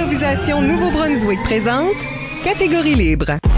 Improvisation Nouveau-Brunswick présente Catégorie libre.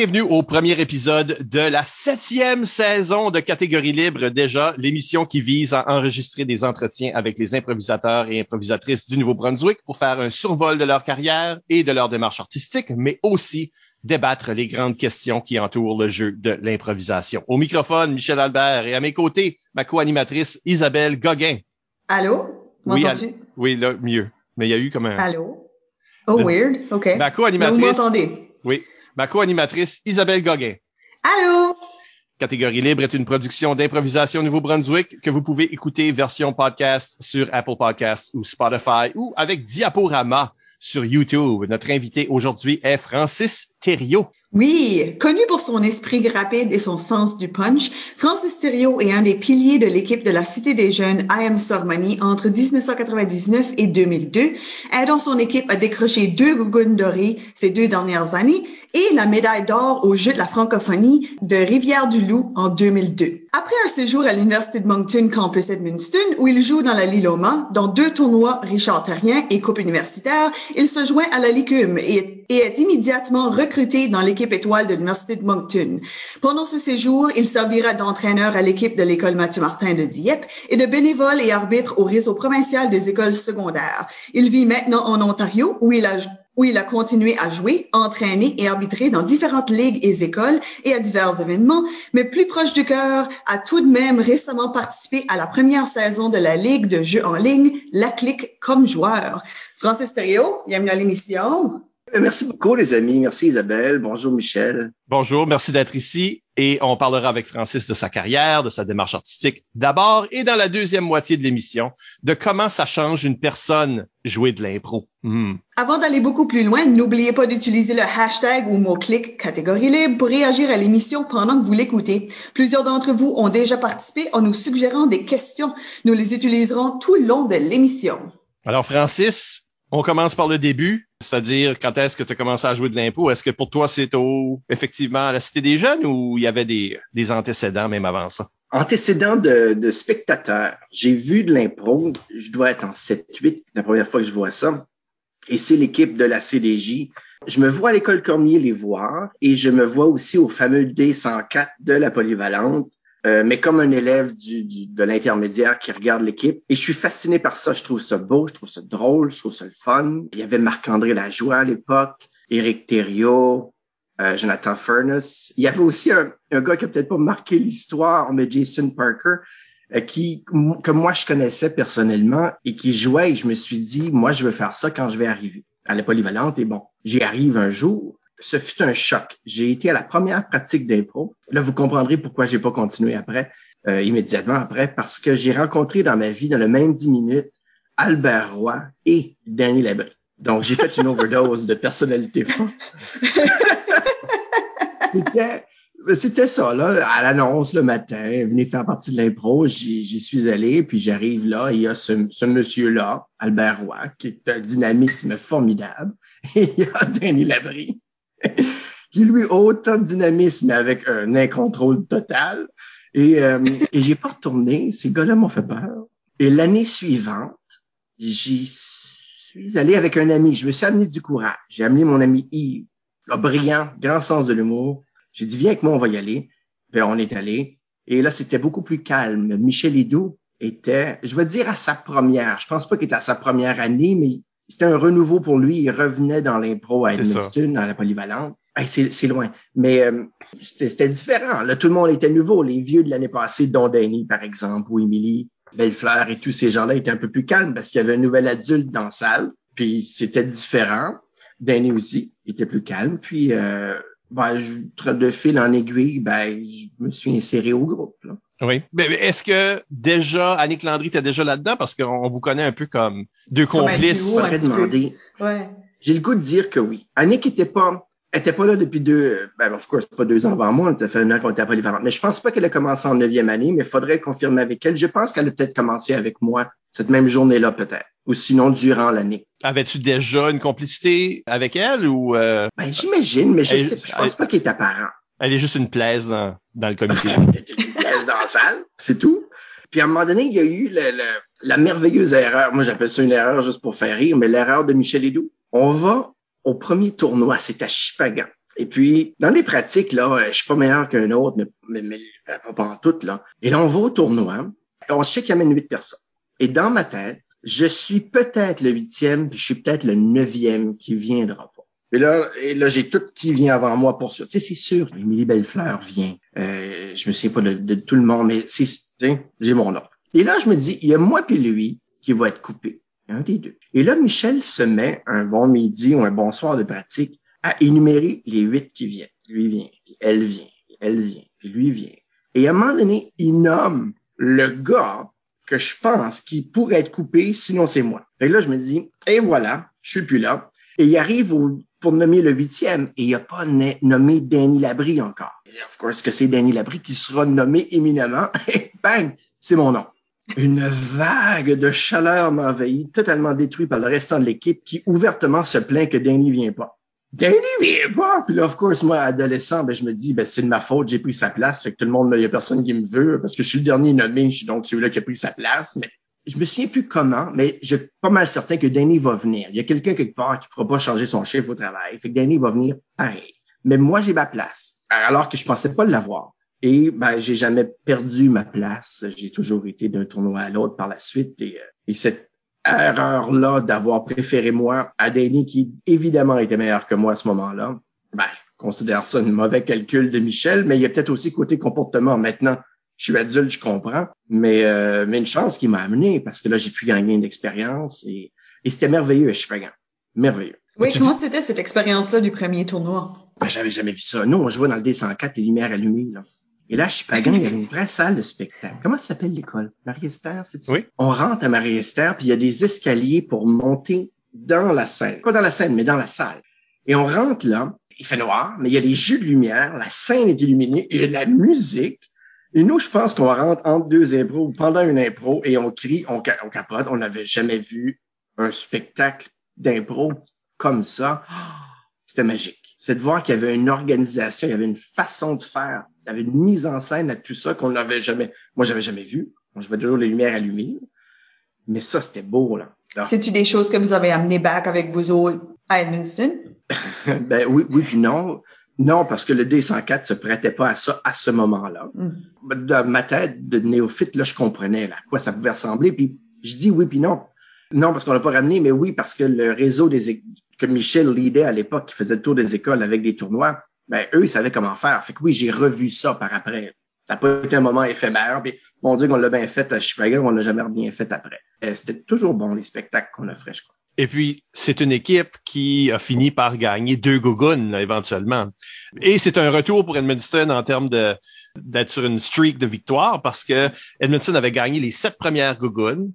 Bienvenue au premier épisode de la septième saison de Catégorie Libre. Déjà, l'émission qui vise à enregistrer des entretiens avec les improvisateurs et improvisatrices du Nouveau-Brunswick pour faire un survol de leur carrière et de leur démarche artistique, mais aussi débattre les grandes questions qui entourent le jeu de l'improvisation. Au microphone, Michel Albert et à mes côtés, ma co-animatrice Isabelle Gauguin. Allô? Oui, al- oui, là, mieux. Mais il y a eu comme un... Allô? Oh, Le- weird. OK. Ma Mais Vous co-animatrice... m'entendez? Oui. Ma co-animatrice Isabelle Gauguin. Allô? Catégorie libre est une production d'improvisation Nouveau-Brunswick que vous pouvez écouter version podcast sur Apple Podcasts ou Spotify ou avec Diaporama sur YouTube. Notre invité aujourd'hui est Francis Thériault. Oui, connu pour son esprit rapide et son sens du punch, Francis Thériault est un des piliers de l'équipe de la Cité des Jeunes IM Sormani entre 1999 et 2002, aidant son équipe à décrocher deux gougounes dorées ces deux dernières années et la médaille d'or au jeu de la francophonie de Rivière-du-Loup en 2002. Après un séjour à l'Université de Moncton Campus Edmundston, où il joue dans la Liloma, dans deux tournois Richard Terrien et Coupe universitaire, il se joint à la Licume et, et est immédiatement recruté dans l'équipe étoile de l'Université de Moncton. Pendant ce séjour, il servira d'entraîneur à l'équipe de l'école Mathieu Martin de Dieppe et de bénévole et arbitre au réseau provincial des écoles secondaires. Il vit maintenant en Ontario, où il a où il a continué à jouer, entraîner et arbitrer dans différentes ligues et écoles et à divers événements, mais plus proche du cœur, a tout de même récemment participé à la première saison de la Ligue de jeux en ligne, La Clique comme joueur. Francis Thériault, bienvenue à l'émission. Euh, Merci beaucoup, les amis. Merci, Isabelle. Bonjour, Michel. Bonjour, merci d'être ici et on parlera avec Francis de sa carrière, de sa démarche artistique d'abord et dans la deuxième moitié de l'émission de comment ça change une personne jouer de l'impro. Hmm. Avant d'aller beaucoup plus loin, n'oubliez pas d'utiliser le hashtag ou mot-clic catégorie libre pour réagir à l'émission pendant que vous l'écoutez. Plusieurs d'entre vous ont déjà participé en nous suggérant des questions. Nous les utiliserons tout le long de l'émission. Alors Francis, on commence par le début, c'est-à-dire quand est-ce que tu as commencé à jouer de l'impro? Est-ce que pour toi c'est au effectivement à la Cité des Jeunes ou il y avait des, des antécédents même avant ça? Antécédent de, de spectateur. J'ai vu de l'impro. Je dois être en 7-8, la première fois que je vois ça. Et c'est l'équipe de la CDJ. Je me vois à l'école Cormier les voir et je me vois aussi au fameux D104 de la polyvalente. Euh, mais comme un élève du, du- de l'intermédiaire qui regarde l'équipe. Et je suis fasciné par ça. Je trouve ça beau, je trouve ça drôle, je trouve ça le fun. Il y avait Marc-André Lajoie à l'époque, Éric Thériault, euh, Jonathan Furness. Il y avait aussi un, un gars qui a peut-être pas marqué l'histoire, mais Jason Parker, euh, qui que moi je connaissais personnellement et qui jouait. Et je me suis dit, moi je veux faire ça quand je vais arriver à la polyvalente. Et bon, j'y arrive un jour. Ce fut un choc. J'ai été à la première pratique d'impro. Là, vous comprendrez pourquoi j'ai pas continué après, euh, immédiatement après, parce que j'ai rencontré dans ma vie, dans le même dix minutes, Albert Roy et Danny Labrie. Donc, j'ai fait une overdose de personnalité forte. C'était, ça, là, à l'annonce le matin, venez faire partie de l'impro, j'y, suis allé, puis j'arrive là, il y a ce, ce monsieur-là, Albert Roy, qui est un dynamisme formidable, et il y a Danny Labrie, qui lui a autant de dynamisme, avec un incontrôle total. Et, euh, et j'ai pas retourné, ces gars-là m'ont fait peur. Et l'année suivante, j'y suis allé avec un ami, je me suis amené du courage. J'ai amené mon ami Yves, un brillant, grand sens de l'humour. J'ai dit, viens avec moi, on va y aller. Puis on est allé. Et là, c'était beaucoup plus calme. Michel Hidou était, je vais dire, à sa première. Je pense pas qu'il était à sa première année, mais c'était un renouveau pour lui. Il revenait dans l'impro à. Edmundston, à la polyvalente. Hey, c'est, loin. Mais euh, c'était, c'était différent. Là, tout le monde était nouveau. Les vieux de l'année passée, dont Danny, par exemple, ou Émilie, Bellefleur et tous ces gens-là étaient un peu plus calmes parce qu'il y avait un nouvel adulte dans la salle. Puis c'était différent. Danny aussi était plus calme. Puis euh, ben, je, de fil en aiguille, ben, je me suis inséré au groupe. Là. Oui. Mais mais est-ce que déjà, Annick Landry était déjà là-dedans? Parce qu'on vous connaît un peu comme deux Comme un complices. duo, un demander. Ouais. J'ai le goût de dire que oui. Annick était pas, Elle était pas là depuis deux, ben, of course, pas deux ans avant moi, ça fait un an qu'on était à Polyvalente. Mais je pense pas qu'elle a commencé en neuvième année, mais il faudrait confirmer avec elle. Je pense qu'elle a peut-être commencé avec moi cette même journée-là, peut-être. Ou sinon, durant l'année. Avais-tu déjà une complicité avec elle ou, euh... Ben, j'imagine, mais je Elle- sais, je pense elle- pas qu'il est apparent. elle est juste une plaise dans, dans le comité? dans la salle, c'est tout. Puis à un moment donné, il y a eu le- la merveilleuse erreur. Moi, j'appelle ça une erreur juste pour faire rire, mais l'erreur de Michel Edoux. On va au premier tournoi, c'est à Chipagan. Et puis, dans les pratiques, là, euh, je suis pas meilleur qu'un autre, mais, mais, mais pas, en tout, là. Et là, on va au tournoi. On sait qu'il y amène huit personnes. Et dans ma tête, je suis peut-être le huitième, puis je suis peut-être le neuvième qui viendra pas. Et là, et là j'ai tout qui vient avant moi pour sûr. Tu sais, c'est sûr, Émilie Bellefleur vient. Euh, je me souviens pas de, tout le monde, mais c'est, sais, j'ai mon nom. Et là, je me dis, il y a moi puis lui qui va être coupé. Un des deux. Et là, Michel se met un bon midi ou un bon soir de pratique à énumérer les huit qui viennent. Lui vient, elle vient, elle vient, puis lui vient. Et à un moment donné, il nomme le gars que je pense qui pourrait être coupé, sinon c'est moi. Et là, je me dis, et voilà, je suis plus là. Et il arrive au- pour nommer le huitième, et il n'a pas nommé Danny Labrie encore. Of course que c'est Danny Labrie qui sera nommé éminemment, et bang, c'est mon nom. Une vague de chaleur m'a envahi, totalement détruit par le restant de l'équipe qui ouvertement se plaint que Danny vient pas. Danny vient pas! Puis là, of course, moi, adolescent, ben, je me dis, ben, c'est de ma faute, j'ai pris sa place. Fait que tout le monde, il y a personne qui me veut, parce que je suis le dernier nommé, je suis donc celui-là qui a pris sa place. Mais je me souviens plus comment, mais je suis pas mal certain que Danny va venir. Il y a quelqu'un quelque part qui pourra pas changer son chiffre au travail. Fait que Danny va venir pareil. Mais moi, j'ai ma place. Alors que je pensais pas l'avoir. Et ben, j'ai jamais perdu ma place. J'ai toujours été d'un tournoi à l'autre par la suite. Et, euh, et cette erreur-là d'avoir préféré moi à Danny, qui évidemment était meilleur que moi à ce moment-là, ben, je considère ça un mauvais calcul de Michel, mais il y a peut-être aussi côté comportement. Maintenant, je suis adulte, je comprends, mais, euh, mais une chance qui m'a amené parce que là, j'ai pu gagner une expérience et, et c'était merveilleux à Chipagan. Merveilleux. Oui, comment c'était cette expérience-là du premier tournoi? Ben, j'avais jamais vu ça. Nous, on jouait dans le D104, les lumières allumées, là. Et là, à Chipagan, il y avait une vraie salle de spectacle. Comment ça s'appelle l'école? Marie-Esther, c'est ça? Oui. On rentre à Marie-Esther, puis il y a des escaliers pour monter dans la scène. Pas dans la scène, mais dans la salle. Et on rentre là, il fait noir, mais il y a des jeux de lumière, la scène est illuminée, et la musique. Et nous, je pense qu'on rentre entre deux impros, ou pendant une impro, et on crie, on, on capote. On n'avait jamais vu un spectacle d'impro comme ça. C'était magique. C'est de voir qu'il y avait une organisation, il y avait une façon de faire, il y avait une mise en scène à tout ça qu'on n'avait jamais, moi, j'avais jamais vu. Je vois toujours les lumières allumées. Mais ça, c'était beau, là. C'est-tu des choses que vous avez amenées back avec vous autres à Edmundston? ben oui, oui, puis non. Non, parce que le D104 se prêtait pas à ça à ce moment-là. Mm. Dans ma tête de néophyte, là, je comprenais là, à quoi ça pouvait ressembler. Puis je dis oui, puis non. Non, parce qu'on l'a pas ramené, mais oui, parce que le réseau des que Michel leadait à l'époque, qui faisait le tour des écoles avec des tournois, ben eux, ils savaient comment faire. Fait que oui, j'ai revu ça par après. Ça n'a pas été un moment éphémère. Puis mon Dieu, qu'on l'a bien fait à Chicago, on l'a jamais bien fait après. Euh, C'était toujours bon les spectacles qu'on offrait, je crois. Et puis, c'est une équipe qui a fini par gagner deux Gogun, là, éventuellement. Et c'est un retour pour Edmundston en termes de d'être sur une streak de victoire parce que Edmundston avait gagné les sept premières Gogun.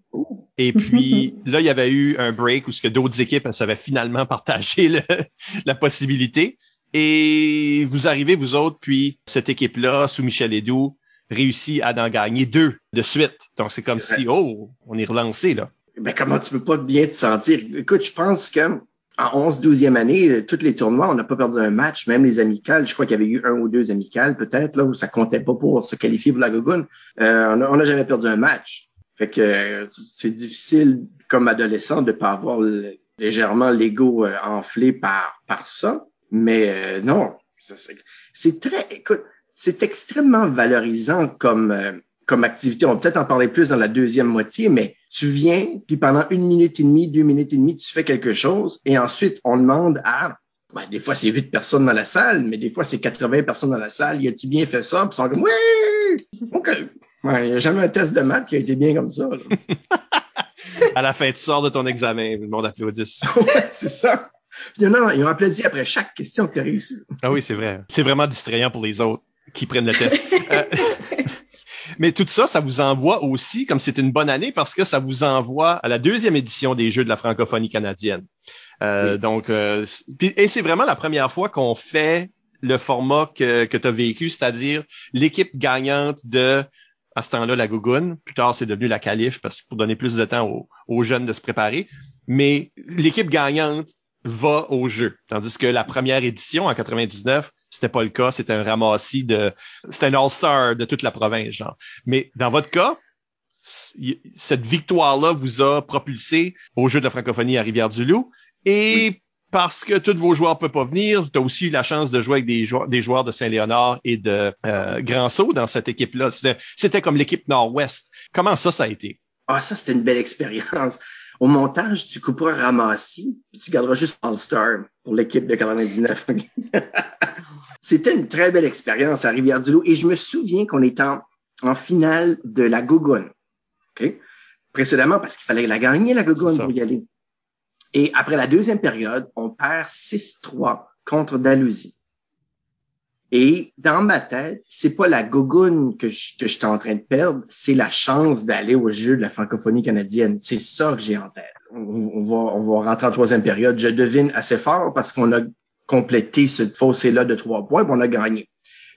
Et puis, là, il y avait eu un break où ce que d'autres équipes savaient finalement partager le- la possibilité. Et vous arrivez, vous autres, puis cette équipe-là, sous Michel Edoux, réussit à en gagner deux de suite. Donc, c'est comme si, oh, on est relancé, là. Ben, comment tu peux pas bien te sentir? Écoute, je pense que en 11, 12e année, euh, tous les tournois, on n'a pas perdu un match, même les amicales. Je crois qu'il y avait eu un ou deux amicales, peut-être, là, où ça comptait pas pour se qualifier pour la Gogun. Euh, on n'a jamais perdu un match. Fait que euh, c'est difficile, comme adolescent, de pas avoir légèrement l'ego euh, enflé par, par ça. Mais euh, non, c'est très, écoute, c'est extrêmement valorisant comme, comme activité. On va peut-être en parler plus dans la deuxième moitié, mais tu viens, puis pendant une minute et demie, deux minutes et demie, tu fais quelque chose, et ensuite, on demande à, ben, des fois, c'est huit personnes dans la salle, mais des fois, c'est 80 personnes dans la salle. Y a-tu bien fait ça? Puis ils sont comme, oui! OK. Ouais, y a jamais un test de maths qui a été bien comme ça. là. À la fin, tu sors de ton examen, le monde applaudisse. Ouais, c'est ça. Puis, non, non, ils ont applaudi après chaque question que tu as réussi. Ah oui, c'est vrai. C'est vraiment distrayant pour les autres qui prennent le test. Euh, Mais tout ça, ça vous envoie aussi, comme c'est une bonne année, parce que ça vous envoie à la deuxième édition des Jeux de la francophonie canadienne. Euh, Donc, euh, et c'est vraiment la première fois qu'on fait le format que, que tu as vécu, c'est-à-dire l'équipe gagnante de à ce temps-là la Gougoune. Plus tard, c'est devenu la Calife parce que pour donner plus de temps aux, aux jeunes de se préparer. Mais l'équipe gagnante va au jeu. Tandis que la première édition en 99, c'était pas le cas, c'était un ramassis de c'était un all-star de toute la province genre. Mais dans votre cas, cette victoire-là vous a propulsé au jeu de la francophonie à Rivière-du-Loup et parce que tous vos joueurs peuvent pas venir, tu as aussi eu la chance de jouer avec des joueurs, des joueurs de Saint-Léonard et de euh, Grand Sault dans cette équipe-là. C'était comme l'équipe Nord-Ouest. Comment ça, ça a été? Ah, ça, c'était une belle expérience. Au montage, tu couperas Ramassi, puis tu garderas juste All-Star pour l'équipe de 99. C'était une très belle expérience à Rivière-du-Loup et je me souviens qu'on était en, finale de la Gougoune. OK? Précédemment, parce qu'il fallait la gagner, la Gougoune, pour y aller. Et après la deuxième période, on perd 6-3 contre Dalhousie. Et dans ma tête, c'est pas la gogoune que je, suis en train de perdre, c'est la chance d'aller au jeu de la francophonie canadienne. C'est ça que j'ai en tête. On, va, rentrer en troisième période. Je devine assez fort parce qu'on a complété ce fossé-là de trois points, on a gagné.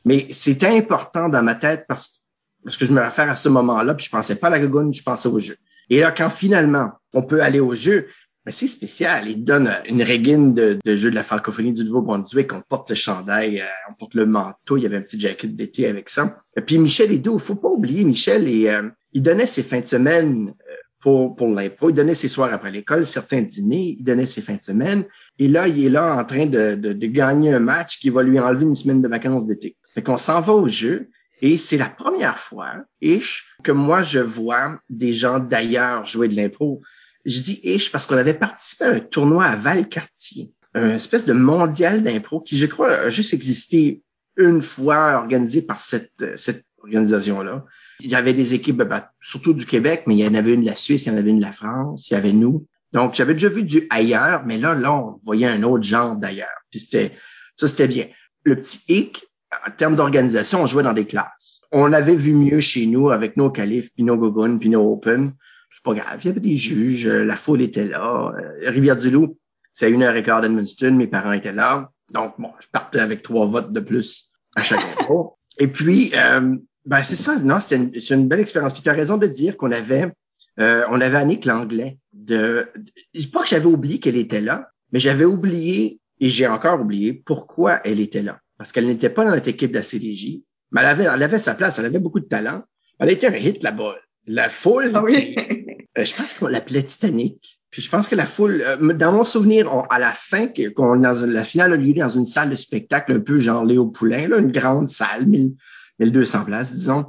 Mais c'était important dans ma tête parce, parce que je me réfère à ce moment-là, puis je pensais pas à la gogoune, je pensais au jeu. Et là, quand finalement on peut aller au jeu, mais c'est spécial. Il donne une régine de, jeu de la francophonie du Nouveau-Brunswick. On porte le chandail, euh, on porte le manteau. Il y avait un petit jacket d'été avec ça. Et puis Michel il faut pas oublier, Michel, et, euh, il donnait ses fins de semaine euh, pour, pour l'impro. Il donnait ses soirs après l'école, certains dîners. Il donnait ses fins de semaine. Et là, il est là en train de, de, de gagner un match qui va lui enlever une semaine de vacances d'été. Fait qu'on s'en va au jeu. Et c'est la première fois, ish, que moi, je vois des gens d'ailleurs jouer de l'impro. Je dis ish parce qu'on avait participé à un tournoi à Valcartier, une espèce de mondial d'impro qui, je crois, a juste existé une fois organisé par cette, cette organisation-là. Il y avait des équipes, ben, surtout du Québec, mais il y en avait une de la Suisse, il y en avait une de la France, il y avait nous. Donc, j'avais déjà vu du ailleurs, mais là, là, on voyait un autre genre d'ailleurs. Puis c'était, ça, c'était bien. Le petit hic, en termes d'organisation, on jouait dans des classes. On avait vu mieux chez nous avec nos qualifs, puis nos gogoons, puis nos open c'est pas grave. Il y avait des juges, euh, la foule était là. Euh, Rivière-du-Loup, c'est à une heure et quart d'Edmundston, mes parents étaient là. Donc, bon, je partais avec trois votes de plus à chaque fois. Et puis, euh, ben c'est ça, non, c'était une, c'est une belle expérience. Puis tu as raison de dire qu'on avait, euh, on avait Annick Langlais. De, de, pas que j'avais oublié qu'elle était là, mais j'avais oublié, et j'ai encore oublié, pourquoi elle était là. Parce qu'elle n'était pas dans notre équipe de la CDJ, mais elle avait, elle avait sa place, elle avait beaucoup de talent. Elle était un hit là-bas. La foule, ah oui. Euh, je pense qu'on l'appelait Titanic. Puis je pense que la foule, euh, dans mon souvenir, à la fin, qu'on la finale a lieu dans une salle de spectacle un peu genre Léo Poulain, là, une grande salle, 1200 places, disons.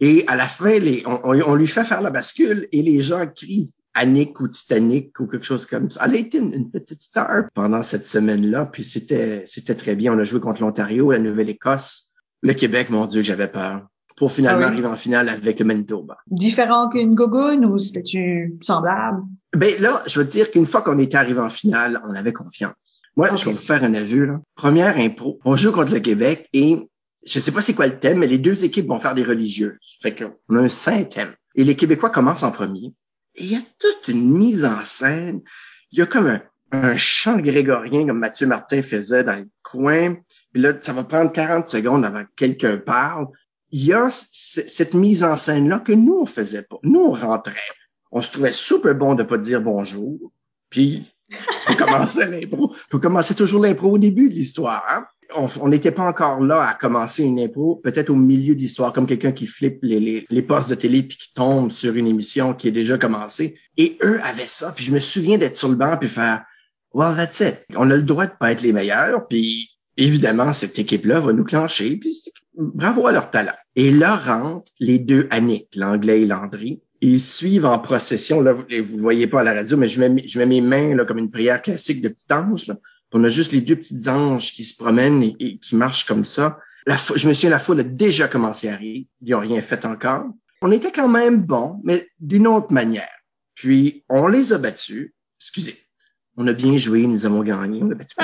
Et à la fin, on, lui fait faire la bascule et les gens crient Annick ou Titanic ou quelque chose comme ça. Elle a été une, petite star pendant cette semaine-là, puis c'était c'était très bien. On a joué contre l'Ontario, la Nouvelle-Écosse, le Québec, mon Dieu, j'avais peur pour finalement ah arriver en finale avec le Manitoba. Différent qu'une gogoune ou c'était-tu semblable? Ben là, je veux dire qu'une fois qu'on était arrivé en finale, on avait confiance. Moi, je vais vous faire un aveu. Là. Première impro, on joue contre le Québec et je sais pas c'est quoi le thème, mais les deux équipes vont faire des religieuses. Fait qu'on a un saint thème. Et les Québécois commencent en premier. Et il y a toute une mise en scène. Il y a comme un, un chant grégorien comme Mathieu Martin faisait dans le coin. Puis là, ça va prendre 40 secondes avant que quelqu'un parle il y a cette mise en scène-là que nous, on faisait pas. Nous, on rentrait. On se trouvait super bon de pas dire bonjour. Puis, on commençait l'impro. On commençait toujours l'impro au début de l'histoire. Hein. On n'était pas encore là à commencer une impro, peut-être au milieu de l'histoire, comme quelqu'un qui flippe les, les, les, postes de télé puis qui tombe sur une émission qui est déjà commencée. Et eux avaient ça. Puis je me souviens d'être sur le banc puis faire Well, that's it. On a le droit de pas être les meilleurs. Puis évidemment, cette équipe-là va nous clencher. Bravo à leur talent. Et là rentrent les deux Annick, l'anglais et Landry. Ils suivent en procession. Là, vous voyez pas à la radio, mais je mets, mes mains là, comme une prière classique de petit ange. Là. On a juste les deux petits anges qui se promènent et, qui marchent comme ça. Je me souviens, la foule a déjà commencé à rire. Ils n'ont rien fait encore. On était quand même bons, mais d'une autre manière. Puis, on les a battus. Excusez. On a bien joué, nous avons gagné. On a battu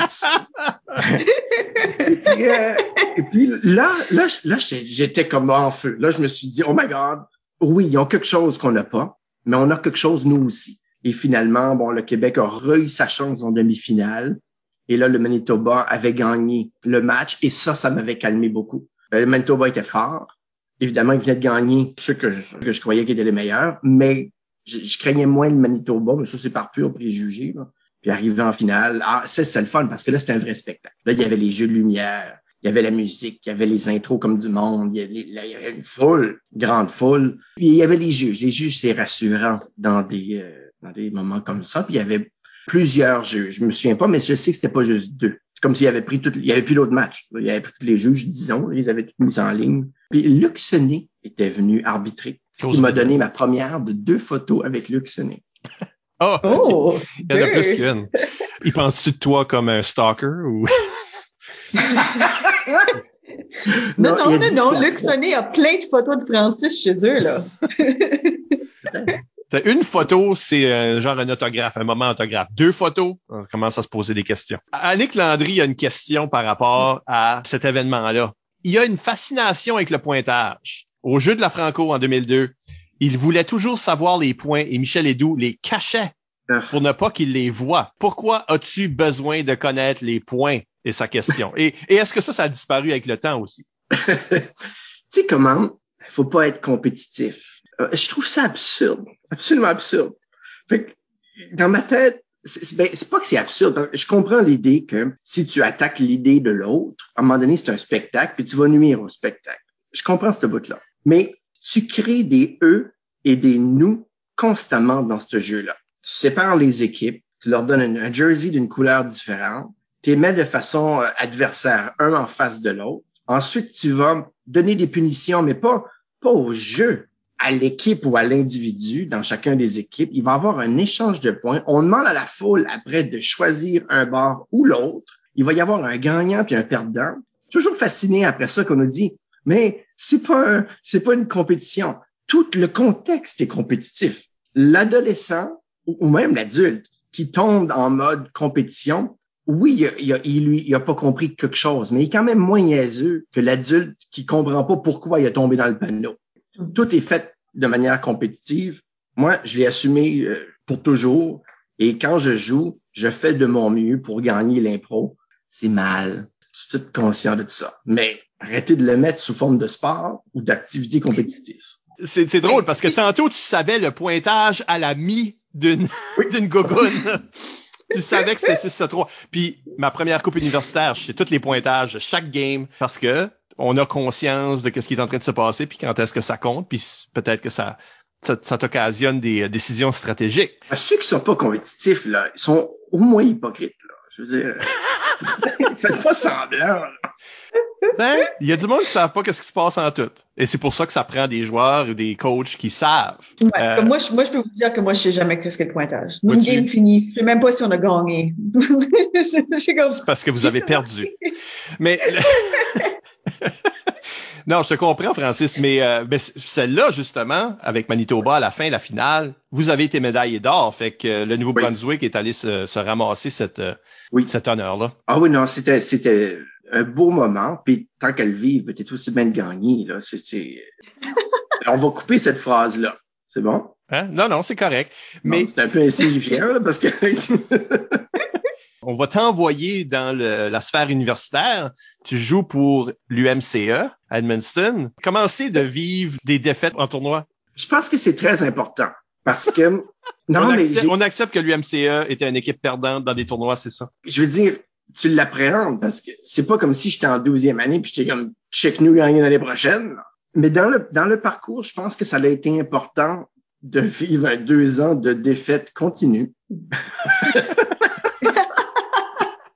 et, puis, euh, et puis là, là, là j'étais comme en feu. Là, je me suis dit, oh my God, oui, ils ont quelque chose qu'on n'a pas, mais on a quelque chose nous aussi. Et finalement, bon, le Québec a réussi sa chance en demi-finale. Et là, le Manitoba avait gagné le match. Et ça, ça m'avait calmé beaucoup. Euh, le Manitoba était fort. Évidemment, il venait de gagner ceux que, que je croyais qu'ils étaient les meilleurs. Mais je, craignais moins le Manitoba, mais ça, c'est par pur préjugé. Là. Puis arrivé en finale, ah, ça, c'est le fun parce que là, c'était un vrai spectacle. Là, il y avait les jeux de lumière, il y avait la musique, il y avait les intros comme du monde, il y avait, une foule, grande foule. Puis il y avait les juges. Les juges, c'est rassurant dans des, euh, dans des moments comme ça. Puis il y avait plusieurs juges. Je me souviens pas, mais je sais que c'était pas juste deux. C'est comme s'il avait pris tout, il y avait plus d'autres matchs. Il y avait pris tous les juges, disons, ils avaient tout mis en ligne. Puis Luc était venu arbitrer. Ce qui m'a donné ma première de deux photos avec Luc. Oh! oh il y en a plus qu'une. Il pense-tu de toi comme un stalker ou? non, non, non, non. Luc Sonnet a plein de photos de Francis chez eux, là. Une photo, c'est un genre un autographe, un moment autographe. Deux photos, on commence à se poser des questions. Annick Landry a une question par rapport à cet événement-là. Il y a une fascination avec le pointage. Au jeu de la Franco en 2002, il voulait toujours savoir les points et Michel Edoux les cachait pour ne pas qu'il les voit. Pourquoi as-tu besoin de connaître les points? Et sa question? Et, est-ce que ça, ça a disparu avec le temps aussi? tu sais comment? Faut pas être compétitif. Euh, je trouve ça absurde. Absolument absurde. Fait que, dans ma tête, ben, c'est pas que c'est absurde. Je comprends l'idée que si tu attaques l'idée de l'autre, à un moment donné, c'est un spectacle, puis tu vas nuire au spectacle. Je comprends ce bout-là. Mais tu crées des eux et des nous constamment dans ce jeu-là. Tu sépares les équipes, tu leur donnes un, jersey d'une couleur différente, tu les mets de façon euh, adversaire, un en face de l'autre. Ensuite, tu vas donner des punitions, mais pas, pas au jeu, à l'équipe ou à l'individu dans chacun des équipes. Il va y avoir un échange de points. On demande à la foule après de choisir un bord ou l'autre. Il va y avoir un gagnant puis un perdant. Toujours fasciné après ça qu'on nous dit, mais c'est pas c'est pas une compétition. Tout le contexte est compétitif. L'adolescent ou même l'adulte qui tombe en mode compétition, oui, il a, il, lui, il a pas compris quelque chose, mais il est quand même moins niaiseux que l'adulte qui comprend pas pourquoi il est tombé dans le panneau. Tout est fait de manière compétitive. Moi, je l'ai assumé euh, pour toujours. Et quand je joue, je fais de mon mieux pour gagner l'impro. C'est mal. Je suis tout conscient de tout ça. Mais arrêtez de le mettre sous forme de sport ou d'activité compétitive. C'est, c'est drôle parce que tantôt, tu savais le pointage à la mi d'une, d'une gogoune. tu savais que c'était 6 à 3. Puis ma première coupe universitaire, je sais tous les pointages de chaque game parce que on a conscience de ce qui est en train de se passer puis quand est-ce que ça compte puis peut-être que ça ça, ça t'occasionne des euh, décisions stratégiques. ceux qui sont pas compétitifs là, ils sont au moins hypocrites là. Je veux dire, faites pas semblant. Ben, il y a du monde qui savent pas qu'est-ce qui se passe en tout. Et c'est pour ça que ça prend des joueurs ou des coachs qui savent. Ouais, euh, moi, je, moi, je peux vous dire que moi, je sais jamais qu'est-ce qu'est le pointage. Une game finie, je sais même pas si on a gagné. C'est parce que vous avez perdu. Mais non, je te comprends, Francis, mais, euh, celle-là, justement, avec Manitoba à la fin, la finale, vous avez été médaillé d'or, fait que le Nouveau-Brunswick est allé se, ramasser cette, euh, oui. cet honneur-là. Ah oui, non, c'était, c'était un beau moment, puis tant qu'elle vive, peut-être aussi bien de gagner, là. C'est, On va couper cette phrase-là. C'est bon? Hein? Non, non, c'est correct. Mais... C'est un peu insignifiant, parce que... on va t'envoyer dans la sphère universitaire. Tu joues pour l'UMCE à Edmundston. Comment c'est de vivre des défaites en tournoi? Je pense que c'est très important parce que non, on, mais accepte, on accepte que l'UMCE était une équipe perdante dans des tournois, c'est ça? Je veux dire, tu l'appréhendes parce que c'est pas comme si j'étais en douzième année puis j'étais comme check nous gagner l'année prochaine. Mais dans le dans le parcours, je pense que ça a été important de vivre deux ans de défaites continues.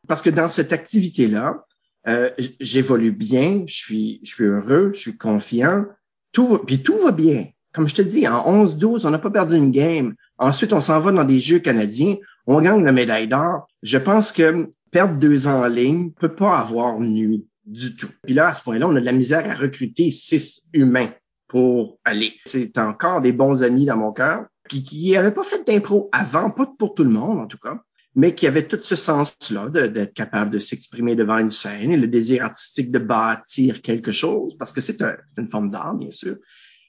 parce que dans cette activité-là, euh, j'évolue bien, je suis, je suis heureux, je suis confiant, tout puis tout va bien. Comme je te dis, en 11-12, on n'a pas perdu une game. Ensuite, on s'en va dans des Jeux canadiens, on gagne la médaille d'or. Je pense que perdre deux ans en ligne peut pas avoir nuit du tout. Puis là, à ce point-là, on a de la misère à recruter six humains pour aller. C'est encore des bons amis dans mon cœur qui qui n'avaient pas fait d'impro avant, pas pour tout le monde en tout cas. Mais qui avait tout ce sens-là d'être capable de s'exprimer devant une scène et le désir artistique de bâtir quelque chose, parce que c'est une forme d'art, bien sûr.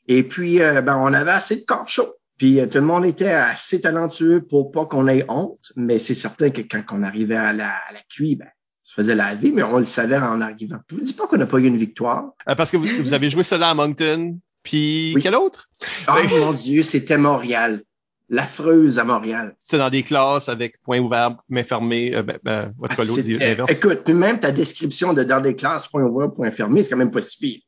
Et puis, euh, ben, on avait assez de corps chaud. Puis euh, tout le monde était assez talentueux pour pas qu'on ait honte, mais c'est certain que quand on arrivait à la, à la QI, ben, on se faisait laver, mais on le savait en arrivant. Je vous dis pas qu'on n'a pas eu une victoire. Euh, parce que vous, vous, avez joué cela à Moncton, puis quel autre? Oh mon Dieu, c'était Montréal. L'affreuse à Montréal. C'était dans des classes avec point ouvert, main fermée, euh, ben, ben, votre ah, Écoute, même ta description de dans des classes, point ouvert, point fermé, c'est quand même pas si pire.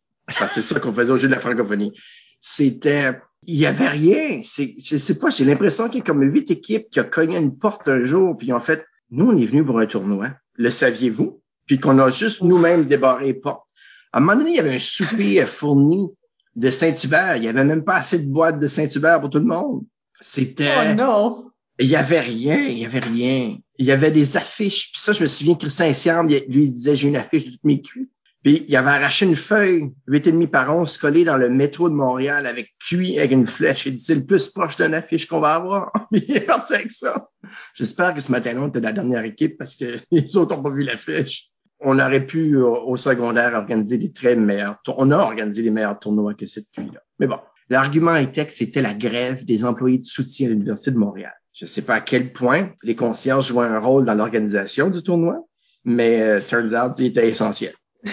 c'est ça qu'on faisait au jeu de la francophonie. C'était il y avait rien. C'est, je sais pas, j'ai l'impression qu'il y a comme huit équipes qui ont cogné une porte un jour, puis en fait, nous, on est venus pour un tournoi. Le saviez-vous? Puis qu'on a juste nous-mêmes débarré les portes. À un moment donné, il y avait un souper fourni de Saint-Hubert. Il y avait même pas assez de boîtes de Saint-Hubert pour tout le monde. C'était. Oh non! Il y avait rien, il y avait rien. Il y avait des affiches. Puis ça, je me souviens, Christian Siam, lui, il disait, j'ai une affiche de toutes mes cuits. Puis il avait arraché une feuille, huit et demi par once, collée dans le métro de Montréal avec cuit avec une flèche. Il dit c'est le plus proche d'une affiche qu'on va avoir. il est parti avec ça. J'espère que ce matin-là, on était la dernière équipe parce que les autres n'ont pas vu l'affiche. On aurait pu au secondaire organiser des très meilleurs. On a organisé les meilleurs tournois que cette cuit-là. Mais bon, l'argument était que c'était la grève des employés de soutien à l'université de Montréal. Je ne sais pas à quel point les consciences jouaient un rôle dans l'organisation du tournoi, mais euh, turns out, il était essentiel.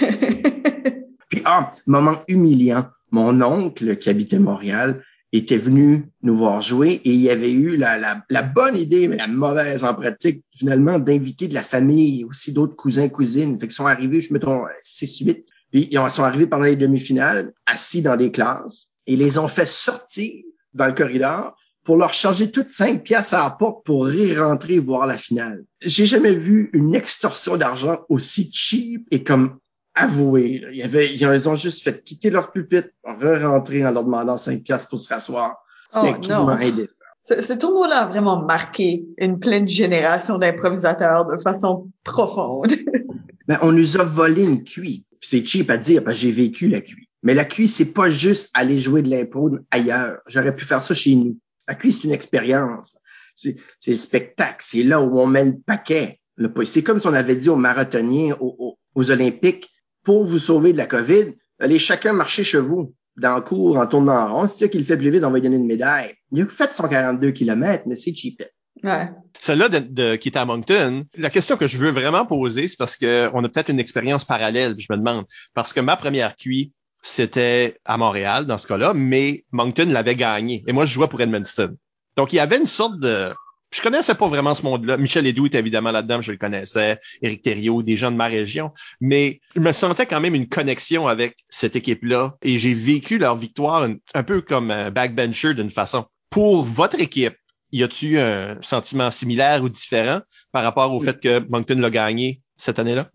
Puis, ah, moment humiliant. Mon oncle, qui habitait Montréal, était venu nous voir jouer et il avait eu la, la, la bonne idée, mais la mauvaise en pratique, finalement, d'inviter de la famille et aussi d'autres cousins, cousines. Fait qu'ils sont arrivés, je mettons, 6-8. Puis ils sont arrivés pendant les demi-finales, assis dans des classes, et les ont fait sortir dans le corridor pour leur charger toutes cinq pièces à la porte pour rentrer voir la finale. J'ai jamais vu une extorsion d'argent aussi cheap et comme avoué. Il y avait, ils ont juste fait quitter leur pupitre, re-rentrer en leur demandant 5 piastres pour se rasseoir. C'était oh, indécent. Ce, tournoi-là a vraiment marqué une pleine génération d'improvisateurs de façon profonde. ben, on nous a volé une cuit. C'est cheap à dire parce que j'ai vécu la cuit. Mais la cuit, c'est pas juste aller jouer de l'impro ailleurs. J'aurais pu faire ça chez nous. La cuit, c'est une expérience. C'est le spectacle. C'est là où on met le paquet. C'est comme si on avait dit aux marathoniens, aux, aux Olympiques, pour vous sauver de la COVID, allez chacun marcher chez vous dans le cours en tournant en rond. C'est ça qui le fait plus vite, on va lui donner une médaille. Il a fait 142 km, mais c'est cheap. Ouais. Celle-là de, qui est à Moncton, la question que je veux vraiment poser, c'est parce qu'on a peut-être une expérience parallèle, je me demande. Parce que ma première QI, c'était à Montréal, dans ce cas-là, mais Moncton l'avait gagné. Et moi, je jouais pour Edmundston. Donc, il y avait une sorte de, je connaissais pas vraiment ce monde-là. Michel Edoux était évidemment là-dedans, je le connaissais. Éric Thériault, des gens de ma région. Mais je me sentais quand même une connexion avec cette équipe-là et j'ai vécu leur victoire un, peu comme un backbencher d'une façon. Pour votre équipe, y a-tu un sentiment similaire ou différent par rapport au fait que Moncton l'a gagné cette année-là?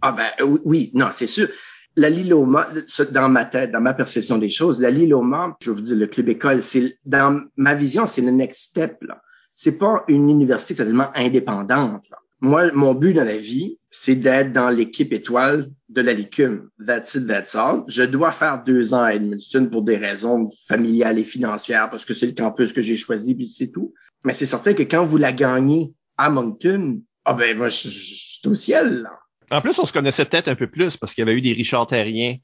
Ah ben oui, non, c'est sûr. La Liloma, dans ma tête, dans ma perception des choses, la Liloma, je vous dis, le club école, c'est dans ma vision, c'est le next step. Là c'est pas une université totalement indépendante. Moi, mon but dans la vie, c'est d'être dans l'équipe étoile de la Licume. That's it, that's all. Je dois faire deux ans à Edmundston pour des raisons familiales et financières, parce que c'est le campus que j'ai choisi, puis c'est tout. Mais c'est certain que quand vous la gagnez à Moncton, ah ben moi, au ciel. Là. En plus, on se connaissait peut-être un peu plus parce qu'il y avait eu des Richard Terrien,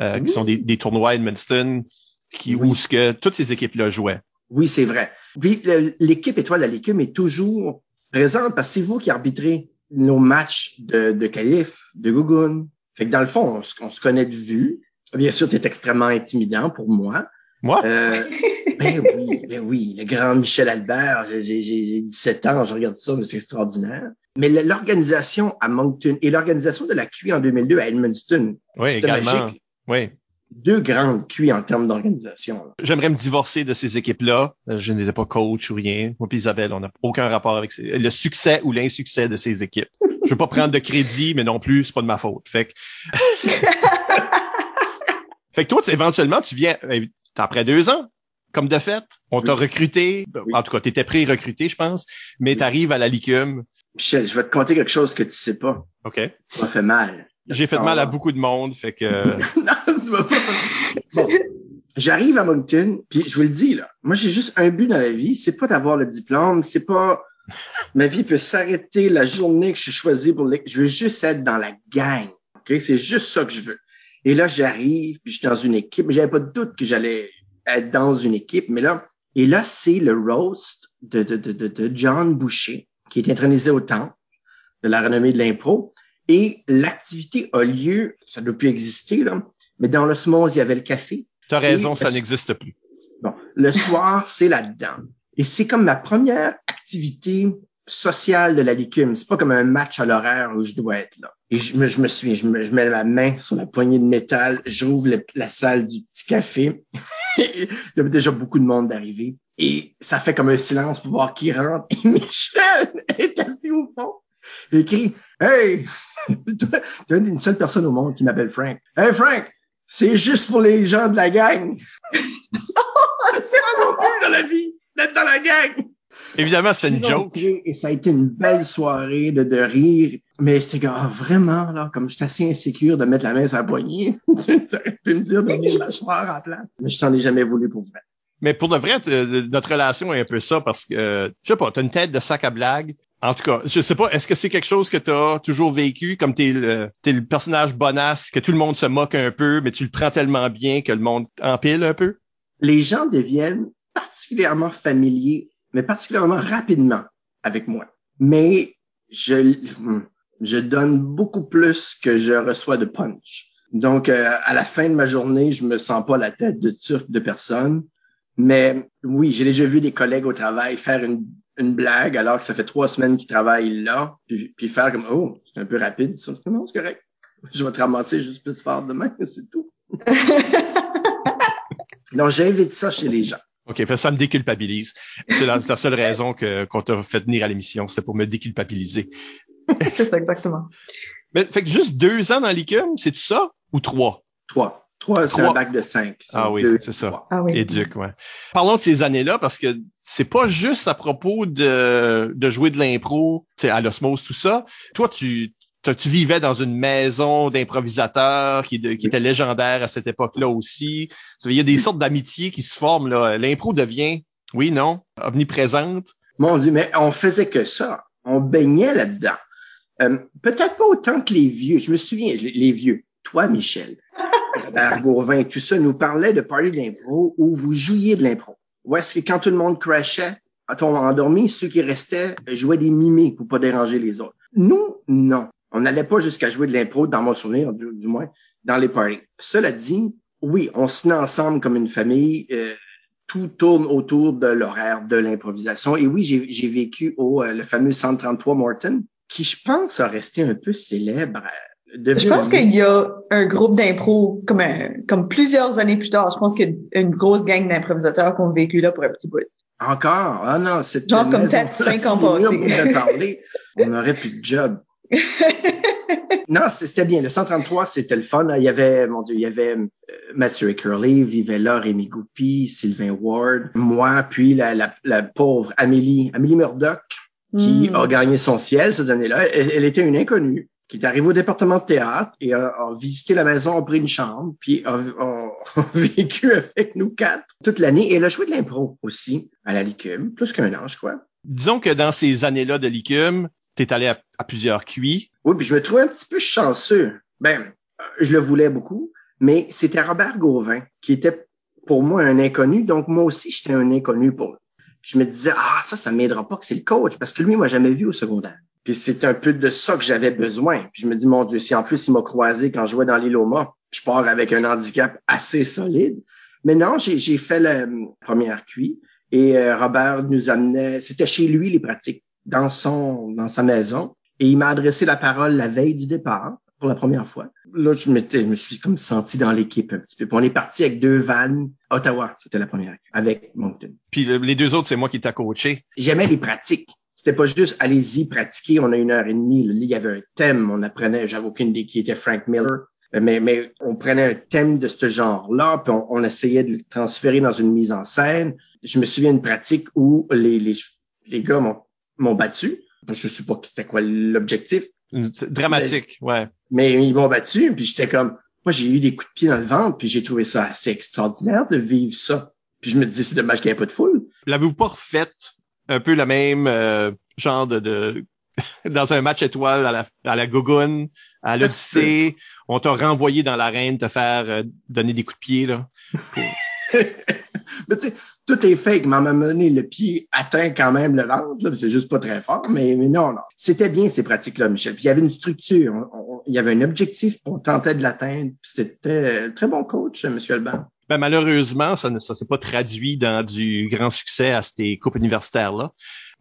euh, qui sont des, des, tournois à Edmundston, qui, où ce que toutes ces équipes-là jouaient. Oui, c'est vrai. Puis l'équipe étoile à l'écume est toujours présente parce que c'est vous qui arbitrez nos matchs de, de qualif, de Gougoun. Fait que dans le fond, on, se connaît de vue. Bien sûr, tu es extrêmement intimidant pour moi. Moi? Euh, ben oui, ben oui. Le grand Michel Albert, j'ai 17 ans, je regarde ça, mais c'est extraordinaire. Mais l'organisation à Moncton et l'organisation de la QI en 2002 à Edmundston, oui, également. magique. Oui deux grandes cuits en termes d'organisation. J'aimerais me divorcer de ces équipes-là. Je n'étais pas coach ou rien. Moi et Isabelle, on n'a aucun rapport avec le succès ou l'insuccès de ces équipes. Je veux pas prendre de crédit, mais non plus, c'est pas de ma faute. Fait que, fait que toi, éventuellement, tu viens, après deux ans, comme de fait, on t'a recruté. En tout cas, tu étais pré-recruté, je pense, mais tu arrives à la Licume. Michel, je vais te conter quelque chose que tu sais pas. OK. Ça fait mal. J'ai fait mal à beaucoup de monde, fait que. non, tu pas. Bon. J'arrive à Moncton, puis je vous le dis là, moi j'ai juste un but dans la vie, c'est pas d'avoir le diplôme, c'est pas Ma vie peut s'arrêter la journée que je suis choisi pour l'équipe. Je veux juste être dans la gang. OK? C'est juste ça que je veux. Et là, j'arrive, puis je suis dans une équipe. J'avais pas de doute que j'allais être dans une équipe, mais là, et là, c'est le roast de, de, de, de, John Boucher, qui est intronisé au temps de la renommée de l'impro. Et l'activité a lieu, ça ne doit plus exister, là, mais dans l'osmose, il y avait le café. Tu as raison, ça n'existe plus. Bon, le soir, c'est là-dedans. Et c'est comme ma première activité sociale de la licume. C'est pas comme un match à l'horaire où je dois être là. Et je me, je me suis, je, me, je mets ma main sur la poignée de métal, j'ouvre la salle du petit café. il y avait déjà beaucoup de monde d'arriver. Et ça fait comme un silence pour voir qui rentre. Et Michel est assis au fond. Il crie, Hey! tu es une seule personne au monde qui m'appelle Frank. Hey Frank! C'est juste pour les gens de la gang. c'est pas non plus dans la vie d'être dans la gang. Évidemment, c'est une joke. Et ça a été une belle soirée de, de rire. Mais j'étais comme, ah, vraiment, là, comme j'étais assez insécure de mettre la main sur la poignée. tu aurais pu me dire de mettre m'asseoir en place. Mais je t'en ai jamais voulu pour vrai. Mais pour de vrai, notre relation est un peu ça parce que, je sais pas, t'as une tête de sac à blague. En tout cas, je sais pas, est-ce que c'est quelque chose que tu as toujours vécu, comme t'es le, es le personnage bonasse, que tout le monde se moque un peu, mais tu le prends tellement bien que le monde empile un peu? Les gens deviennent particulièrement familiers, mais particulièrement rapidement avec moi. Mais je, je donne beaucoup plus que je reçois de punch. Donc, euh, à la fin de ma journée, je me sens pas la tête de turc de personne. Mais oui, j'ai déjà vu des collègues au travail faire une, une blague alors que ça fait trois semaines qu'ils travaillent là, puis, puis faire comme oh, c'est un peu rapide. Non, c'est correct. Je vais te ramasser juste plus fort demain, c'est tout. Donc j'invite ça chez les gens. OK, ça me déculpabilise. C'est la, seule raison que qu'on t'a fait venir à l'émission, c'est pour me déculpabiliser. c'est ça, exactement. Mais fait que juste deux ans dans l'ICUM, c'est ça ou trois? Trois. Trois, c'est un bac de cinq. Ah oui, c'est ça. Ah oui. Éduc, ouais. Parlons de ces années-là parce que c'est pas juste à propos de, de jouer de l'impro, c'est à l'osmose, tout ça. Toi, tu, tu vivais dans une maison d'improvisateurs qui, qui était légendaire à cette époque-là aussi. Il y a des sortes d'amitiés qui se forment là. L'impro devient, oui, non, omniprésente. Mon Dieu, mais on faisait que ça. On baignait là-dedans. Euh, peut-être pas autant que les vieux. Je me souviens, les vieux. Toi, Michel. Robert tout ça, nous parlait de parler de l'impro où vous jouiez de l'impro. Où est-ce que quand tout le monde crashait, quand on endormi, ceux qui restaient jouaient des mimiques pour pas déranger les autres? Nous, non. On n'allait pas jusqu'à jouer de l'impro, dans mon souvenir, du, moins, dans les parties. Cela dit, oui, on se tenait ensemble comme une famille. Euh, tout tourne autour de l'horaire de l'improvisation. Et oui, j'ai vécu au euh, le fameux 133 Morton, qui, je pense, a resté un peu célèbre je pense qu'il y a un groupe d'impro comme, comme plusieurs années plus tard. Je pense qu'il y a une grosse gang d'improvisateurs qui ont vécu là pour un petit bout. Encore? Ah non, c'est Genre comme peut-être cinq ans passés. on aurait plus de job. non, c'était bien. Le 133, c'était le fun. Il y avait, mon Dieu, il y avait euh, Mathieu Curley, vivait là, Rémi Goupy, Sylvain Ward, moi, puis la, la, la pauvre Amélie, Amélie Murdoch, qui hmm. a gagné son ciel ces années-là. elle, était une inconnue qui est arrivé au département de théâtre et a, visité la maison, a pris une chambre, puis a, vécu avec nous quatre toute l'année. Et elle a joué de l'impro aussi à la Licume, plus qu'un an, je crois. Disons que dans ces années-là de Licume, tu es allé à, plusieurs cuits. Oui, puis je me trouvais un petit peu chanceux. Ben, je le voulais beaucoup, mais c'était Robert Gauvin qui était pour moi un inconnu, donc moi aussi j'étais un inconnu pour lui. je me disais, ah, ça, ça m'aidera pas que c'est le coach, parce que lui, moi, jamais vu au secondaire. Puis c'est un peu de ça que j'avais besoin. Puis je me dis, mon Dieu, si en plus il m'a croisé quand je jouais dans l'île je pars avec un handicap assez solide. Mais non, j'ai fait la première cuit et euh, Robert nous amenait, c'était chez lui les pratiques, dans son, dans sa maison. Et il m'a adressé la parole la veille du départ pour la première fois. Là, je, je me suis comme senti dans l'équipe un petit peu. Puis on est parti avec deux vannes. Ottawa, c'était la première, avec Moncton. Puis les deux autres, c'est moi qui t'ai coaché. J'aimais les pratiques c'était pas juste allez-y, pratiquer, on a une heure et demie. Là, il y avait un thème, on apprenait, j'avais aucune idée qui était Frank Miller, mais, mais on prenait un thème de ce genre-là, puis on, essayait de le transférer dans une mise en scène. Je me souviens d'une pratique où les, les, les gars m'ont battu. Je sais pas c'était quoi l'objectif. Dramatique, ouais. Mais ils m'ont battu, puis j'étais comme, moi j'ai eu des coups de pied dans le ventre, puis j'ai trouvé ça assez extraordinaire de vivre ça. Puis je me disais, c'est dommage qu'il n'y ait pas de foule. L'avez-vous pas refait un peu la même euh, genre de, de dans un match étoile à la, à la à l'Odyssée, on t'a renvoyé dans l'arène te faire euh, donner des coups de pied, là? mais tu sais, tout est fake, mais à un donné, le pied atteint quand même le ventre, c'est juste pas très fort, mais, mais non, non. C'était bien ces pratiques-là, Michel. Puis il y avait une structure, il y avait un objectif, on tentait de l'atteindre, c'était un très bon coach, M. Alban. Ben, malheureusement, ça ne ça s'est pas traduit dans du grand succès à ces coupes universitaires-là.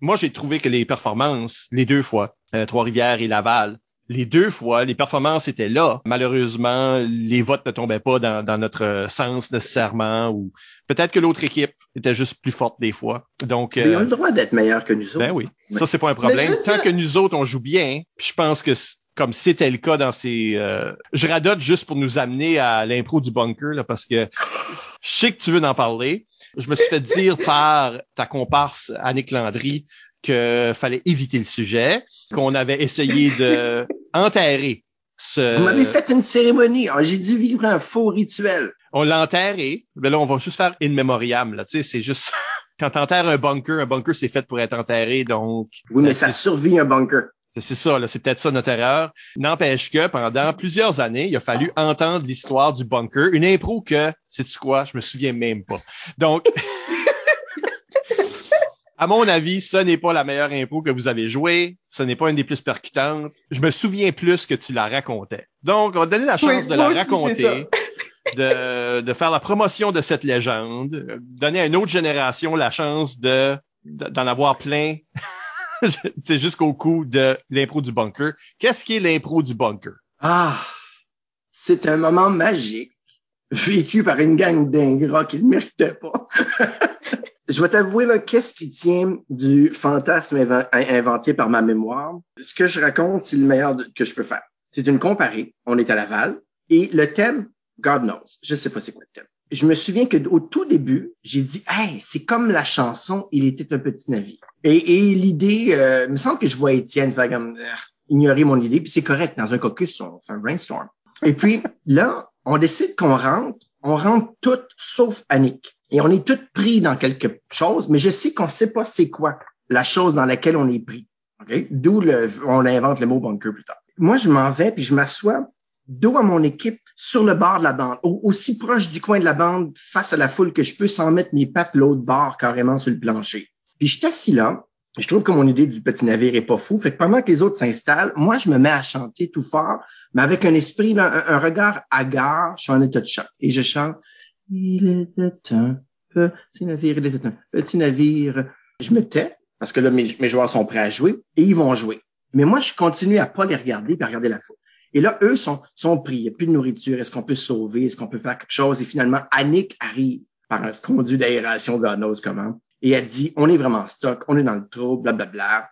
Moi, j'ai trouvé que les performances, les deux fois, euh, Trois-Rivières et Laval, les deux fois, les performances étaient là. Malheureusement, les votes ne tombaient pas dans, dans notre sens nécessairement, ou peut-être que l'autre équipe était juste plus forte des fois. Donc, Mais ils ont le droit d'être meilleurs que nous autres. Ben oui, ça c'est pas un problème. Tant que nous autres on joue bien, je pense que comme c'était le cas dans ces... Euh, je radote juste pour nous amener à l'impro du bunker, là, parce que je sais que tu veux en parler. Je me suis fait dire par ta comparse Annick Landry que fallait éviter le sujet, qu'on avait essayé de enterrer ce... Vous m'avez fait une cérémonie. Ah, j'ai dû vivre un faux rituel. On l'a enterré. Mais là, on va juste faire in memoriam. Là, tu sais, c'est juste quand t'enterres un bunker, un bunker c'est fait pour être enterré, donc. Oui, mais ça survit un bunker. C'est ça, c'est peut-être ça notre erreur. N'empêche que pendant plusieurs années, il a fallu entendre l'histoire du bunker, une impro que, sais-tu quoi, je me souviens même pas. Donc, à mon avis, ce n'est pas la meilleure impro que vous avez jouée. Ce n'est pas une des plus percutantes. Je me souviens plus que tu la racontais. Donc, on va donner la chance Oui, de la aussi, raconter, de, de faire la promotion de cette légende, donner à une autre génération la chance de d'en avoir plein c'est jusqu'au coup de l'impro du bunker. Qu'est-ce qui est l'impro du bunker? Ah, c'est un moment magique vécu par une gang d'ingrats qui ne méritaient pas. Je vais t'avouer, qu'est-ce qui tient du fantasme inven- inventé par ma mémoire? Ce que je raconte, c'est le meilleur que je peux faire. C'est une comparée. On est à Laval. Et le thème, God knows. Je sais pas c'est quoi le thème. Je me souviens que au tout début, j'ai dit, hey, c'est comme la chanson, il était un petit navire. Et, l'idée, euh, il me semble que je vois Étienne faire comme, euh, ignorer mon idée, puis c'est correct. Dans un caucus, on fait un brainstorm. Et puis, là, on décide qu'on rentre, on rentre toutes sauf Annick. Et on est toutes pris dans quelque chose, mais je sais qu'on sait pas c'est quoi la chose dans laquelle on est pris. D'où le, on invente le mot bunker plus tard. Moi, je m'en vais puis je m'assois dos à mon équipe sur le bord de la bande, au- aussi proche du coin de la bande face à la foule que je peux sans mettre mes pattes l'autre bord carrément sur le plancher. Puis je suis assis là. Je trouve que mon idée du petit navire est pas fou. Fait que pendant que les autres s'installent, moi, je me mets à chanter tout fort, mais avec un esprit, un, regard hagard, je suis en état de choc. Et je chante Il était un petit navire, il était un petit navire. Je me tais, parce que là, mes, joueurs sont prêts à jouer, et ils vont jouer. Mais moi, je continue à pas les regarder, puis à regarder la foule. Et là, eux sont, sont pris. Il n'y a plus de nourriture. Est-ce qu'on peut sauver? Est-ce qu'on peut faire quelque chose? Et finalement, Annick arrive par un conduit d'aération, God knows comment? Et elle dit, on est vraiment en stock, on est dans le trou, blablabla.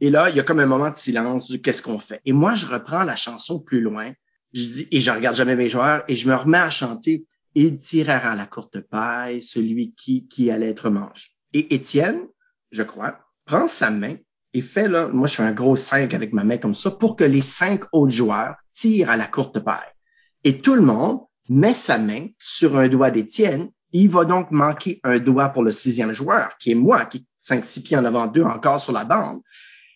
Et là, il y a comme un moment de silence du qu'est-ce qu'on fait. Et moi, je reprends la chanson plus loin. Je dis, et je regarde jamais mes joueurs et je me remets à chanter. Il tirera la courte paille, celui qui, qui allait être mangé. Et Étienne, je crois, prend sa main et fait là, moi je fais un gros 5 avec ma main comme ça pour que les cinq autres joueurs tirent à la courte paille. Et tout le monde met sa main sur un doigt d'Étienne. Il va donc manquer un doigt pour le sixième joueur, qui est moi, qui est 5-6 pieds en avant d'eux encore sur la bande.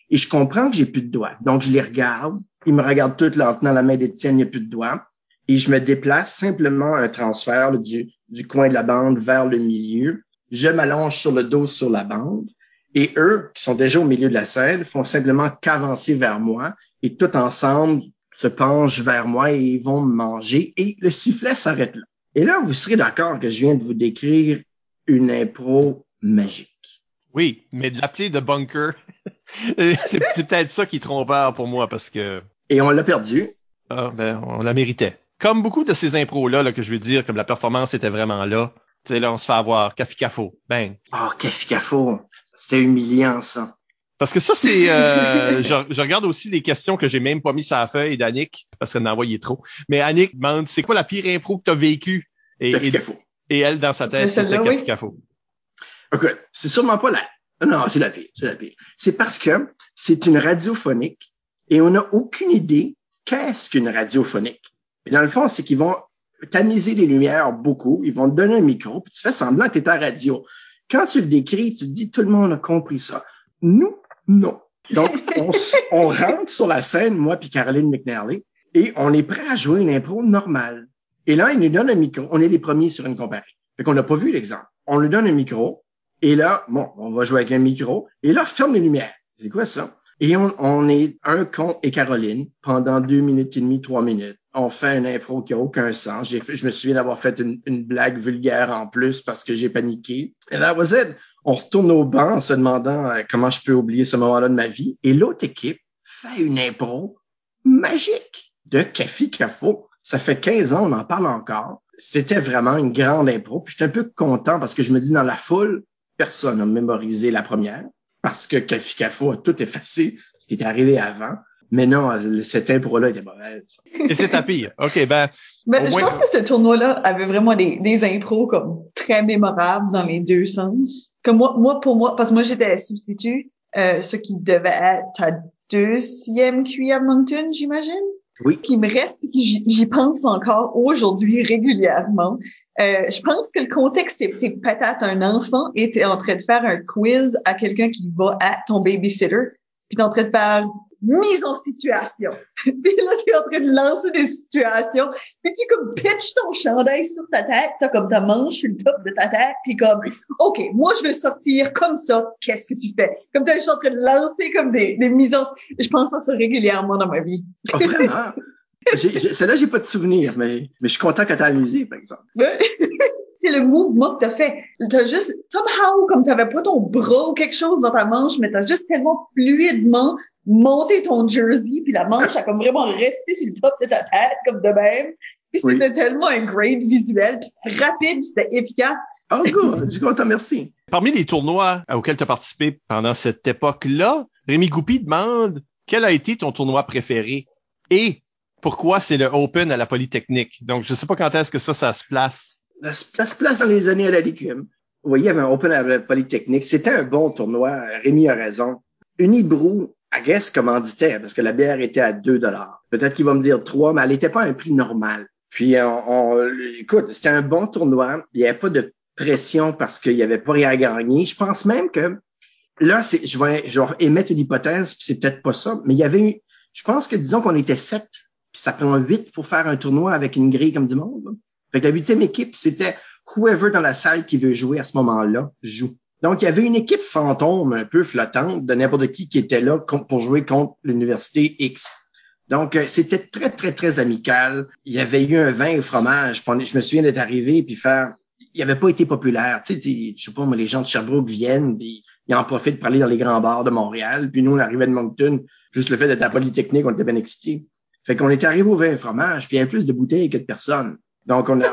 Et je comprends que j'ai plus de doigts. Donc je les regarde. Ils me regardent tous là, en tenant la main d'Étienne, il n'y a plus de doigts. Et je me déplace simplement un transfert du coin de la bande vers le milieu. Je m'allonge sur le dos sur la bande. Et eux, qui sont déjà au milieu de la scène, font simplement qu'avancer vers moi et tout ensemble se penchent vers moi et ils vont me manger et le sifflet s'arrête là. Et là, vous serez d'accord que je viens de vous décrire une impro magique. Oui, mais de l'appeler de bunker, c'est c'est peut-être ça qui est trompeur pour moi parce que Et on l'a perdu. ah, ben, on la méritait. Comme beaucoup de ces impros-là, là, que je veux dire, comme la performance était vraiment là, tu sais, là, on se fait avoir, café cafo, bang. Oh, café-cafo. C'était humiliant, ça. Parce que ça, c'est, euh, je, je regarde aussi des questions que j'ai même pas mis sur la feuille d'Annick, parce qu'elle en a envoyé trop. Mais Annick demande, c'est quoi la pire impro que tu as vécue? Et, et, et elle, dans sa tête, C'est café oui. cafo. OK. C'est sûrement pas la... Non, c'est la pire. C'est la pire. C'est parce que c'est une radiophonique et on n'a aucune idée qu'est-ce qu'une radiophonique. Et dans le fond, c'est qu'ils vont tamiser les lumières beaucoup. Ils vont te donner un micro, puis tu fais semblant que tu es à radio. Quand tu le décris, tu te dis tout le monde a compris ça. Nous, non. Donc, on, rentre sur la scène, moi puis Caroline McNally, et on est prêt à jouer une impro normale. Et là, il nous donne un micro. On est les premiers sur une compagnie. Fait qu'on n'a pas vu l'exemple. On lui donne un micro. Et là, bon, on va jouer avec un micro. Et là, ferme les lumières. C'est quoi ça? Et on, on est un con et Caroline pendant deux minutes et demie, trois minutes. On fait une impro qui a aucun sens. Je me souviens d'avoir fait une, une, blague vulgaire en plus parce que j'ai paniqué. Et that was it. On retourne au banc en se demandant euh, comment je peux oublier ce moment-là de ma vie. Et l'autre équipe fait une impro magique de Café Cafo. Ça fait 15 ans, on en parle encore. C'était vraiment une grande impro. Puis j'étais un peu content parce que je me dis dans la foule, personne n'a mémorisé la première parce que Café Cafo a tout effacé, ce qui était arrivé avant. Mais non, cette impro-là était mauvaise. Et c'est à pire. OK, ben. Mais je pense que ce tournoi-là avait vraiment des, des impros comme très mémorables dans les deux sens. Comme moi, moi pour moi, parce que moi j'étais substitut, euh, ce qui devait être ta deuxième QI à Moncton, j'imagine. Oui. Qui me reste, puis j'y pense encore aujourd'hui régulièrement. Euh, je pense que le contexte, c'est peut-être un enfant et t'es en train de faire un quiz à quelqu'un qui va à ton babysitter, puis t'es en train de faire mise en situation. puis là, tu es en train de lancer des situations. Puis tu comme pitch ton chandail sur ta tête, t'as comme ta manche sur le top de ta tête, puis comme OK, moi je veux sortir comme ça, qu'est-ce que tu fais? Comme tu es en train de lancer comme des, des mises en Je pense à ça régulièrement dans ma vie. Oh, vraiment? Celle-là, j'ai pas de souvenir, mais, mais je suis content que tu amusé, par exemple. c'est le mouvement que t'as fait. T'as juste, somehow, comme t'avais pas ton bras ou quelque chose dans ta manche, mais t'as juste tellement fluidement monté ton jersey, puis la manche a comme vraiment resté sur le top de ta tête, comme de même. Puis c'était tellement un great visuel, puis c'était rapide, puis c'était efficace. Oh, good. Je suis content, merci. Parmi les tournois auxquels tu as participé pendant cette époque-là, Rémi Goupy demande quel a été ton tournoi préféré et pourquoi c'est le Open à la Polytechnique? Donc, je sais pas quand est-ce que ça, ça se place ça se place dans les années à la légume. Vous voyez, il y avait un Open à la Polytechnique. C'était un bon tournoi. Rémi a raison. Unibrou, à guess, commanditait, parce que la bière était à 2 dollars. Peut-être qu'il va me dire 3, mais elle n'était pas un prix normal. Puis, on, écoute, c'était un bon tournoi. Il n'y avait pas de pression parce qu'il n'y avait pas rien à gagner. Je pense même que là, c'est, je vais, émettre une hypothèse, puis c'est peut-être pas ça, mais il y avait, je pense que disons qu'on était sept, puis ça prend huit pour faire un tournoi avec une grille comme du monde. Fait que la huitième équipe, c'était whoever dans la salle qui veut jouer à ce moment-là joue. Donc, il y avait une équipe fantôme un peu flottante de n'importe qui qui était là pour jouer contre l'université X. Donc, euh, c'était très, très, très amical. Il y avait eu un vin au fromage. Je me souviens d'être arrivé puis faire... Il n'avait pas été populaire. Tu sais, je sais pas, moi, les gens de Sherbrooke viennent puis ils en profitent pour aller dans les grands bars de Montréal. Puis nous, on arrivait de Moncton. Juste le fait d'être à Polytechnique, on était bien excités. Fait qu'on était arrivé au vin et fromage puis il y avait plus de bouteilles que de personnes. Donc, on, a,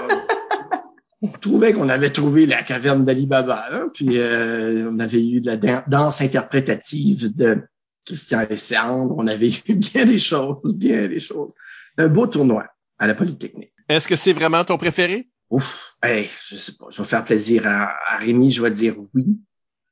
on trouvait qu'on avait trouvé la caverne d'Ali Baba, hein, puis euh, on avait eu de la danse interprétative de Christian Alessandre, on avait eu bien des choses, bien des choses. Un beau tournoi à la Polytechnique. Est-ce que c'est vraiment ton préféré? Ouf, hey, je sais pas, je vais faire plaisir à, à Rémi, je vais dire oui.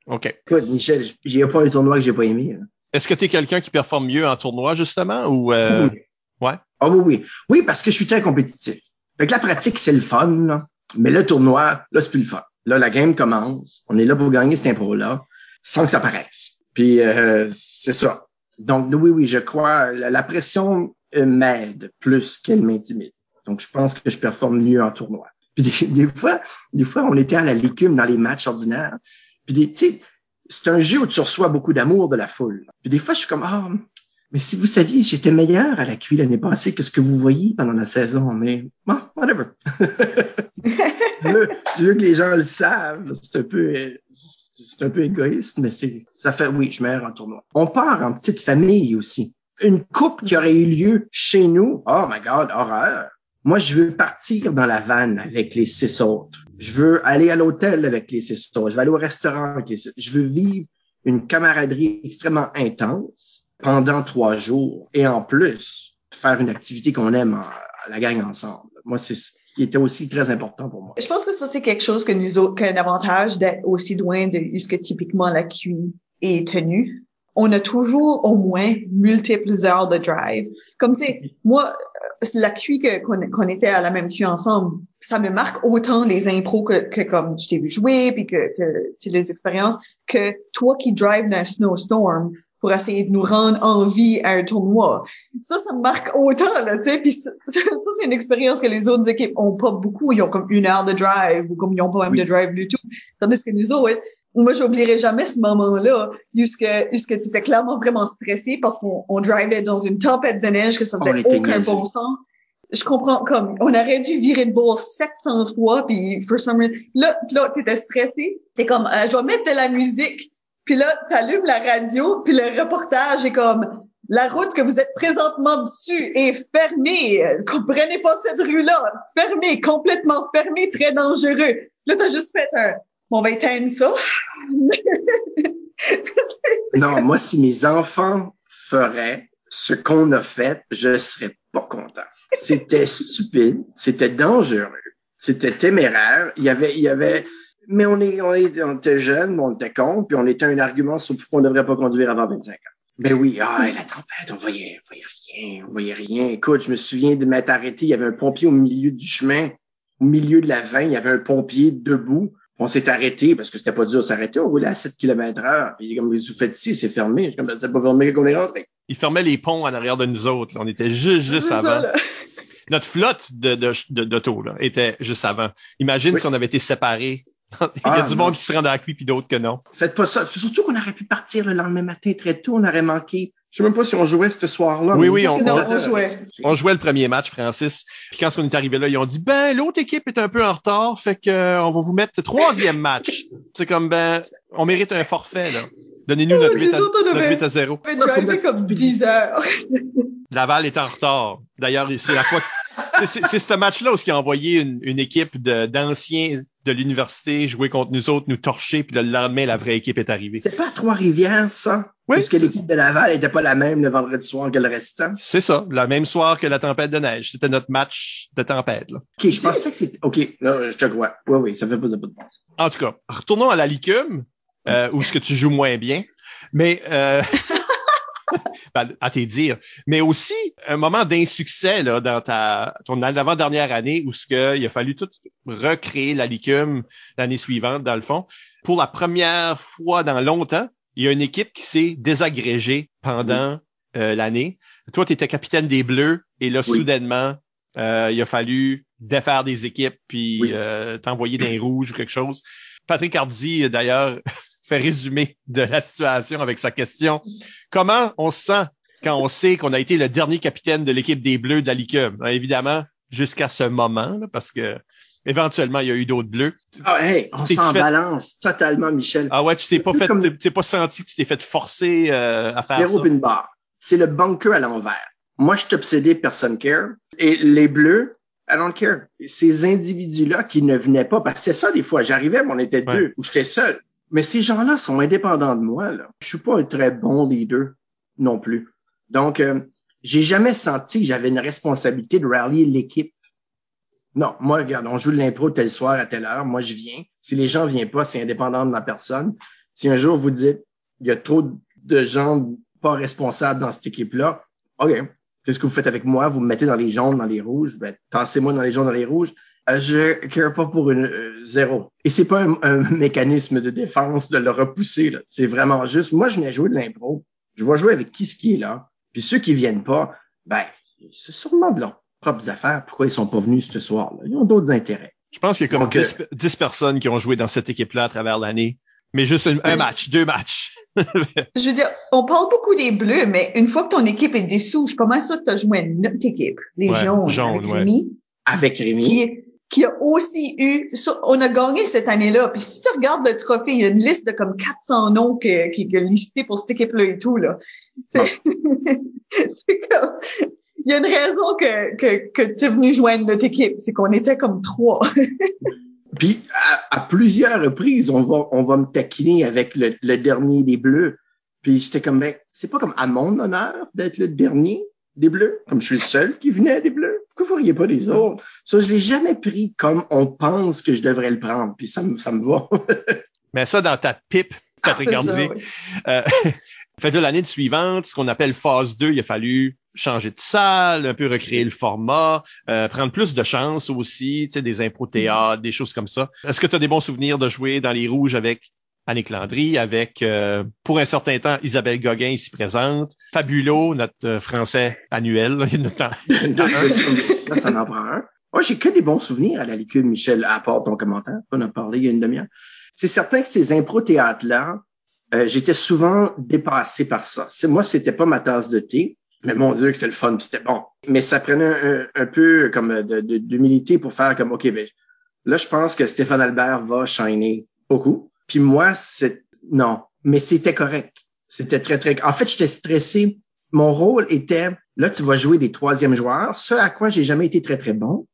OK. Écoute, Michel, j'ai pas un tournoi que j'ai pas aimé. Hein. Est-ce que tu es quelqu'un qui performe mieux en tournoi, justement, ou... Euh... Oui. Ouais? Ah oui, oui. Oui, parce que je suis très compétitif. Fait que la pratique, c'est le fun, là. Mais le tournoi, là, c'est plus le fun. Là, la game commence. On est là pour gagner cette impro-là sans que ça paraisse. Puis euh, c'est ça. Donc, oui, oui, je crois, la, la pression euh, m'aide plus qu'elle m'intimide. Donc, je pense que je performe mieux en tournoi. Puis des, des, fois, des fois, on était à la légume dans les matchs ordinaires. Puis tu sais, c'est un jeu où tu reçois beaucoup d'amour de la foule. Puis des fois, je suis comme, ah, mais si vous saviez, j'étais meilleur à la QI l'année passée que ce que vous voyez pendant la saison, mais bon, whatever. je, veux, je, veux, que les gens le savent. C'est un peu, c'est un peu égoïste, mais c'est, ça fait, oui, je mets en tournoi. On part en petite famille aussi. Une coupe qui aurait eu lieu chez nous. Oh my God, horreur. Moi, je veux partir dans la vanne avec les six autres. Je veux aller à l'hôtel avec les six autres. Je veux aller au restaurant avec les six. Je veux vivre une camaraderie extrêmement intense pendant trois jours et en plus faire une activité qu'on aime à la gang ensemble. Moi, c'est ce qui était aussi très important pour moi. Je pense que ça, c'est quelque chose que nous autres, qu'un avantage d'être aussi loin de ce que typiquement la QI est tenue. On a toujours au moins multiples heures de drive. Comme tu sais, moi, la QI qu'on était à la même QI ensemble, ça me marque autant les impros que, que comme je t'ai vu jouer puis que, que les expériences que toi qui drives dans un snowstorm pour essayer de nous rendre envie à un tournoi. Ça, ça me marque autant, là, tu sais. Puis ça, ça, c'est une expérience que les autres équipes ont pas beaucoup. Ils ont comme une heure de drive ou comme ils ont pas même Oui. de drive du tout. Tandis que nous autres, moi, j'oublierai jamais ce moment-là, jusque, jusque tu étais clairement vraiment stressé parce qu'on on drivait dans une tempête de neige que ça faisait aucun niaiseux. bon sens. Je comprends, comme, on aurait dû virer de bord 700 fois, puis for some reason, là, là, t'étais stressé. T'es comme, euh, je vais mettre de la musique. Puis là, t'allumes la radio, puis le reportage est comme, la route que vous êtes présentement dessus est fermée. Comprenez pas cette rue-là. Fermée, complètement fermée, très dangereux. Là, t'as juste fait un, on va éteindre ça. Non, moi, si mes enfants feraient ce qu'on a fait, je serais pas content. C'était stupide, c'était dangereux, c'était téméraire. Il y avait, il y avait, mais on est, on est, on était jeunes, on était con, puis on était un argument sur pourquoi on ne devrait pas conduire avant 25 ans. Ben oui, ah, la tempête, on voyait, on voyait rien, on voyait rien. Écoute, je me souviens de m'être arrêté, il y avait un pompier au milieu du chemin, au milieu de la veine, il y avait un pompier debout. On s'est arrêté parce que c'était pas dur de s'arrêter. On roulait à 7 km heure. Puis il est comme, vous faites ici, c'est fermé. Comme, t'as pas fermé qu'on est rentré. Ils fermaient les ponts en arrière de nous autres. là. On était juste, juste ça, avant. là. Notre flotte de, de, de, d'auto, là, était juste avant. Imagine Oui. si on avait été séparés. Il y a Ah, du non. monde qui se rendait à la cuit puis d'autres que non. Faites pas ça. Surtout qu'on aurait pu partir le lendemain matin très tôt. On aurait manqué. Je sais même pas si on jouait ce soir-là. Oui, oui, on- jouait. On jouait le premier match, Francis. Puis quand on est arrivé là, ils ont dit ben l'autre équipe est un peu en retard, fait que euh, on va vous mettre troisième match. C'est comme ben on mérite un forfait là. Donnez-nous notre, les 8 à, autres, on notre avait- 8 à 0. On comme 10 heures. Laval est en retard. D'ailleurs, c'est la fois c'est- c'est c'est ce match-là où il a envoyé une, une équipe de- d'anciens de l'université jouer contre nous autres, nous torcher, puis le lendemain, la vraie équipe est arrivée. C'était pas à Trois-Rivières, ça? Oui, Parce que l'équipe de Laval n'était pas la même le vendredi soir que le restant. C'est ça, la même soir que la tempête de neige. C'était notre match de tempête. Là. OK, je pensais que c'était... OK, non, je te crois. Oui, oui, ça fait pas de pas de bon sens. En tout cas, retournons à la licume, euh, où ce que tu joues moins bien. Mais euh, à tes dires. Mais aussi un moment d'insuccès là, dans ta ton avant-dernière année où ce que il a fallu tout recréer la licume l'année suivante, dans le fond. Pour la première fois dans longtemps, il y a une équipe qui s'est désagrégée pendant euh, l'année. Toi, tu étais capitaine des Bleus et là, Oui. soudainement, euh, il a fallu défaire des équipes puis Oui. euh, t'envoyer d'un rouge ou quelque chose. Patrick Hardy, d'ailleurs, fait résumer de la situation avec sa question. Comment on se sent quand on sait qu'on a été le dernier capitaine de l'équipe des Bleus de la Ligue Évidemment, jusqu'à ce moment, là, parce que éventuellement, il y a eu d'autres Bleus. Ah, hey, on s'en fait- balance totalement, Michel. Ah ouais, tu t'es pas fait, comme- tu t'es pas senti que tu t'es fait forcer euh, à faire Zéro ça? barre. C'est le bunker à l'envers. Moi, je suis obsédé, personne care. Et les bleus, I don't care. Ces individus-là qui ne venaient pas, parce que c'est ça des fois. J'arrivais, mais on était Ouais. deux, ou j'étais seul. Mais ces gens-là sont indépendants de moi. Là. Je suis pas un très bon leader non plus. Donc, euh, j'ai jamais senti que j'avais une responsabilité de rallier l'équipe. Non, moi, regarde, on joue de l'impro tel soir à telle heure. Moi, je viens. Si les gens viennent pas, c'est indépendant de ma personne. Si un jour vous dites, il y a trop de gens pas responsables dans cette équipe-là, OK. Qu'est-ce que vous faites avec moi? Vous me mettez dans les jaunes, dans les rouges. Ben, tassez-moi dans les jaunes, dans les rouges. Euh, je care pas pour une euh, zéro. Et c'est pas un, un mécanisme de défense de le repousser. là. C'est vraiment juste, moi, je viens jouer de l'impro. Je vais jouer avec qui ce qui est là. Puis ceux qui viennent pas, ben, c'est sûrement de leurs propres affaires. Pourquoi ils sont pas venus ce soir-là? Ils ont d'autres intérêts. Je pense qu'il y a comme Donc, 10, 10 personnes qui ont joué dans cette équipe-là à travers l'année. Mais juste un, un match, deux matchs. Je veux dire, on parle beaucoup des bleus, mais une fois que ton équipe est dessous, je suis pas mal sûre que tu as joué à notre équipe, les Ouais, jaunes, jaunes, avec ouais. Rémi, Avec Rémi. qui, qui a aussi eu, on a gagné cette année-là. Puis si tu regardes le trophée, il y a une liste de comme 400 noms qui qui est listé pour cette équipe-là et tout, là. C'est, c'est comme, il y a une raison que, que, que tu es venu joindre notre équipe. C'est qu'on était comme trois. Puis à, à plusieurs reprises, on va, on va me taquiner avec le, le dernier des Bleus. Puis j'étais comme, ben, c'est pas comme à mon honneur d'être le dernier des Bleus, comme je suis le seul qui venait des Bleus. Pourquoi vous riez pas des autres? Ça, je l'ai jamais pris comme on pense que je devrais le prendre. Puis ça me, ça me va. Mais ça, dans ta pipe, Patrick ça, Hardy. oui. Euh, fait là, l'année suivante, ce qu'on appelle phase 2, il a fallu changer de salle, un peu recréer le format, euh, prendre plus de chances aussi, tu sais, des impro théâtres, des choses comme ça. Est-ce que tu as des bons souvenirs de jouer dans les rouges avec Annick Landry, avec, euh, pour un certain temps, Isabelle Gauguin ici présente, Fabulo, notre euh, français annuel. là, ça en prend un. Moi, j'ai que des bons souvenirs à la liquide, Michel, à part ton commentaire. On a parlé il y a une demi-heure. C'est certain que ces impro-théâtres-là, euh, j'étais souvent dépassé par ça. Moi, c'était pas ma tasse de thé, mais mon Dieu, que c'était le fun, c'était bon. Mais ça prenait un, peu comme de, d'humilité pour faire comme, OK, ben, là, je pense que Stéphane Albert va shiner beaucoup. Puis moi, c'est, non. Mais c'était correct. C'était très, très, en fait, j'étais stressé. Mon rôle était, là, tu vas jouer des troisièmes joueurs, ce à quoi j'ai jamais été très, très bon.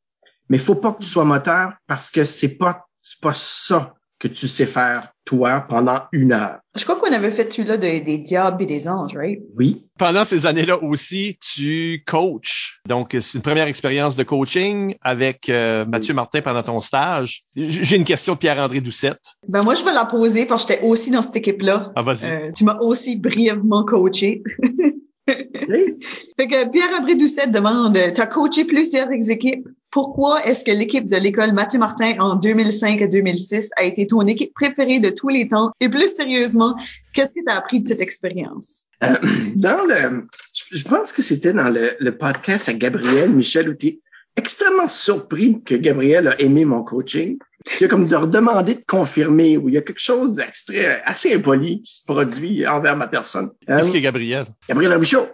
Mais faut pas que tu sois moteur parce que c'est pas, c'est pas ça que tu sais faire, toi, pendant une heure. Je crois qu'on avait fait celui-là des diables et des anges, right? Oui. Pendant ces années-là aussi, tu coaches. Donc, c'est une première expérience de coaching avec euh, Mathieu Martin pendant ton stage. J'ai une question de Pierre-André Doucette. Ben moi, je vais la poser parce que j'étais aussi dans cette équipe-là. Ah, vas-y. Euh, tu m'as aussi brièvement coaché. fait que Pierre-André Doucette demande, tu as coaché plusieurs équipes? Pourquoi est-ce que l'équipe de l'école Mathieu Martin en 2005 à 2006 a été ton équipe préférée de tous les temps? Et plus sérieusement, qu'est-ce que tu as appris de cette expérience? Euh, dans le, je pense que c'était dans le, le, podcast à Gabriel Michel où tu extrêmement surpris que Gabriel a aimé mon coaching. C'est comme de redemander de confirmer ou il y a quelque chose d'extrait assez impoli qui se produit envers ma personne. Qu'est-ce euh, que Gabriel? Gabriel Abichaud.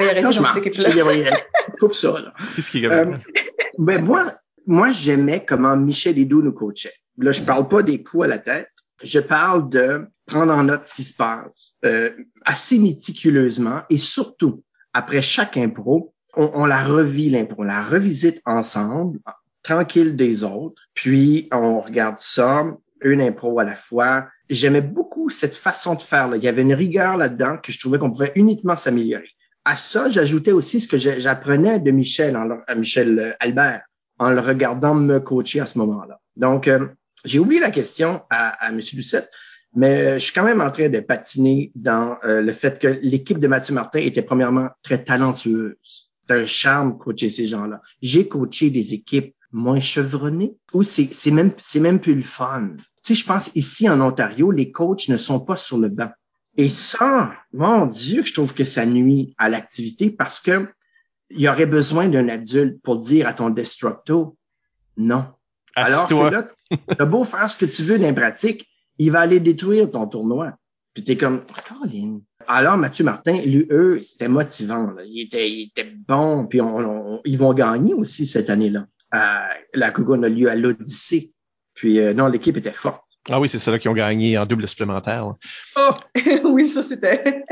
non, je Gabriel. Coupe ça, là. Qu'est-ce qui est Gabriel? Euh, ben, moi, moi, j'aimais comment Michel Hidou nous coachait. Là, je parle pas des coups à la tête. Je parle de prendre en note ce qui se passe euh, assez méticuleusement et surtout, après chaque impro, on, la revit l'impro, on la revisite ensemble, tranquille des autres, puis on regarde ça, une impro à la fois. J'aimais beaucoup cette façon de faire. Là. Il y avait une rigueur là-dedans que je trouvais qu'on pouvait uniquement s'améliorer. À ça, j'ajoutais aussi ce que j'apprenais de Michel, à Michel euh, Albert, en le regardant me coacher à ce moment-là. Donc, euh, j'ai oublié la question à, M. Lucette, mais je suis quand même en train de patiner dans euh, le fait que l'équipe de Mathieu Martin était premièrement très talentueuse. C'est un charme coacher ces gens-là. J'ai coaché des équipes moins chevronnées ou c'est même même plus le fun. Tu sais, je pense ici en Ontario, les coachs ne sont pas sur le banc. Et ça, mon Dieu, je trouve que ça nuit à l'activité parce que il y aurait besoin d'un adulte pour dire à ton destructo non. Alors que là, t'as beau faire ce que tu veux dans la pratique, il va aller détruire ton tournoi. Puis t'es comme, oh, Alors, Mathieu Martin, lui, eux, c'était motivant. Là. Il, était, il était bon, puis on, ils vont gagner aussi cette année-là. Euh, la Cougon a lieu à l'Odyssée. Puis euh, non, l'équipe était forte. Ah oui, c'est ceux-là qui ont gagné en double supplémentaire. Oh! oui, ça c'était.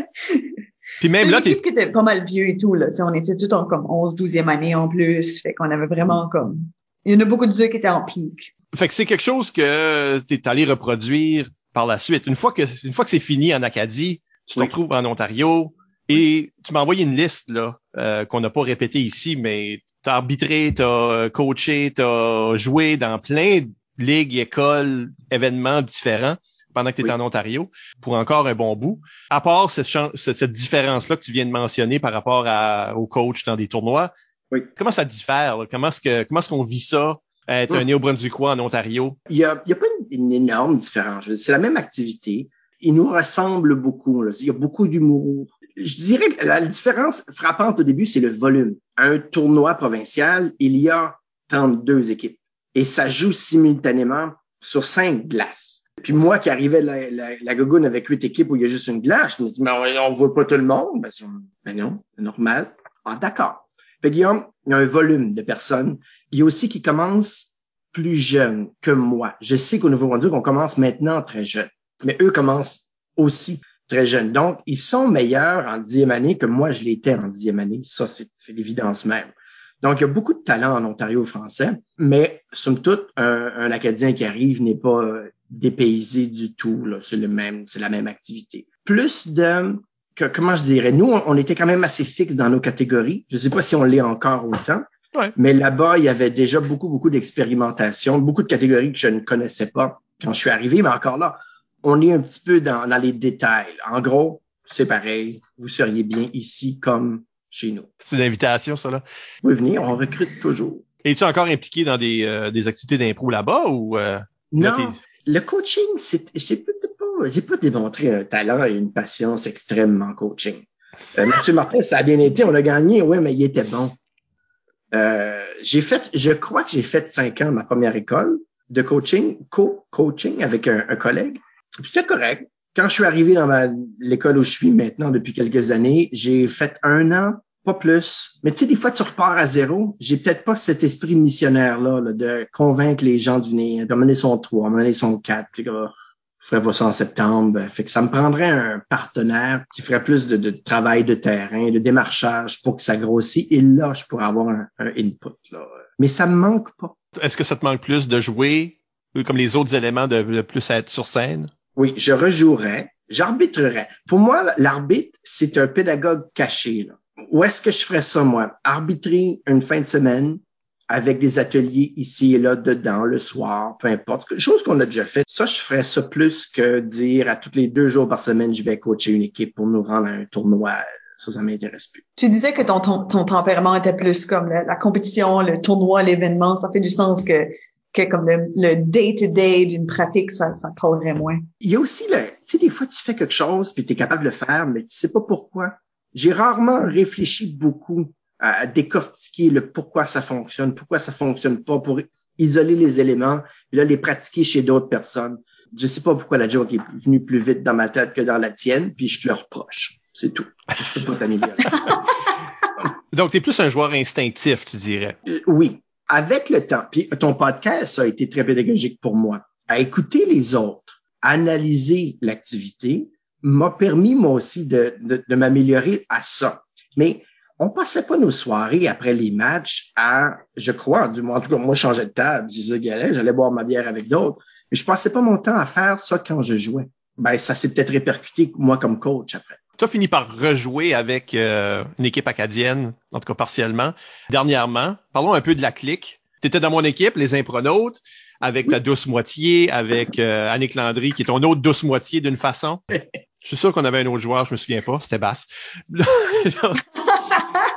Puis même là, l'équipe qui était pas mal vieux et tout là, on était tout en comme 11 12e année en plus, fait qu'on avait vraiment comme il y en a beaucoup de ceux qui étaient en pic. Fait que c'est quelque chose que tu es allé reproduire par la suite. Une fois que une fois que c'est fini en Acadie, tu te retrouves en Ontario et tu m'as envoyé une liste là euh, qu'on n'a pas répétée ici, mais t'as arbitré, t'as coaché, t'as joué dans plein ligues, écoles, événements différents pendant que tu étais en Ontario pour encore un bon bout. À part cette, cette différence-là que tu viens de mentionner par rapport à, au coach dans des tournois, comment ça diffère? Comment est-ce que comment est-ce qu'on vit ça? Être un néo-brunswickois en Ontario? Il y a, il y a pas une, une énorme différence. C'est la même activité. Il nous ressemble beaucoup. Là. Il y a beaucoup d'humour. Je dirais que la différence frappante au début, c'est le volume. un tournoi provincial, il y a 32 équipes et ça joue simultanément sur cinq glaces. Puis moi qui arrivais la, la, la gogoune avec huit équipes où il y a juste une glace, je me dis, mais on, voit pas tout le monde. Ben, ben non, normal. Ah, d'accord. Fait Guillaume, il y a un volume de personnes. Il y a aussi qui commencent plus jeunes que moi. Je sais qu'au Nouveau-Brunswick, on commence maintenant très jeune, mais eux commencent aussi très jeunes. Donc, ils sont meilleurs en dixième année que moi, je l'étais en dixième année. Ça, c'est l'évidence même. Donc, il y a beaucoup de talent en Ontario français, mais somme toute, un, un Acadien qui arrive n'est pas euh, dépaysé du tout. C'est le même, c'est la même activité. Plus de que, comment je dirais, nous, on, était quand même assez fixe dans nos catégories. Je ne sais pas si on l'est encore autant, mais là-bas, il y avait déjà beaucoup, beaucoup d'expérimentation, beaucoup de catégories que je ne connaissais pas quand je suis arrivé, mais encore là, on est un petit peu dans, dans les détails. En gros, c'est pareil. Vous seriez bien ici comme chez nous. C'est une invitation, ça, là? Vous pouvez venir, on recrute toujours. Es-tu encore impliqué dans des, euh, des activités d'impro là-bas ou... Euh, non, Le coaching, c'est, j'ai pas, j'ai pas démontré un talent et une patience extrêmement coaching. Euh, Mathieu Martin, ça a bien été, on a gagné, oui, mais il était bon. Euh, j'ai fait, je crois que j'ai fait cinq ans ma première école de coaching, co-coaching avec un, un collègue. C'était correct. Quand je suis arrivé dans ma, l'école où je suis maintenant depuis quelques années, j'ai fait un an, pas plus. Mais tu sais, des fois, tu repars à zéro. J'ai peut-être pas cet esprit missionnaire-là de convaincre les gens de venir, d'amener son 3, d'amener son 4, puis je ferais pas ça en septembre. Fait que ça me prendrait un partenaire qui ferait plus de, travail de terrain, de démarchage pour que ça grossit. Et là, je pourrais avoir un, input. Mais ça me manque pas. Est-ce que ça te manque plus de jouer comme les autres éléments de, de plus être sur scène? Oui, je rejouerais, j'arbitrerais. Pour moi, l'arbitre, c'est un pédagogue caché. Là. Où est-ce que je ferais ça, moi? Arbitrer une fin de semaine, avec des ateliers ici et là, dedans, le soir, peu importe. Chose qu'on a déjà fait. Ça, je ferais ça plus que dire à tous les deux jours par semaine, je vais coacher une équipe pour nous rendre à un tournoi. Ça, ça m'intéresse plus. Tu disais que ton, tempérament était plus comme la compétition, le tournoi, l'événement. Ça fait du sens que que comme le day-to-day d'une pratique, ça, ça collerait moins. Il y a aussi le, tu sais, des fois, tu fais quelque chose puis tu es capable de le faire, mais tu sais pas pourquoi. J'ai rarement réfléchi beaucoup à, décortiquer le pourquoi ça fonctionne, pourquoi ça fonctionne pas, pour isoler les éléments, et là, les pratiquer chez d'autres personnes. Je sais pas pourquoi la joke est venue plus vite dans ma tête que dans la tienne, puis je te le reproche. C'est tout. Je peux pas t'améliorer. Donc, tu es plus un joueur instinctif, tu dirais. Euh, oui. Avec le temps, puis ton podcast a été très pédagogique pour moi. À écouter les autres, analyser l'activité, m'a permis moi aussi de, de, m'améliorer à ça. Mais on passait pas nos soirées après les matchs à, je crois, du moins, en tout cas, moi, je changeais de table, je disais galet, j'allais boire ma bière avec d'autres, mais je passais pas mon temps à faire ça quand je jouais. Ben, ça s'est peut-être répercuté, moi, comme coach après. Tu as fini par rejouer avec euh, une équipe acadienne, en tout cas partiellement. Dernièrement, parlons un peu de la clique. Tu étais dans mon équipe, les impronautes, avec ta douce moitié, avec euh, Annick Landry, qui est ton autre douce moitié d'une façon. Je suis sûr qu'on avait un autre joueur, je me souviens pas, c'était Basse.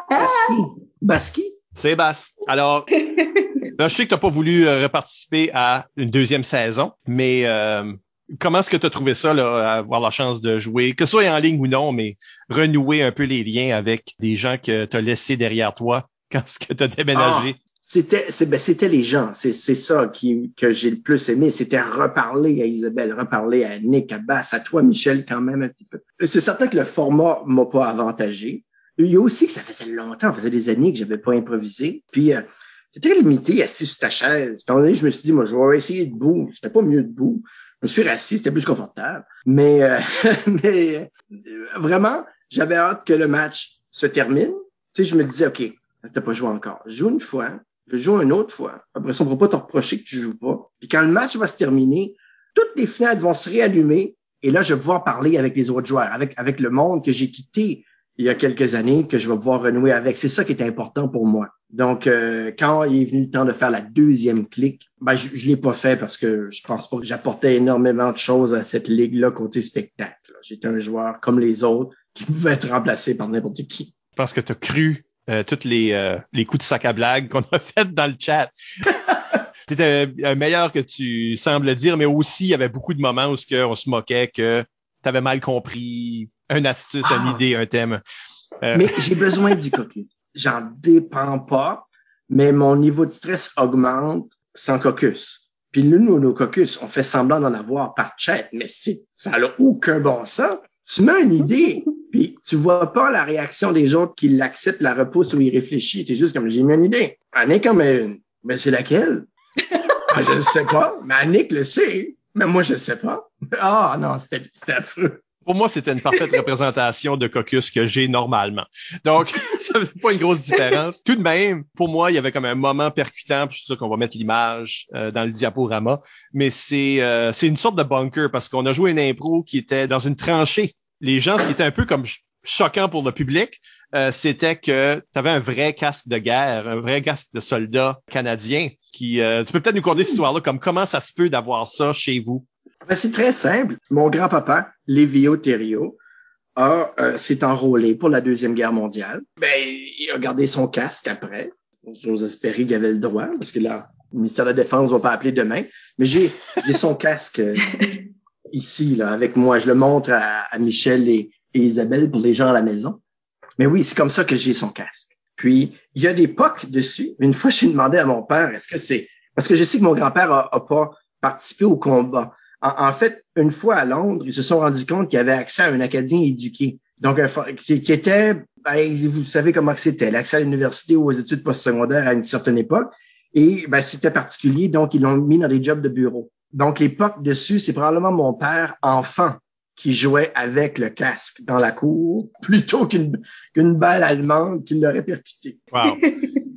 Baski. Baski? C'est Basse. Alors, je sais que tu n'as pas voulu euh, reparticiper à une deuxième saison, mais euh, comment est-ce que tu as trouvé ça, là, avoir la chance de jouer, que ce soit en ligne ou non, mais renouer un peu les liens avec des gens que tu as laissés derrière toi quand tu as déménagé? Ah, c'était ben, c'était les gens, c'est ça qui, que j'ai le plus aimé, c'était reparler à Isabelle, reparler à Nick, à Bass, à toi Michel quand même un petit peu. C'est certain que le format m'a pas avantagé, il y a aussi que ça faisait longtemps, ça faisait des années que j'avais pas improvisé. Puis euh, j'étais limité, assis sur ta chaise. Puis un moment je me suis dit, moi, je vais essayer debout. C'était pas mieux debout. Je me suis rassis, c'était plus confortable. Mais, euh, mais euh, vraiment, j'avais hâte que le match se termine. Tu sais, je me disais, OK, t'as pas joué encore. Je joue une fois, je joue une autre fois. Après ça, on va pas te reprocher que tu joues pas. Puis quand le match va se terminer, toutes les fenêtres vont se réallumer. Et là, je vais pouvoir parler avec les autres joueurs, avec, avec le monde que j'ai quitté il y a quelques années que je vais pouvoir renouer avec. C'est ça qui est important pour moi. Donc, euh, quand il est venu le temps de faire la deuxième clique, ben, je, je l'ai pas fait parce que je pense pas que j'apportais énormément de choses à cette ligue-là côté spectacle. J'étais un joueur comme les autres qui pouvait être remplacé par n'importe qui. Je pense que tu as cru euh, tous les, euh, les coups de sac à blague qu'on a fait dans le chat. C'était meilleur que tu sembles dire, mais aussi il y avait beaucoup de moments où on se moquait que tu avais mal compris une astuce, une ah. idée, un thème. Euh, mais j'ai besoin du caucus. J'en dépends pas, mais mon niveau de stress augmente sans caucus. Puis nous, nos caucus, on fait semblant d'en avoir par chat, mais ça n'a aucun bon sens. Tu mets une idée, puis tu vois pas la réaction des autres qui l'acceptent, la repoussent ou y réfléchissent. T'es juste comme, j'ai mis une idée. Annick en met une. Mais c'est laquelle? ah, je ne sais pas. Mais Annick le sait. Mais moi, je ne sais pas. Ah, non, c'était, c'était affreux pour moi, c'était une parfaite représentation de caucus que j'ai normalement. Donc, ça fait pas une grosse différence. Tout de même, pour moi, il y avait comme un moment percutant. Je suis sûr qu'on va mettre l'image euh, dans le diaporama, mais c'est euh, c'est une sorte de bunker parce qu'on a joué une impro qui était dans une tranchée. Les gens, ce qui était un peu comme choquant pour le public, euh, c'était que tu avais un vrai casque de guerre, un vrai casque de soldat canadien. Qui, tu peux peut-être nous conter cette histoire-là, comme comment ça se peut d'avoir ça chez vous? Ben, c'est très simple. Mon grand-papa, Lévio Thériault, a, euh, s'est enrôlé pour la Deuxième Guerre mondiale. Ben, il a gardé son casque après. J'ose espérer qu'il avait le droit, parce que le ministère de la Défense va pas appeler demain. Mais j'ai, j'ai son casque euh, ici, là, avec moi. Je le montre à, à Michel et, Isabelle pour les gens à la maison. Mais oui, c'est comme ça que j'ai son casque. Puis, il y a des pocs dessus. Une fois, j'ai demandé à mon père, est-ce que c'est... Parce que je sais que mon grand-père a, a pas participé au combat. En, fait, une fois à Londres, ils se sont rendus compte qu'il avait accès à un Acadien éduqué. Donc, qui, était ben, vous savez comment c'était, l'accès à l'université ou aux études postsecondaires à une certaine époque. Et ben, c'était particulier, donc ils l'ont mis dans des jobs de bureau. Donc, l'époque dessus, c'est probablement mon père, enfant, qui jouait avec le casque dans la cour, plutôt qu'une qu'une balle allemande qui l'aurait percuté. Wow.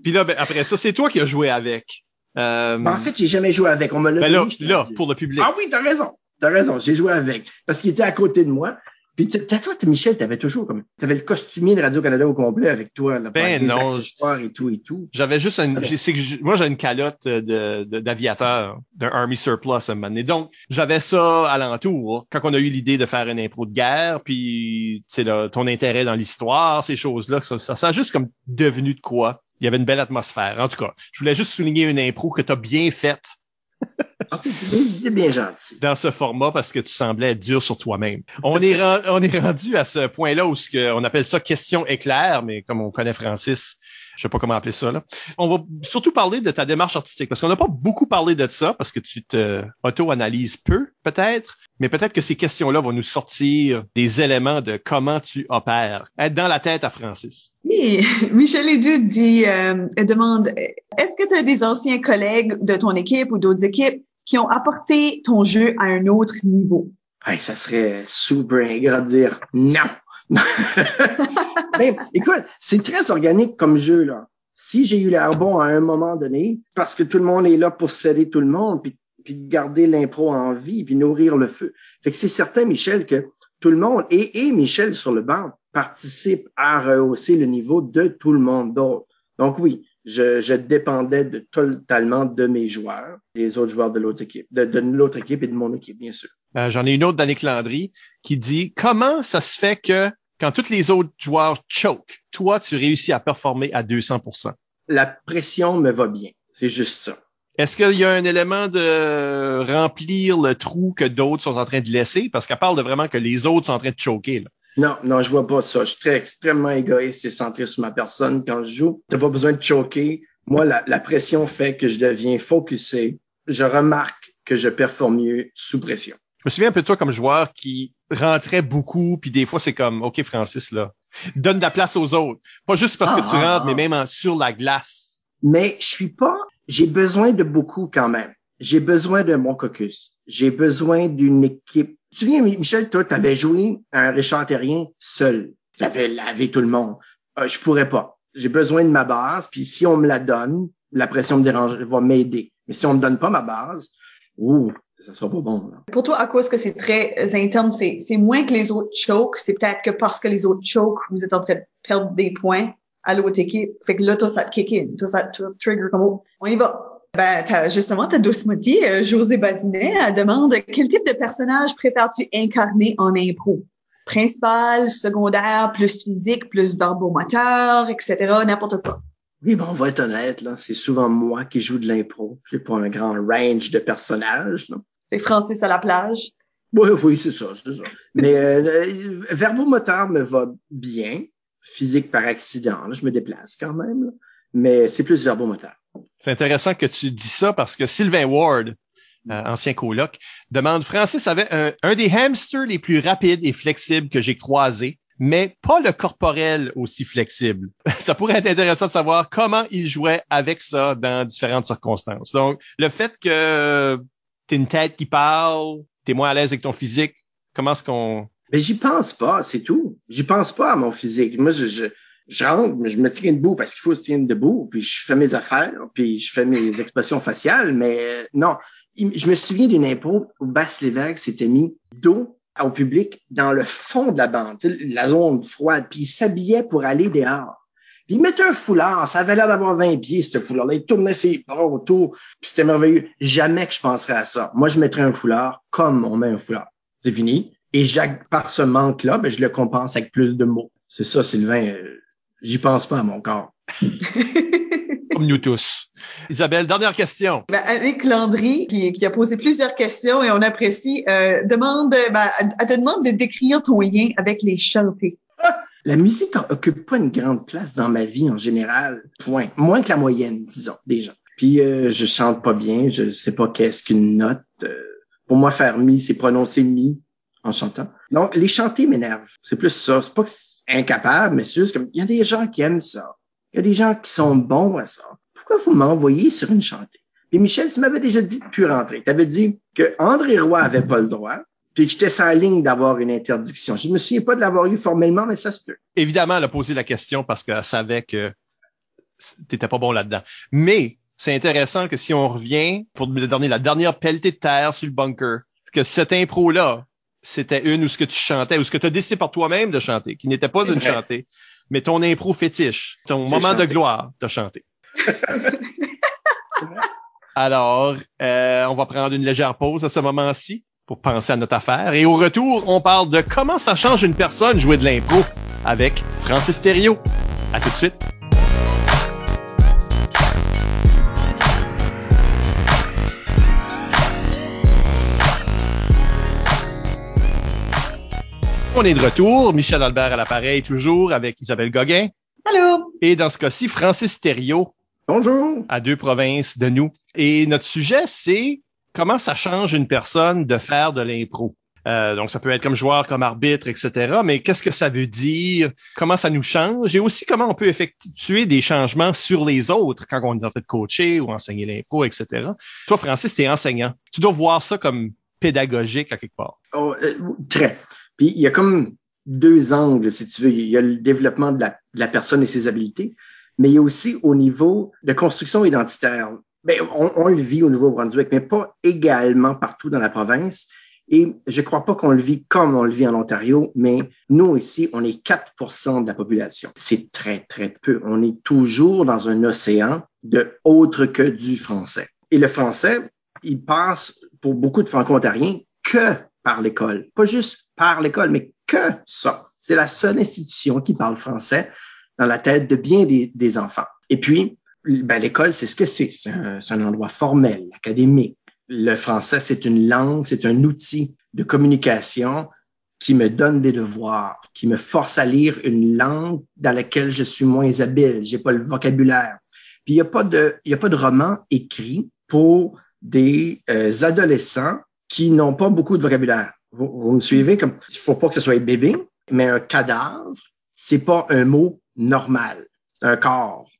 Puis là, ben, après ça, c'est toi qui as joué avec. Euh... Ben, en fait, j'ai jamais joué avec. On me l'a ben là, là pour le public. Ah oui, t'as raison. T'as raison. J'ai joué avec. Parce qu'il était à côté de moi. Puis toi, Michel, t'avais toujours comme, t'avais le costumier de Radio-Canada au complet avec toi, là, ben non. accessoires et tout et tout. J'avais juste une, c'est que moi, j'ai une calotte de, d'aviateur, d'un Army Surplus à un moment donné. Donc, j'avais ça alentour quand on a eu l'idée de faire une impro de guerre, puis, tu sais, ton intérêt dans l'histoire, ces choses-là, ça, ça, ça a juste comme devenu de quoi. Il y avait une belle atmosphère. En tout cas, je voulais juste souligner une impro que t'as bien faite c'est bien gentil. Dans ce format parce que tu semblais être dur sur toi-même. On est, on est rendu à ce point-là où ce que, on appelle ça question éclair, mais comme on connaît Francis, je sais pas comment appeler ça là. On va surtout parler de ta démarche artistique parce qu'on n'a pas beaucoup parlé de ça parce que tu te auto-analyses peu peut-être, mais peut-être que ces questions-là vont nous sortir des éléments de comment tu opères. Être dans la tête à Francis. Oui, Michel Edu dit euh, demande est-ce que tu as des anciens collègues de ton équipe ou d'autres équipes qui ont apporté ton jeu à un autre niveau? Hey, ça serait super ingrat de dire non. Ben, écoute, c'est très organique comme jeu, là. Si j'ai eu l'air bon à un moment donné, parce que tout le monde est là pour serrer tout le monde, puis, garder l'impro en vie, puis nourrir le feu. Fait que c'est certain, Michel, que tout le monde, et, Michel sur le banc, participe à rehausser le niveau de tout le monde d'autre. Donc oui, je, dépendais totalement de mes joueurs, des autres joueurs de l'autre équipe, de, de l'autre équipe et de mon équipe, bien sûr. Euh, J'en ai une autre d'Annick Landry qui dit comment ça se fait que quand tous les autres joueurs choke, toi, tu réussis à performer à 200% La pression me va bien. C'est juste ça. Est-ce qu'il y a un élément de remplir le trou que d'autres sont en train de laisser? Parce qu'elle parle de vraiment que les autres sont en train de choquer. Là. Non, non, je vois pas ça. Je suis très extrêmement égoïste et centré sur ma personne quand je joue. T'as pas besoin de choquer. Moi, la, la, pression fait que je deviens focusé. Je remarque que je performe mieux sous pression. Je me souviens un peu de toi comme joueur qui rentrait beaucoup, puis des fois c'est comme, OK Francis, là, donne de la place aux autres. Pas juste parce que tu ah. rentres, mais même en, sur la glace. Mais je suis pas, j'ai besoin de beaucoup quand même. J'ai besoin de mon caucus. J'ai besoin d'une équipe. Tu te souviens, Michel, toi, tu avais joué un Richard Terrien seul. Tu avais lavé tout le monde. Euh, je pourrais pas. J'ai besoin de ma base, puis si on me la donne, la pression me dérange, va m'aider. Mais si on me donne pas ma base, ouh, ça sera pas bon. Pour toi, à cause que c'est très interne, c'est, moins que les autres choke, c'est peut-être que parce que les autres choke, vous êtes en train de perdre des points à l'autre équipe. Fait que là, toi, ça te kick in, toi, ça te trigger comme on y va. Ben, justement, ta douce moitié, euh, José Bazinet, elle demande quel type de personnage préfères-tu incarner en impro? Principal, secondaire, plus physique, plus barbomoteur, etc., n'importe quoi. Oui, bon, on va être honnête, là. C'est souvent moi qui joue de l'impro. J'ai pas un grand range de personnages, non? C'est Francis à la plage. Oui, oui, c'est ça, c'est ça. Mais euh, verbomoteur me va bien. Physique par accident, là, je me déplace quand même. Là. Mais c'est plus verbomoteur. C'est intéressant que tu dis ça parce que Sylvain Ward, euh, ancien coloc, demande Francis avait un, un des hamsters les plus rapides et flexibles que j'ai croisés mais pas le corporel aussi flexible. Ça pourrait être intéressant de savoir comment il jouait avec ça dans différentes circonstances. Donc, le fait que tu une tête qui parle, tu es moins à l'aise avec ton physique, comment est-ce qu'on... Mais j'y pense pas, c'est tout. J'y pense pas à mon physique. Moi, je, je, je rentre, je me tiens debout parce qu'il faut se tenir debout, puis je fais mes affaires, puis je fais mes expressions faciales, mais non. Je me souviens d'une impro où Basse Lévesque s'était mis dos au public dans le fond de la bande, la zone froide, puis il s'habillait pour aller dehors. Puis il mettait un foulard, ça avait l'air d'avoir 20 pieds, ce foulard-là. Il tournait ses bras autour, puis c'était merveilleux. Jamais que je penserais à ça. Moi, je mettrais un foulard comme on met un foulard. C'est fini. Et par ce manque-là, ben, je le compense avec plus de mots. C'est ça, Sylvain. Euh, j'y pense pas à mon corps. comme nous tous. Isabelle, dernière question. Ben, Annick Landry, qui, qui, a posé plusieurs questions et on apprécie, euh, demande, ben, elle te demande de décrire ton lien avec les chantés. La musique occupe pas une grande place dans ma vie en général, point. Moins que la moyenne, disons, déjà. Puis euh, je chante pas bien, je sais pas qu'est-ce qu'une note. Euh, pour moi, faire mi, c'est prononcer mi en chantant. Donc, les chanter m'énervent. C'est plus ça. C'est pas que c'est incapable, mais c'est juste comme, il y a des gens qui aiment ça. Il y a des gens qui sont bons à ça. Pourquoi vous m'envoyez sur une chantée? Puis Michel, tu m'avais déjà dit de plus rentrer. Tu avais dit que André Roy avait pas le droit, puis que j'étais sans ligne d'avoir une interdiction. Je me souviens pas de l'avoir eu formellement, mais ça se peut. Évidemment, elle a posé la question parce qu'elle savait que t'étais pas bon là-dedans. Mais c'est intéressant que si on revient pour dernier, la dernière pelletée de terre sur le bunker, que cette impro-là, c'était une où ce que tu chantais, ou ce que tu as décidé par toi-même de chanter, qui n'était pas une chantée, mais ton impro fétiche, ton moment de gloire, de chanter. Alors, euh, on va prendre une légère pause à ce moment-ci pour penser à notre affaire. Et au retour, on parle de comment ça change une personne jouer de l'impro avec Francis Thériault. À tout de suite. On est de retour. Michel Albert à l'appareil, toujours avec Isabelle Gauguin. Allô? Et dans ce cas-ci, Francis Thériault. Bonjour. À deux provinces de nous. Et notre sujet, c'est comment ça change une personne de faire de l'impro. Euh, donc, ça peut être comme joueur, comme arbitre, etc. Mais qu'est-ce que ça veut dire? Comment ça nous change? Et aussi, comment on peut effectuer des changements sur les autres quand on est en train de coacher ou enseigner l'impro, etc. Toi, Francis, tu es enseignant. Tu dois voir ça comme pédagogique à quelque part. Oh, euh, très. Puis il y a comme deux angles, si tu veux. Il y a le développement de la, personne et ses habiletés, mais il y a aussi au niveau de construction identitaire. Bien, on, le vit au Nouveau-Brunswick, mais pas également partout dans la province. Et je crois pas qu'on le vit comme on le vit en Ontario, mais nous ici, on est 4% de la population. C'est très, très peu. On est toujours dans un océan de autre que du français. Et le français, il passe pour beaucoup de franco-ontariens que par l'école. Pas juste par l'école, mais que ça. C'est la seule institution qui parle français dans la tête de bien des, des enfants. Et puis, ben, l'école, c'est ce que c'est. C'est un, un, endroit formel, académique. Le français, c'est une langue, c'est un outil de communication qui me donne des devoirs, qui me force à lire une langue dans laquelle je suis moins habile, j'ai pas le vocabulaire. Puis il n'y a pas de, il y a pas de roman écrit pour des euh, adolescents qui n'ont pas beaucoup de vocabulaire. Vous, me suivez comme il faut pas que ce soit bébé, mais un cadavre, c'est pas un mot normal. C'est un corps.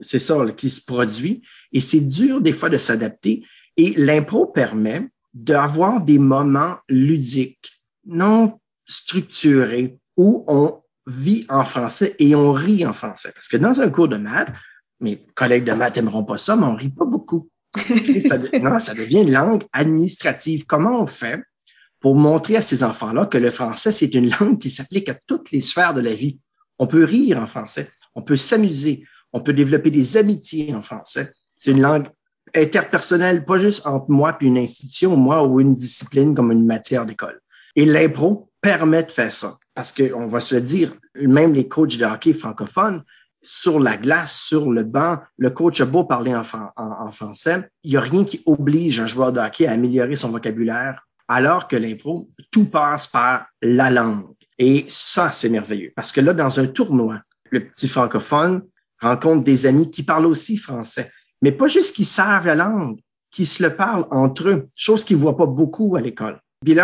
C'est ça qui se produit et c'est dur des fois de s'adapter. Et l'impro permet d'avoir des moments ludiques, non structurés, où on vit en français et on rit en français. Parce que dans un cours de maths, mes collègues de maths n'aimeront pas ça, mais on rit pas beaucoup. Non, ça devient une langue administrative. Comment on fait pour montrer à ces enfants-là que le français, c'est une langue qui s'applique à toutes les sphères de la vie? On peut rire en français, on peut s'amuser, on peut développer des amitiés en français. C'est une langue interpersonnelle, pas juste entre moi puis une institution, moi ou une discipline comme une matière d'école. Et l'impro permet de faire ça. Parce qu'on va se dire, même les coachs de hockey francophones, sur la glace, sur le banc, le coach a beau parler en, français, il n'y a rien qui oblige un joueur de hockey à améliorer son vocabulaire, alors que l'impro, tout passe par la langue. Et ça, c'est merveilleux. Parce que là, dans un tournoi, le petit francophone rencontre des amis qui parlent aussi français, mais pas juste qui savent la langue, qui se le parlent entre eux, chose qu'ils voient pas beaucoup à l'école. Il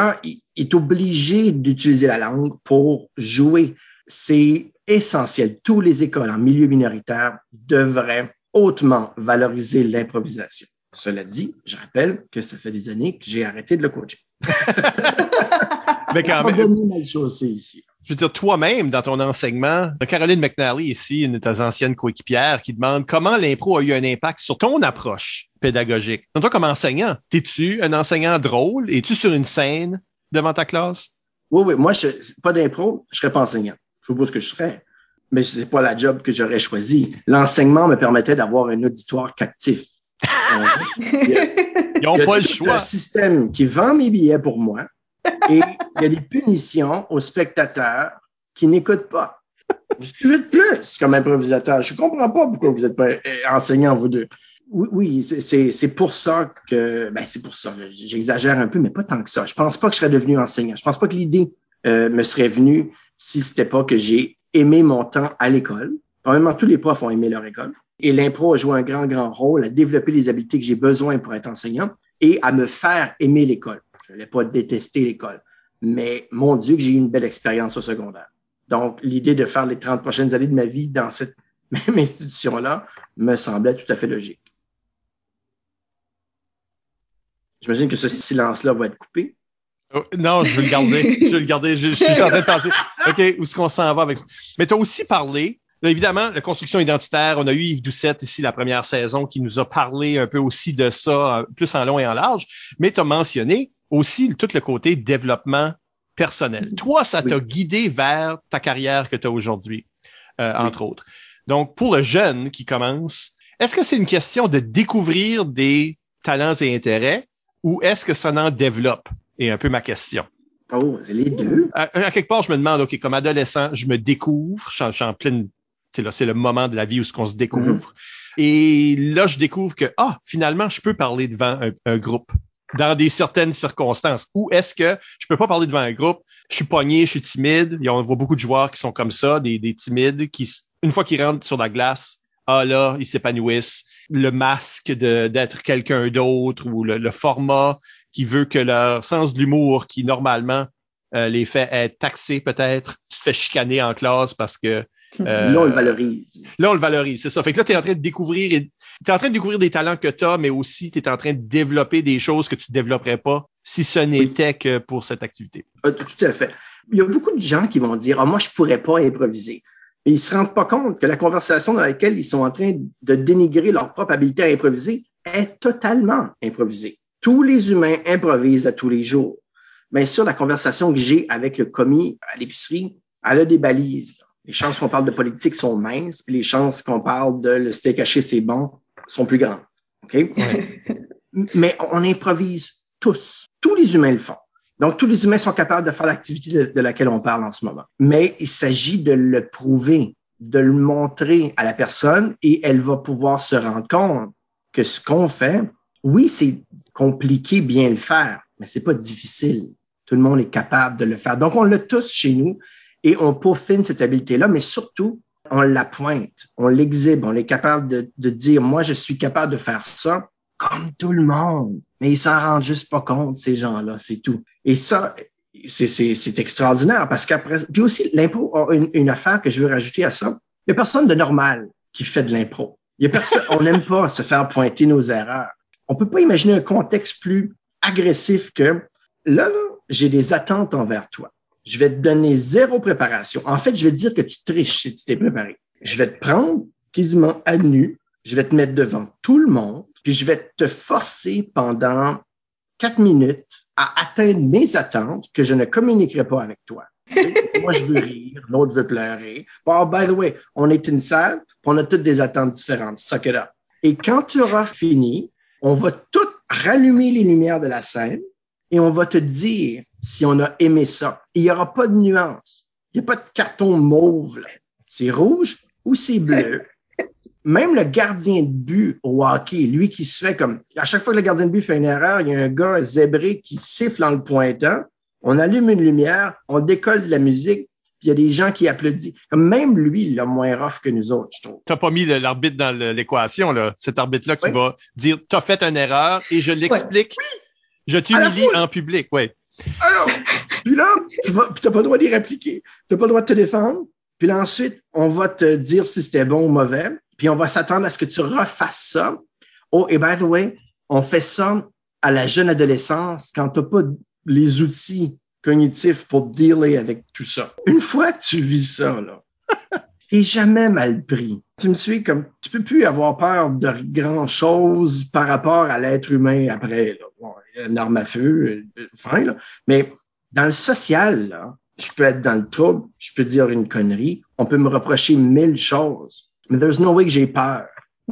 est obligé d'utiliser la langue pour jouer. C'est essentiel. Tous les écoles en milieu minoritaire devraient hautement valoriser l'improvisation. Cela dit, je rappelle que ça fait des années que j'ai arrêté de le coacher. Mais quand même. mal chaussée ici. Je veux dire, toi-même, dans ton enseignement, Caroline McNally, ici, une de tes anciennes coéquipières, qui demande comment l'impro a eu un impact sur ton approche pédagogique. Donc, toi, comme enseignant, es-tu un enseignant drôle? Es-tu sur une scène devant ta classe? Oui, oui. Moi, je, pas d'impro, je serais pas enseignant. Je sais pas ce que je serais. Mais c'est pas la job que j'aurais choisi. L'enseignement me permettait d'avoir un auditoire captif. Ils n'ont pas le choix. un système qui vend mes billets pour moi et il y a des punitions aux spectateurs qui n'écoutent pas. Vite plus comme improvisateur. Je comprends pas pourquoi vous êtes pas euh, enseignant, vous deux. Oui, oui c'est pour ça que, ben c'est pour ça. J'exagère un peu, mais pas tant que ça. Je pense pas que je serais devenu enseignant. Je pense pas que l'idée euh, me serait venue si c'était pas que j'ai aimé mon temps à l'école. Probablement tous les profs ont aimé leur école. Et l'impro a joué un grand, grand rôle à développer les habiletés que j'ai besoin pour être enseignant et à me faire aimer l'école. Je n'allais pas détester l'école, mais mon Dieu que j'ai eu une belle expérience au secondaire. Donc, l'idée de faire les 30 prochaines années de ma vie dans cette même institution-là me semblait tout à fait logique. J'imagine que ce silence-là va être coupé. Oh, non, je vais le garder. je vais le garder. Je, suis en train de penser, OK, où est-ce qu'on s'en va avec ça? Mais tu as aussi parlé, évidemment, la construction identitaire. On a eu Yves Doucette ici la première saison qui nous a parlé un peu aussi de ça, euh, plus en long et en large. Mais tu as mentionné aussi tout le côté développement personnel. Toi, ça t'a guidé vers ta carrière que tu as aujourd'hui, euh, entre autres. Donc, pour le jeune qui commence, est-ce que c'est une question de découvrir des talents et intérêts ou est-ce que ça en développe? Et un peu ma question. Oh, c'est les deux. À, quelque part, je me demande, OK, comme adolescent, je me découvre, je, suis en pleine, c'est le moment de la vie où ce qu'on se découvre. Mm-hmm. Et là, je découvre que, ah, finalement, je peux parler devant un groupe dans des certaines circonstances? Ou est-ce que je peux pas parler devant un groupe, je suis pogné, je suis timide, on voit beaucoup de joueurs qui sont comme ça, des, des timides, qui, une fois qu'ils rentrent sur la glace, ah là, ils s'épanouissent. Le masque d'être quelqu'un d'autre ou le, format qui veut que leur sens de l'humour, qui normalement euh, les fait être taxés peut-être, tu te fais chicaner en classe parce que euh, là, on le valorise. Là, on le valorise, c'est ça. Fait que là, tu es en train de découvrir, tu es en train de découvrir des talents que tu as, mais aussi tu es en train de développer des choses que tu ne développerais pas si ce n'était que pour cette activité. Ah, tout à fait. Il y a beaucoup de gens qui vont dire, ah, moi, je pourrais pas improviser. Mais ils se rendent pas compte que la conversation dans laquelle ils sont en train de dénigrer leur propre habilité à improviser est totalement improvisée. Tous les humains improvisent à tous les jours. Bien sûr, la conversation que j'ai avec le commis à l'épicerie, elle a des balises. Les chances qu'on parle de politique sont minces, puis les chances qu'on parle de le steak haché, c'est bon, sont plus grandes. OK? Mais on improvise tous. Tous les humains le font. Donc, tous les humains sont capables de faire l'activité de, de, laquelle on parle en ce moment. Mais il s'agit de le prouver, de le montrer à la personne et elle va pouvoir se rendre compte que ce qu'on fait, oui, c'est compliqué bien le faire, mais c'est pas difficile. Tout le monde est capable de le faire. Donc, on l'a tous chez nous et on peaufine cette habileté-là, mais surtout, on la pointe, on l'exhibe, on est capable de, dire, moi, je suis capable de faire ça comme tout le monde. Mais ils s'en rendent juste pas compte, ces gens-là, c'est tout. Et ça, c'est extraordinaire parce qu'après, puis aussi, l'impro a une, affaire que je veux rajouter à ça. Il y a personne de normal qui fait de l'impro. Il y a personne, on n'aime pas se faire pointer nos erreurs. On peut pas imaginer un contexte plus agressif que là, là j'ai des attentes envers toi je vais te donner zéro préparation. En fait, je vais te dire que tu triches si tu t'es préparé. Je vais te prendre quasiment à nu, je vais te mettre devant tout le monde, puis je vais te forcer pendant quatre minutes à atteindre mes attentes que je ne communiquerai pas avec toi. Moi, je veux rire, l'autre veut pleurer. Oh, by the way, on est une salle, on a toutes des attentes différentes. Suck. Et quand tu auras fini, on va toutes rallumer les lumières de la scène et on va te dire si on a aimé ça. Il n'y aura pas de nuance. Il n'y a pas de carton mauve. C'est rouge ou c'est bleu. Même le gardien de but au hockey, lui qui se fait comme... À chaque fois que le gardien de but fait une erreur, il y a un gars zébré qui siffle en le pointant. On allume une lumière, on décolle de la musique, il y a des gens qui applaudissent. Comme même lui, il a moins rough que nous autres, je trouve. T'as pas mis l'arbitre dans l'équation, là. Cet arbitre-là qui va dire, t'as fait une erreur et je l'explique. Je t'humilie en public, oui. Alors, puis là, tu n'as pas le droit d'y répliquer. Tu n'as pas le droit de te défendre. Puis là, ensuite, on va te dire si c'était bon ou mauvais. Puis on va s'attendre à ce que tu refasses ça. Oh, et by the way, on fait ça à la jeune adolescence quand tu n'as pas les outils cognitifs pour dealer avec tout ça. Une fois que tu vis ça, là, t'es jamais mal pris. Tu me suis comme, tu peux plus avoir peur de grand chose par rapport à l'être humain après. Là. Bon, une arme à feu, euh, fin, là. Mais dans le social, là, je peux être dans le trouble, je peux dire une connerie, on peut me reprocher mille choses. Mais there's no way que j'ai peur.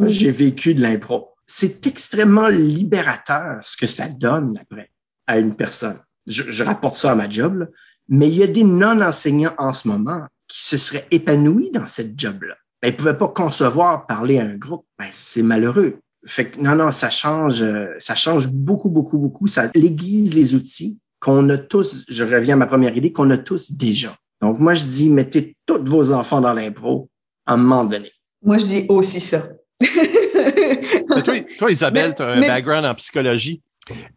J'ai vécu de l'impro. C'est extrêmement libérateur ce que ça donne après à une personne. Je, je rapporte ça à ma job, là. mais il y a des non-enseignants en ce moment qui se seraient épanouis dans cette job-là. Ben, ils pouvaient pas concevoir parler à un groupe. Ben, c'est malheureux. Fait que non, non, ça change, euh, ça change beaucoup, beaucoup, beaucoup. Ça aiguise les outils qu'on a tous, je reviens à ma première idée, qu'on a tous déjà. Donc, moi, je dis, mettez tous vos enfants dans l'impro à un moment donné. Moi, je dis aussi ça. toi, toi, Isabelle, tu as un background en psychologie.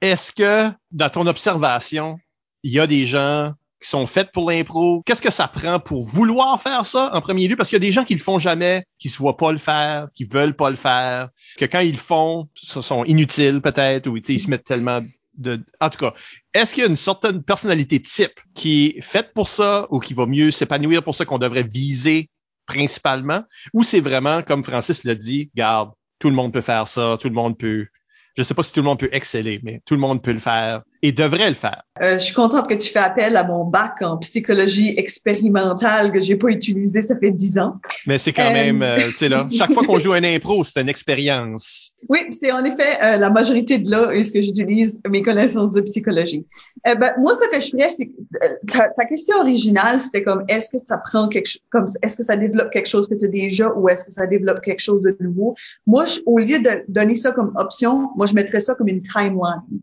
Est-ce que, dans ton observation, il y a des gens qui sont faits pour l'impro? Qu'est-ce que ça prend pour vouloir faire ça en premier lieu? Parce qu'il y a des gens qui le font jamais, qui se voient pas le faire, qui veulent pas le faire, que quand ils le font, ce sont inutiles peut-être, ou ils se mettent tellement de... En tout cas, est-ce qu'il y a une certaine personnalité type qui est faite pour ça ou qui va mieux s'épanouir pour ça qu'on devrait viser principalement? Ou c'est vraiment, comme Francis l'a dit, garde, tout le monde peut faire ça, tout le monde peut je sais pas si tout le monde peut exceller, mais tout le monde peut le faire et devrait le faire. Euh, je suis contente que tu fais appel à mon bac en psychologie expérimentale que j'ai pas utilisé, ça fait dix ans. Mais c'est quand même, euh, tu sais là, chaque fois qu'on joue un impro, c'est une expérience. Oui, c'est en effet euh, la majorité de là est ce que j'utilise mes connaissances de psychologie. Euh, ben, moi, ce que je ferais, c'est ta, ta, question originale, c'était comme est-ce que ça prend quelque chose, comme est-ce que ça développe quelque chose que tu as déjà ou est-ce que ça développe quelque chose de nouveau? Moi, je, au lieu de donner ça comme option, moi je mettrais ça comme une timeline.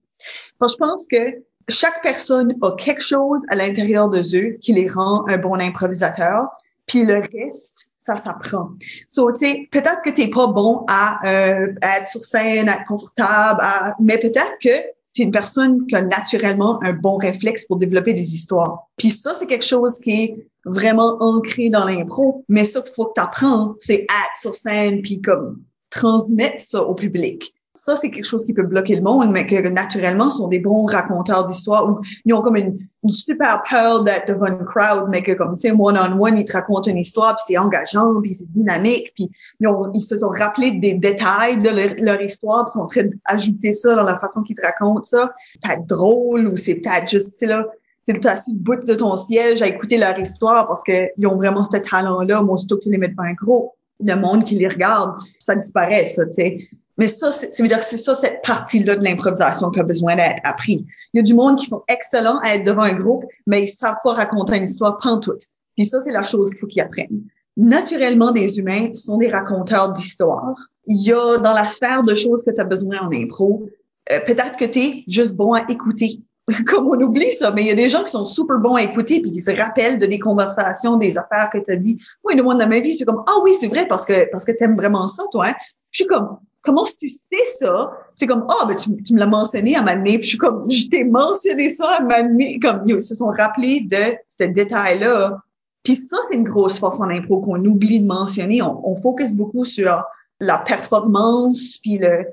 Je pense que chaque personne a quelque chose à l'intérieur de eux qui les rend un bon improvisateur, puis le reste, ça s'apprend. So, tu sais, peut-être que t'es pas bon à, euh, être sur scène, à être confortable, mais peut-être que tu es une personne qui a naturellement un bon réflexe pour développer des histoires. Puis ça, c'est quelque chose qui est vraiment ancré dans l'impro, mais ça faut que tu apprends, c'est être sur scène puis comme transmettre ça au public ça, c'est quelque chose qui peut bloquer le monde, mais que naturellement sont des bons raconteurs d'histoires ou ils ont comme une, super peur d'être devant une crowd, mais que comme, tu sais, one-on-one, ils te racontent une histoire, puis c'est engageant, puis c'est dynamique, puis ils, ont, ils se sont rappelés des détails de leur, histoire, puis ils sont en train d'ajouter ça dans la façon qu'ils te racontent ça. Peut-être drôle ou c'est peut-être juste, tu sais, là, t'es assis bout de ton siège à écouter leur histoire parce qu'ils ont vraiment ce talent-là. Moi, aussitôt que tu les mets devant un gros, le monde qui les regarde, ça disparaît, ça, tu sais. Mais ça, ça veut dire que c'est ça, cette partie-là de l'improvisation qui a besoin d'être appris. Il y a du monde qui sont excellents à être devant un groupe, mais ils savent pas raconter une histoire pantoute. Puis ça, c'est la chose qu'il faut qu'ils apprennent. Naturellement, des humains sont des raconteurs d'histoires. Il y a dans la sphère de choses que tu as besoin en impro, euh, peut-être que tu es juste bon à écouter. Comme on oublie ça, mais il y a des gens qui sont super bons à écouter puis qui se rappellent de des conversations, des affaires que tu as dit. Oui, le monde de ma vie, c'est comme ah oui, c'est vrai parce que parce que t'aimes vraiment ça, toi. Hein? Je suis comme comment tu sais ça? C'est comme, ah, oh, ben, tu, me l'as mentionné à ma nez. Puis je suis comme, je t'ai mentionné ça à ma nez. Comme, ils se sont rappelés de ce détail-là. Puis ça, c'est une grosse force en impro qu'on oublie de mentionner. On, focus beaucoup sur la performance, puis le,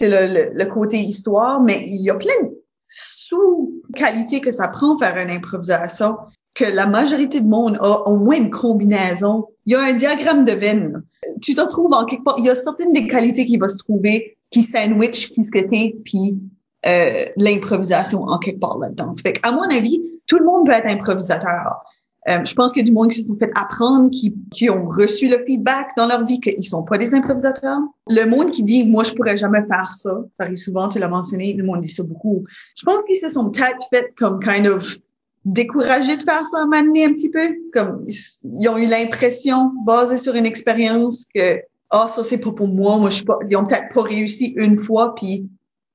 le, le, côté histoire, mais il y a plein de sous-qualités que ça prend faire une improvisation que la majorité du monde a au moins une combinaison. Il y a un diagramme de veine. Tu te trouves en quelque part. Il y a certaines des qualités qui vont se trouver qui sandwich qui que t'es, puis euh, l'improvisation en quelque part là-dedans. Fait à mon avis, tout le monde peut être improvisateur. Euh, je pense a du monde qui se sont fait apprendre, qui, qui ont reçu le feedback dans leur vie qu'ils sont pas des improvisateurs. Le monde qui dit moi je pourrais jamais faire ça, ça arrive souvent, tu l'as mentionné, le monde dit ça beaucoup. Je pense qu'ils se sont peut-être fait comme kind of découragés de faire ça à m'amener un petit peu. Comme ils ont eu l'impression, basée sur une expérience, que ah ça c'est pas pour moi, moi je suis pas. Ils ont peut-être pas réussi une fois, puis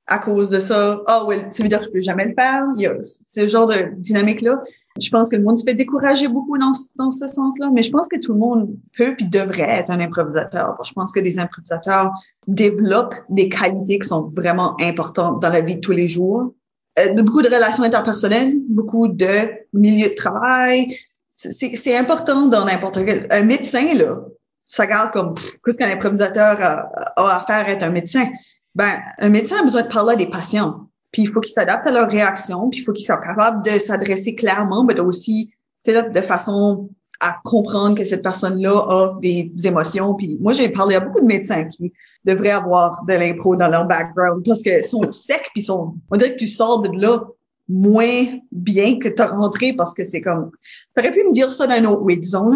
à cause de ça, ah oh, ouais, ça veut dire que je peux jamais le faire. Il y a ce genre de dynamique là. Je pense que le monde se fait décourager beaucoup dans, dans ce sens-là, mais je pense que tout le monde peut puis devrait être un improvisateur. Je pense que des improvisateurs développent des qualités qui sont vraiment importantes dans la vie de tous les jours de beaucoup de relations interpersonnelles, beaucoup de milieux de travail. C'est important dans n'importe quel. Un médecin, là, ça garde comme qu'est-ce qu'un improvisateur a, a, à faire être un médecin? Ben, un médecin a besoin de parler à des patients. Puis il faut qu'il s'adapte à leurs réactions, puis il faut qu'il soit capable de s'adresser clairement, mais aussi de façon à comprendre que cette personne-là a des émotions. Puis moi, j'ai parlé à beaucoup de médecins qui devraient avoir de l'impro dans leur background parce que sont secs puis sont, on dirait que tu sors de là moins bien que t'as rentré parce que c'est comme, t'aurais pu me dire ça d'un autre, oui, disons.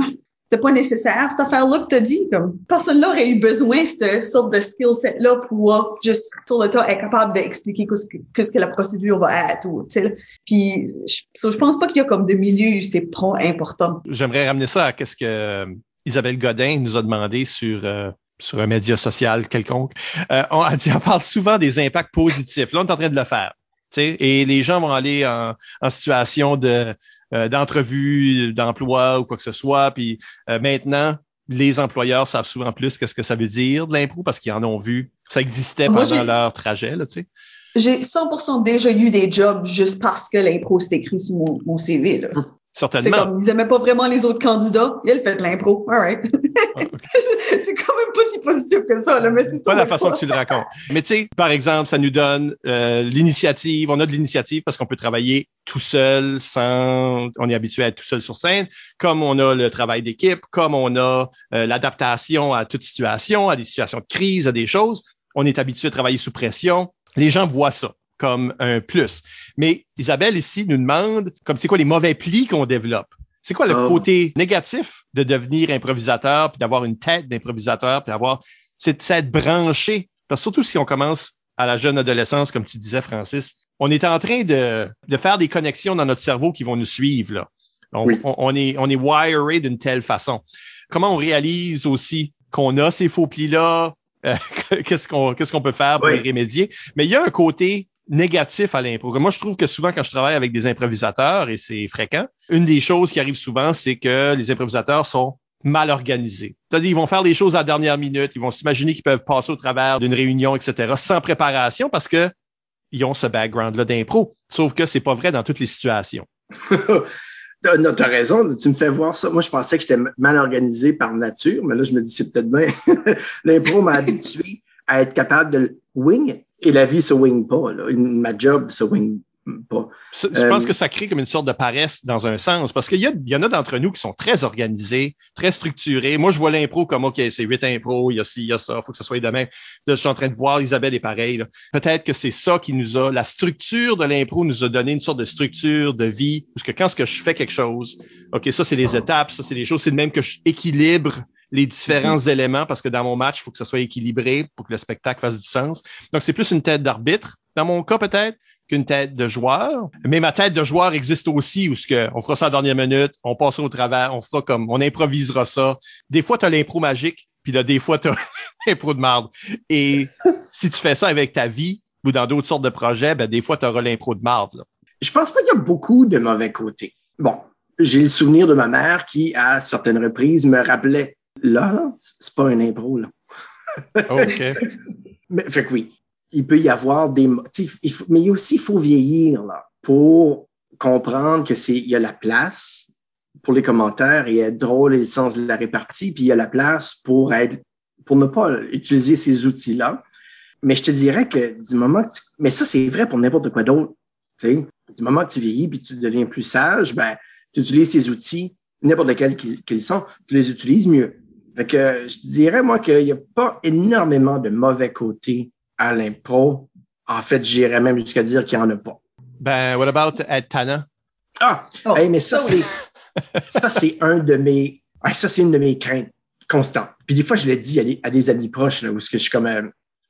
C'était pas nécessaire, cette affaire-là que t'as dit. Comme, personne-là aurait eu besoin de cette sorte de skill set-là pour juste, sur le tas, être capable d'expliquer qu'est-ce que, la procédure va être ou, tu sais. Je, je pense pas qu'il y a comme de milieu c'est pas important. J'aimerais ramener ça à qu'est-ce que euh, Isabelle Godin nous a demandé sur, euh, sur un média social quelconque. Euh, on, dit, on parle souvent des impacts positifs. Là, on est en train de le faire. Et les gens vont aller en, en situation de euh, d'entrevue, d'emploi ou quoi que ce soit. Puis euh, maintenant, les employeurs savent souvent plus qu'est-ce que ça veut dire de l'impôt parce qu'ils en ont vu. Ça existait pendant leur trajet, là, tu sais. J'ai 100% déjà eu des jobs juste parce que l'impôt s'est écrit sur mon, mon CV. Là. Certainement. C'est comme, ils aimaient pas vraiment les autres candidats. Il fait de l'impro. All right. Ah, c'est quand même pas si positif que ça, là, mais c'est Pas la façon que tu le racontes. Mais tu sais, par exemple, ça nous donne euh, l'initiative. On a de l'initiative parce qu'on peut travailler tout seul sans, on est habitué à être tout seul sur scène. Comme on a le travail d'équipe, comme on a euh, l'adaptation à toute situation, à des situations de crise, à des choses. On est habitué à travailler sous pression. Les gens voient ça comme un plus. Mais Isabelle ici nous demande comme c'est quoi les mauvais plis qu'on développe? C'est quoi le oh. côté négatif de devenir improvisateur puis d'avoir une tête d'improvisateur puis d'avoir cette tête branchée? Parce que surtout si on commence à la jeune adolescence comme tu disais Francis, on est en train de, de faire des connexions dans notre cerveau qui vont nous suivre là. On, on, est on est wiré d'une telle façon. Comment on réalise aussi qu'on a ces faux plis là, euh, qu'est-ce qu'on qu'est-ce qu'on peut faire pour les remédier? Mais il y a un côté négatif à l'impro. Moi, je trouve que souvent, quand je travaille avec des improvisateurs, et c'est fréquent, une des choses qui arrive souvent, c'est que les improvisateurs sont mal organisés. C'est-à-dire, ils vont faire des choses à la dernière minute, ils vont s'imaginer qu'ils peuvent passer au travers d'une réunion, etc., sans préparation parce que ils ont ce background-là d'impro. Sauf que c'est pas vrai dans toutes les situations. Non, t'as raison, tu me fais voir ça. Moi, je pensais que j'étais mal organisé par nature, mais là, je me dis, c'est peut-être bien. L'impro m'a habitué à être capable de wing et la vie se wing pas. Là. Ma job se wing pas. Je pense euh, que ça crée comme une sorte de paresse dans un sens, parce qu'il y, y en a d'entre nous qui sont très organisés, très structurés. Moi, je vois l'impro comme, OK, c'est huit impro, il y a ci, il y a ça, faut que ça soit demain. je suis en train de voir Isabelle est pareil. Peut-être que c'est ça qui nous a, la structure de l'impro nous a donné une sorte de structure de vie, parce que quand ce que je fais quelque chose, OK, ça, c'est les étapes, ça, c'est les choses, c'est le même que je équilibre les différents mm-hmm. éléments parce que dans mon match, il faut que ça soit équilibré pour que le spectacle fasse du sens. Donc, c'est plus une tête d'arbitre, dans mon cas peut-être, qu'une tête de joueur. Mais ma tête de joueur existe aussi où ce que on fera ça à la dernière minute, on passera au travers, on fera comme, on improvisera ça. Des fois, tu as l'impro magique, puis là, des fois, tu as l'impro de marde. Et si tu fais ça avec ta vie ou dans d'autres sortes de projets, ben, des fois, tu auras l'impro de marde. Là. Je pense pas qu'il y a beaucoup de mauvais côtés. Bon, j'ai le souvenir de ma mère qui, à certaines reprises, me rappelait Là, c'est pas un impro, là. OK. mais, fait que oui, il peut y avoir des... Il faut, mais aussi, il faut vieillir, là, pour comprendre que c'est, il y a la place pour les commentaires et être drôle et le sens de la répartie, puis il y a la place pour être, pour ne pas utiliser ces outils-là. Mais je te dirais que du moment que tu, mais ça, c'est vrai pour n'importe quoi d'autre. Tu sais, du moment que tu vieillis puis tu deviens plus sage, ben, tu utilises tes outils, n'importe lesquels qu'ils sont, tu les utilises mieux. Fait que je dirais, moi, qu'il n'y a pas énormément de mauvais côtés à l'impro. En fait, j'irais même jusqu'à dire qu'il n'y en a pas. Ben, what about Ed Tana? Ah! Oh, mais ça, c'est, ça, c'est un de mes, ça, c'est une de mes craintes constantes. Puis des fois, je le dis à des, amis proches, là, où ce que je suis comme, euh,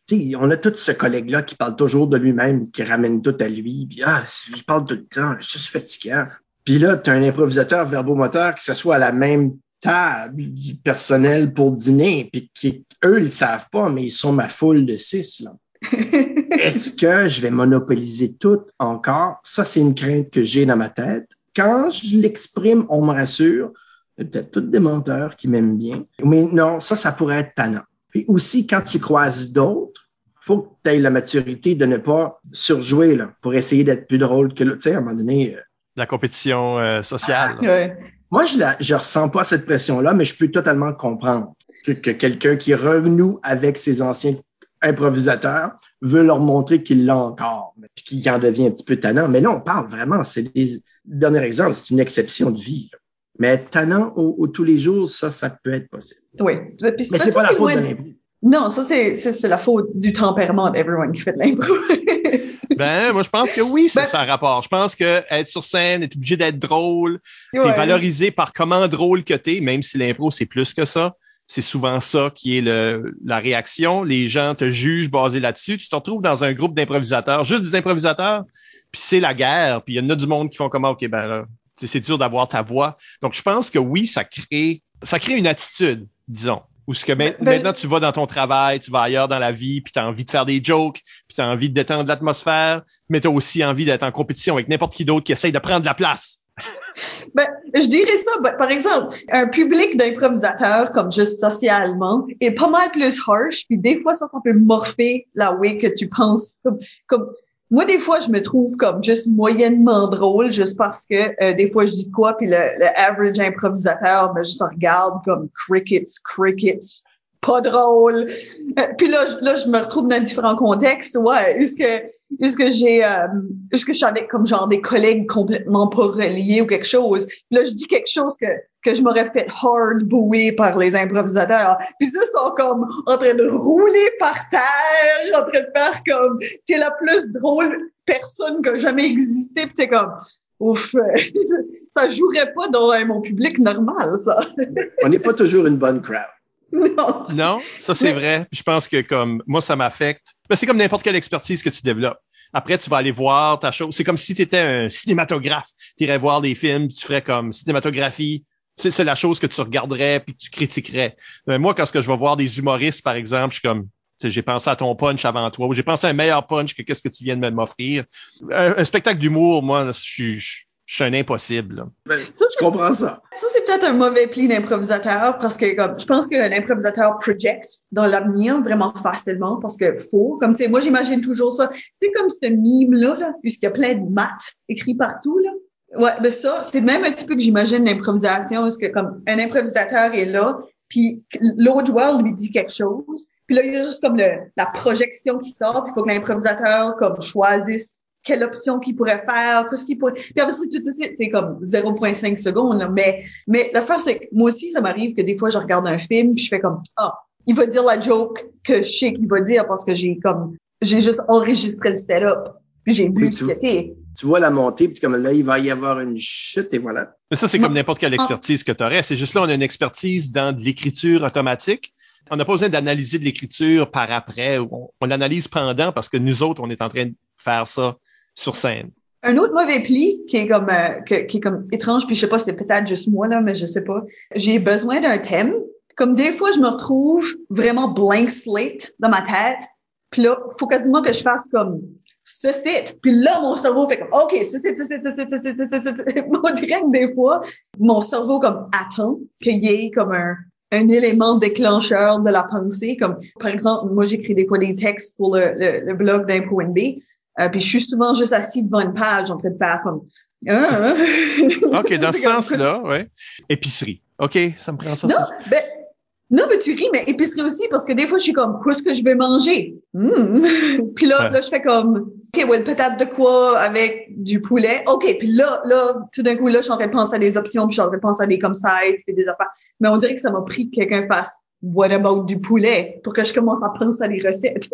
tu sais, on a tout ce collègue-là qui parle toujours de lui-même, qui ramène tout à lui. Puis, ah, il parle tout le temps, je suis fatiguant. Puis là, tu as un improvisateur verbomoteur qui s'assoit à la même table du personnel pour dîner, puis qui, eux, ils savent pas, mais ils sont ma foule de six. Là. Est-ce que je vais monopoliser tout encore? Ça, c'est une crainte que j'ai dans ma tête. Quand je l'exprime, on me rassure. Il y a peut-être tous des menteurs qui m'aiment bien. Mais non, ça, ça pourrait être tannant. Puis aussi, quand tu croises d'autres, faut que tu aies la maturité de ne pas surjouer là, pour essayer d'être plus drôle que l'autre. Tu sais, à un moment donné... Euh, la compétition euh, sociale. Ah, moi, je je ressens pas cette pression-là, mais je peux totalement comprendre que, quelqu'un qui revenu avec ses anciens improvisateurs veut leur montrer qu'il l'a encore, puis qu'il en devient un petit peu tannant. Mais là, on parle vraiment, c'est des derniers exemples, c'est une exception de vie. Mais tannant au, tous les jours, ça, ça peut être possible. Oui. mais c'est pas la faute de. Non, ça, c'est, la faute du tempérament d'everyone qui fait de l'impro. ben, moi, je pense que oui, c'est ben, ça rapport. Je pense que être sur scène, être obligé d'être drôle, t'es valorisé par comment drôle que t'es, même si l'impro, c'est plus que ça. C'est souvent ça qui est le, la réaction. Les gens te jugent basé là-dessus. Tu te retrouves dans un groupe d'improvisateurs, juste des improvisateurs, puis c'est la guerre, puis il y en a du monde qui font comme, OK, ben là, c'est dur d'avoir ta voix. Donc, je pense que oui, ça crée, ça crée une attitude, disons. Ou ce que ben, maintenant tu vas dans ton travail, tu vas ailleurs dans la vie, puis tu as envie de faire des jokes, puis tu as envie de détendre l'atmosphère, mais tu as aussi envie d'être en compétition avec n'importe qui d'autre qui essaye de prendre la place. Ben, je dirais ça, ben, par exemple, un public d'improvisateurs comme juste socialement est pas mal plus harsh, puis des fois ça, ça peut morpher la way que tu penses. Comme, comme moi, des fois, je me trouve comme juste moyennement drôle, juste parce que euh, des fois, je dis quoi, puis le, le average improvisateur me juste regarde comme crickets, crickets, pas drôle. Euh, puis là, là, je me retrouve dans différents contextes. Ouais, est-ce que est-ce que j'ai euh, est-ce que je suis avec comme genre des collègues complètement pas reliés ou quelque chose. là, je dis quelque chose que que je m'aurais fait hard bouer par les improvisateurs. Puis ils sont comme en train de rouler par terre, en train de faire comme t'es la plus drôle personne qui a jamais existé. Puis c'est comme ouf, ça jouerait pas dans mon public normal, ça. On n'est pas toujours une bonne crowd. Non. Non, ça c'est vrai. Je pense que comme moi, ça m'affecte. Mais c'est comme n'importe quelle expertise que tu développes. Après, tu vas aller voir ta chose. C'est comme si tu étais un cinématographe. Tu irais voir des films, tu ferais comme cinématographie. C'est la chose que tu regarderais puis que tu critiquerais. Mais moi, quand je vais voir des humoristes, par exemple, je suis comme j'ai pensé à ton punch avant toi, ou j'ai pensé à un meilleur punch que qu'est-ce que tu viens de m'offrir. Un, spectacle d'humour, moi, je suis je suis un impossible. Ben, ça, je comprends ça. Ça, c'est peut-être un mauvais pli d'improvisateur parce que comme, je pense qu'un improvisateur project dans l'avenir vraiment facilement parce que faut, comme tu sais, moi, j'imagine toujours ça. C'est comme ce mime-là, là, puisqu'il y a plein de maths écrits partout, là. Ouais, ben ça, c'est même un petit peu que j'imagine l'improvisation, parce que comme un improvisateur est là, puis l'autre joueur lui dit quelque chose, puis là, il y a juste comme le, la projection qui sort, puis il faut que l'improvisateur comme choisisse quelle option qu'il pourrait faire, qu'est-ce qu'il pourrait. Puis après tout c'est comme 0.5 secondes. Mais, mais l'affaire, c'est que moi aussi, ça m'arrive que des fois, je regarde un film, puis je fais comme, ah, il va dire la joke que je sais qu'il va dire parce que j'ai comme, j'ai juste enregistré le setup, puis j'ai vu ce c'était. Tu vois la montée, puis comme là, il va y avoir une chute, et voilà. Mais ça, c'est comme n'importe quelle expertise que tu aurais. C'est juste là, on a une expertise dans de l'écriture automatique. On n'a pas besoin d'analyser de l'écriture par après. On, on l'analyse pendant parce que nous autres, on est en train de faire ça sur scène. Un autre mauvais pli qui est comme euh, qui est comme étrange, puis je sais pas, c'est peut-être juste moi là, mais je sais pas. J'ai besoin d'un thème. Comme des fois, je me retrouve vraiment blank slate dans ma tête. Puis là, faut quasiment que je fasse comme ce site. Puis là, mon cerveau fait comme OK, ce site, ce site, ce site, ce site, ce site. On dirait que des fois, mon cerveau comme attend qu'il y ait comme un un élément déclencheur de la pensée. Comme par exemple, moi j'écris des fois des textes pour le, le, le blog d'Impro NB. Euh, puis je suis souvent juste assis devant une page en train de faire comme ah, ah. OK, dans ce sens-là, oui. Épicerie. OK, ça me prend ça. Non, ben, non, mais tu ris, mais épicerie aussi, parce que des fois, je suis comme, qu'est-ce que je vais manger? Hmm. puis là, là, je fais comme, OK, ouais, peut-être de quoi avec du poulet. OK, puis là, là, tout d'un coup, là, je suis en train de penser à des options, puis je suis en train de penser à des comme sites, puis des affaires. Mais on dirait que ça m'a pris que quelqu'un fasse, what about du poulet? Pour que je commence à penser à des recettes.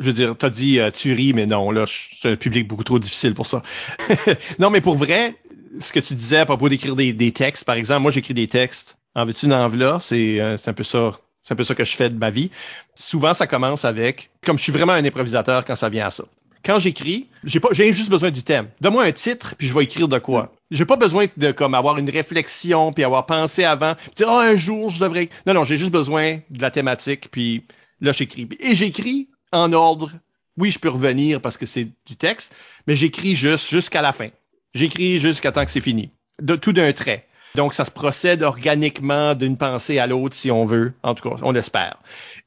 Je veux dire, t'as dit euh, tu ris, mais non, là, c'est un public beaucoup trop difficile pour ça. non, mais pour vrai, ce que tu disais à propos d'écrire des, des, textes, par exemple, moi j'écris des textes. En veux-tu une enveloppe? C'est euh, un peu ça. C'est un peu ça que je fais de ma vie. Souvent, ça commence avec, comme je suis vraiment un improvisateur quand ça vient à ça. Quand j'écris, j'ai pas, j'ai juste besoin du thème. Donne-moi un titre, puis je vais écrire de quoi. J'ai pas besoin de comme avoir une réflexion, puis avoir pensé avant, puis dire oh, un jour je devrais. Non, non, j'ai juste besoin de la thématique, puis là j'écris. Et j'écris en ordre. Oui, je peux revenir parce que c'est du texte, mais j'écris juste jusqu'à la fin. J'écris jusqu'à temps que c'est fini. De, tout d'un trait. Donc, ça se procède organiquement d'une pensée à l'autre, si on veut. En tout cas, on l'espère.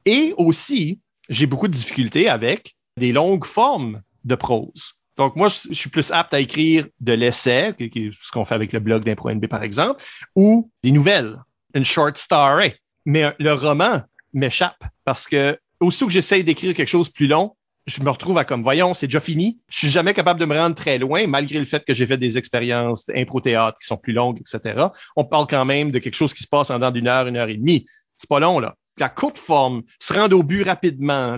Et aussi, j'ai beaucoup de difficultés avec des longues formes de prose. Donc, moi, je suis plus apte à écrire de l'essai, ce qu'on fait avec le blog d'Impro NB, par exemple, ou des nouvelles, une short story. Mais le roman m'échappe parce que aussitôt que j'essaye d'écrire quelque chose plus long, je me retrouve à comme, voyons, c'est déjà fini. Je suis jamais capable de me rendre très loin, malgré le fait que j'ai fait des expériences d'impro-théâtre qui sont plus longues, etc. On parle quand même de quelque chose qui se passe en d'une heure, une heure et demie. C'est pas long, là. la courte forme, se rendre au but rapidement.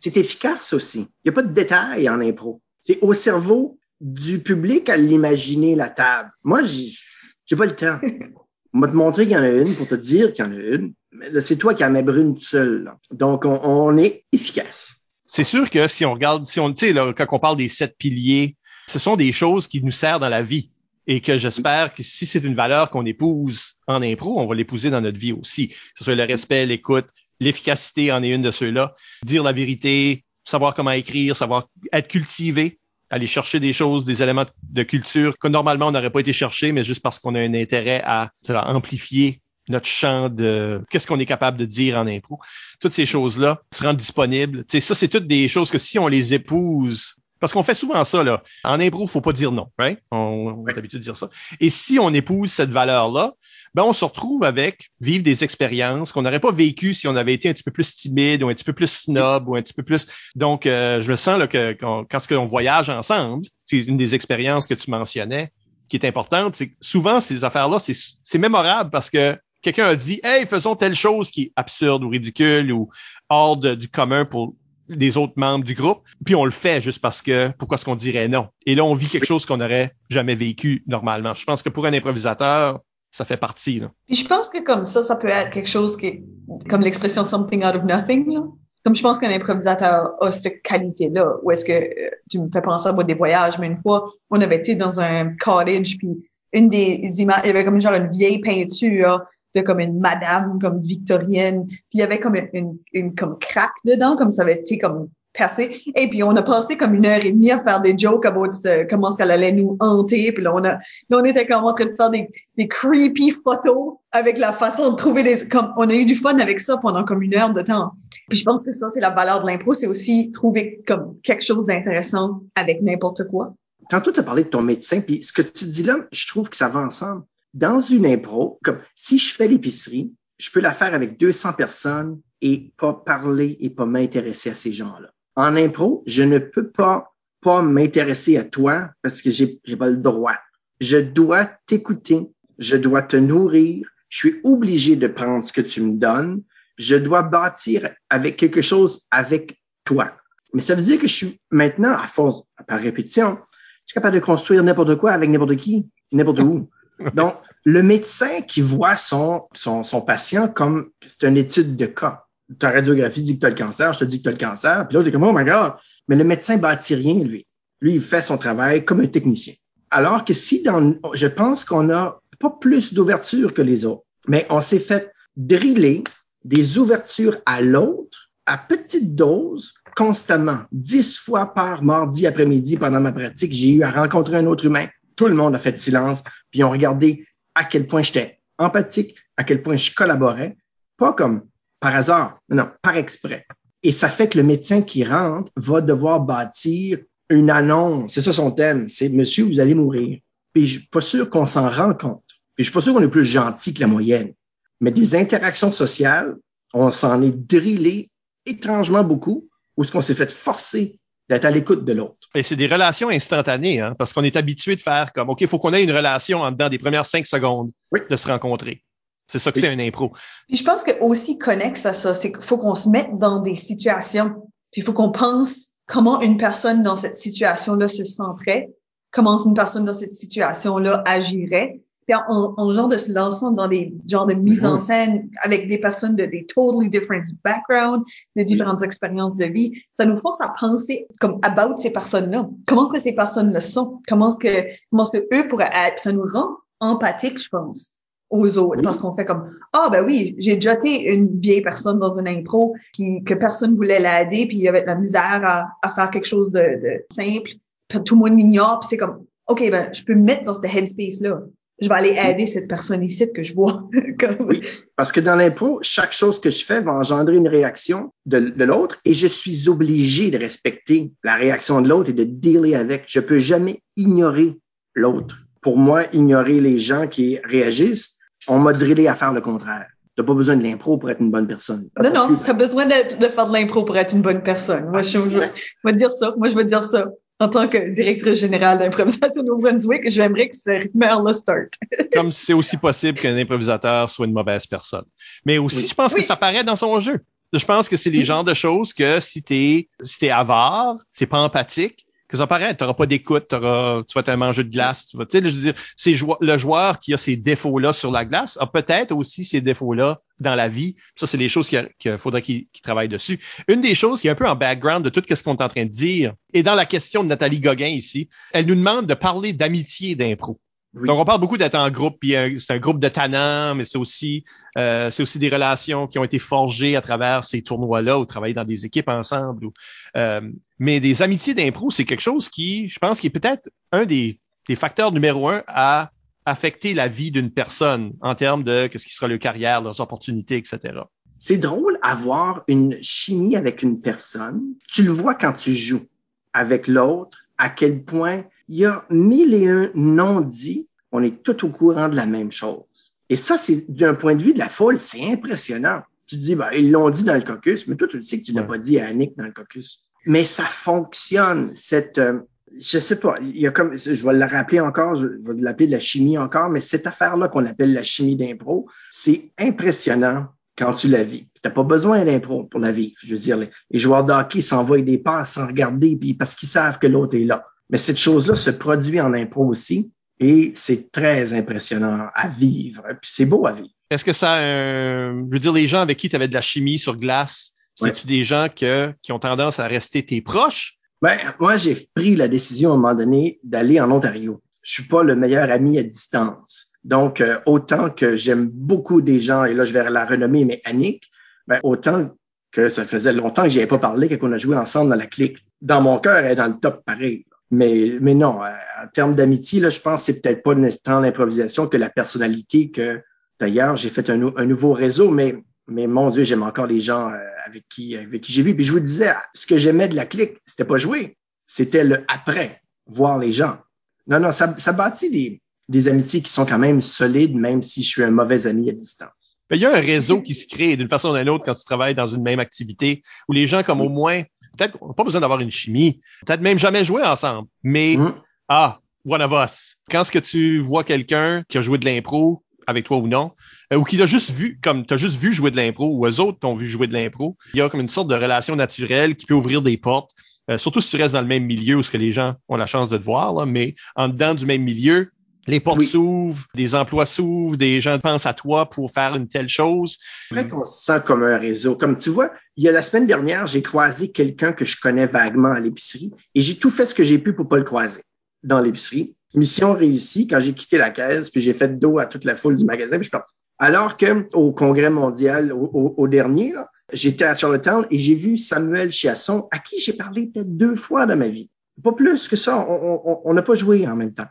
C'est efficace aussi. Il n'y a pas de détails en impro. C'est au cerveau du public à l'imaginer la table. Moi, j'ai pas le temps. On va te montrer qu'il y en a une pour te dire qu'il y en a une. C'est toi qui en mets brune seule. Là. Donc, on, on est efficace. C'est sûr que si on regarde, si on, tu sais, quand on parle des sept piliers, ce sont des choses qui nous servent dans la vie et que j'espère que si c'est une valeur qu'on épouse en impro, on va l'épouser dans notre vie aussi. Que ce soit le respect, l'écoute, l'efficacité en est une de ceux-là. Dire la vérité, savoir comment écrire, savoir être cultivé, aller chercher des choses, des éléments de culture que normalement on n'aurait pas été chercher, mais juste parce qu'on a un intérêt à, amplifier notre champ de qu'est-ce qu'on est capable de dire en impro. Toutes ces choses-là se rendent disponibles. sais, ça, c'est toutes des choses que si on les épouse parce qu'on fait souvent ça, là. En impro, faut pas dire non, right? On, a l'habitude de dire ça. Et si on épouse cette valeur-là, ben on se retrouve avec vivre des expériences qu'on n'aurait pas vécues si on avait été un petit peu plus timide ou un petit peu plus snob ou un petit peu plus. Donc, euh, je me sens là que quand, quand on voyage ensemble, c'est une des expériences que tu mentionnais qui est importante. C'est souvent ces affaires-là, c'est mémorable parce que quelqu'un a dit, hey, faisons telle chose qui est absurde ou ridicule ou hors du commun pour les autres membres du groupe, puis on le fait juste parce que pourquoi est-ce qu'on dirait non? Et là, on vit quelque chose qu'on n'aurait jamais vécu normalement. Je pense que pour un improvisateur, ça fait partie. Là. Puis je pense que comme ça, ça peut être quelque chose qui est comme l'expression something out of nothing. Là. Comme je pense qu'un improvisateur a cette qualité-là, ou est-ce que euh, tu me fais penser à des voyages, mais une fois, on avait été dans un cottage, puis une des images, il y avait comme genre une vieille peinture de comme une madame comme victorienne, puis il y avait comme une, une, comme craque dedans, comme ça avait été comme percé. Et puis on a passé comme une heure et demie à faire des jokes about de, comment est-ce qu'elle allait nous hanter. Puis là on a, là on était comme en train de faire des, des creepy photos avec la façon de trouver des, comme on a eu du fun avec ça pendant comme une heure de temps. Puis je pense que ça c'est la valeur de l'impro, c'est aussi trouver comme quelque chose d'intéressant avec n'importe quoi. Tantôt tu as parlé de ton médecin, puis ce que tu dis là, je trouve que ça va ensemble dans une impro, comme si je fais l'épicerie, je peux la faire avec 200 personnes et pas parler et pas m'intéresser à ces gens-là. En impro, je ne peux pas pas m'intéresser à toi parce que j'ai pas le droit. Je dois t'écouter, je dois te nourrir, je suis obligé de prendre ce que tu me donnes, je dois bâtir avec quelque chose avec toi. Mais ça veut dire que je suis maintenant, à force, par répétition, je suis capable de construire n'importe quoi avec n'importe qui, n'importe où. Donc, le médecin qui voit son, son, patient comme c'est une étude de cas. Ta radiographie dit que tu as le cancer, je te dis que tu as le cancer, puis là, tu comme, oh my God, mais le médecin bâtit rien, lui. Lui, il fait son travail comme un technicien. Alors que si dans, je pense qu'on a pas plus d'ouverture que les autres, mais on s'est fait driller des ouvertures à l'autre à petite dose constamment. Dix fois par mardi après-midi pendant ma pratique, j'ai eu à rencontrer un autre humain tout le monde a fait silence, puis ils ont regardé à quel point j'étais empathique, à quel point je collaborais, pas comme par hasard, non, par exprès. Et ça fait que le médecin qui rentre va devoir bâtir une annonce. C'est ça son thème. C'est Monsieur, vous allez mourir. Puis je suis pas sûr qu'on s'en rend compte. Puis je suis pas sûr qu'on est plus gentil que la moyenne. Mais des interactions sociales, on s'en est drillé étrangement beaucoup, ou ce qu'on s'est fait forcer d'être à l'écoute de l'autre. Et c'est des relations instantanées, hein, parce qu'on est habitué de faire comme, OK, il faut qu'on ait une relation en dedans des premières cinq secondes de se rencontrer. C'est ça que c'est un impro. Puis je pense que aussi connexe à ça, c'est qu'il faut qu'on se mette dans des situations, puis il faut qu'on pense comment une personne dans cette situation-là se sentirait, comment une personne dans cette situation-là agirait, en genre de se lancer dans des genres de mise en scène avec des personnes de des totally different backgrounds, de différentes expériences de vie, ça nous force à penser comme about ces personnes-là. Comment est-ce que ces personnes le sont? Comment est-ce que, comment est-ce que eux pourraient être? ça nous rend empathiques, je pense aux autres. Parce qu'on fait comme ah ben oui j'ai été une vieille personne dans une impro qui que personne voulait l'aider puis il y avait de la misère à, à faire quelque chose de, de simple. Puis tout le monde m'ignore puis c'est comme ok ben je peux me mettre dans ce headspace là je vais aller aider cette personne ici que je vois. oui, parce que dans l'impro, chaque chose que je fais va engendrer une réaction de, de l'autre et je suis obligé de respecter la réaction de l'autre et de dealer avec. Je peux jamais ignorer l'autre. Pour moi, ignorer les gens qui réagissent, on m'a drillé à faire le contraire. T'as pas besoin de l'impro pour être une bonne personne. Non, non, t'as besoin de, de, faire de l'impro pour être une bonne personne. Moi, je, je, je, vais dire ça. Moi, je vais dire ça. En tant que directrice générale d'improvisation au Brunswick, j'aimerais que ce le start. Comme c'est aussi possible qu'un improvisateur soit une mauvaise personne. Mais aussi, je pense que ça paraît dans son jeu. Je pense que c'est des genres de choses que si t'es si t'es avare, t'es pas empathique, que ça paraît, t'auras pas d'écoute, tu vas te manger de glace, tu vas, tu je veux dire, c'est le joueur qui a ces défauts-là sur la glace a peut-être aussi ces défauts-là dans la vie. Ça, c'est les choses qu'il faudrait qu'il travaille dessus. Une des choses qui est un peu en background de tout ce qu'on est en train de dire, et dans la question de Nathalie Gauguin ici, elle nous demande de parler d'amitié d'impro. Donc, on parle beaucoup d'être en groupe, puis euh, c'est un groupe de tannants, mais c'est aussi, euh, c'est aussi des relations qui ont été forgées à travers ces tournois-là, ou travailler dans des équipes ensemble. euh, mais des amitiés d'impro, c'est quelque chose qui, je pense, qui est peut-être un des, des facteurs numéro un à affecter la vie d'une personne en termes de qu'est-ce qui sera leur carrière, leurs opportunités, etc. C'est drôle avoir une chimie avec une personne. Tu le vois quand tu joues avec l'autre, à quel point il y a mille et un non-dits. On est tout au courant de la même chose. Et ça, c'est d'un point de vue de la foule, c'est impressionnant. Tu te dis, ben, ils l'ont dit dans le caucus, mais toi, tu le sais que tu l'as pas dit à Annick dans le caucus. Mais ça fonctionne, cette, euh, je sais pas, il y a comme, je vais le rappeler encore, je vais l'appeler de la chimie encore, mais cette affaire-là qu'on appelle la chimie d'impro, c'est impressionnant quand tu la vis. Tu n'as pas besoin d'impro pour la vivre. Je veux dire, les, les joueurs de hockey s'envoient des passes sans regarder, puis parce qu'ils savent que l'autre est là. Mais cette chose-là se produit en impro aussi et c'est très impressionnant à vivre. Puis c'est beau à vivre. Est-ce que ça, euh, je veux dire, les gens avec qui tu avais de la chimie sur glace, c'est-tu des gens que, qui ont tendance à rester tes proches? Ben, moi, j'ai pris la décision à un moment donné d'aller en Ontario. Je suis pas le meilleur ami à distance. Donc, euh, autant que j'aime beaucoup des gens, et là, je vais la renommer, mais Annick, ben, autant que ça faisait longtemps que j'y avais pas parlé, qu'on a joué ensemble dans la clique. Dans mon cœur, elle est dans le top pareil. Mais, mais non, euh, en termes d'amitié, là, je pense que c'est peut-être pas tant l'improvisation que la personnalité que, d'ailleurs, j'ai fait un, un, nouveau réseau, mais, mais mon Dieu, j'aime encore les gens euh, avec qui, avec qui j'ai vu. Puis je vous disais, ce que j'aimais de la clique, c'était pas jouer, c'était le après, voir les gens. Non, non, ça, ça bâtit des, des amitiés qui sont quand même solides, même si je suis un mauvais ami à distance. Ben, il y a un réseau qui se crée d'une façon ou d'une autre quand tu travailles dans une même activité où les gens, comme au moins, peut-être qu'on n'a pas besoin d'avoir une chimie, peut-être même jamais jouer ensemble, mais mm. ah, one of us. Quand est-ce que tu vois quelqu'un qui a joué de l'impro avec toi ou non, euh, ou qui l'a juste vu, comme tu as juste vu jouer de l'impro, ou eux autres t'ont vu jouer de l'impro, il y a comme une sorte de relation naturelle qui peut ouvrir des portes, euh, surtout si tu restes dans le même milieu où ce que les gens ont la chance de te voir, là, mais en dedans du même milieu, les portes oui. s'ouvrent, des emplois s'ouvrent, des gens pensent à toi pour faire une telle chose. C'est vrai qu'on se sent comme un réseau. Comme tu vois, il y a la semaine dernière, j'ai croisé quelqu'un que je connais vaguement à l'épicerie et j'ai tout fait ce que j'ai pu pour pas le croiser dans l'épicerie. Mission réussie quand j'ai quitté la caisse, puis j'ai fait dos à toute la foule du magasin, puis je suis parti. Alors que au congrès mondial, au, au, au dernier, j'étais à Charlottetown et j'ai vu Samuel Chiasson, à qui j'ai parlé peut-être deux fois dans ma vie. Pas plus que ça. On n'a pas joué en même temps.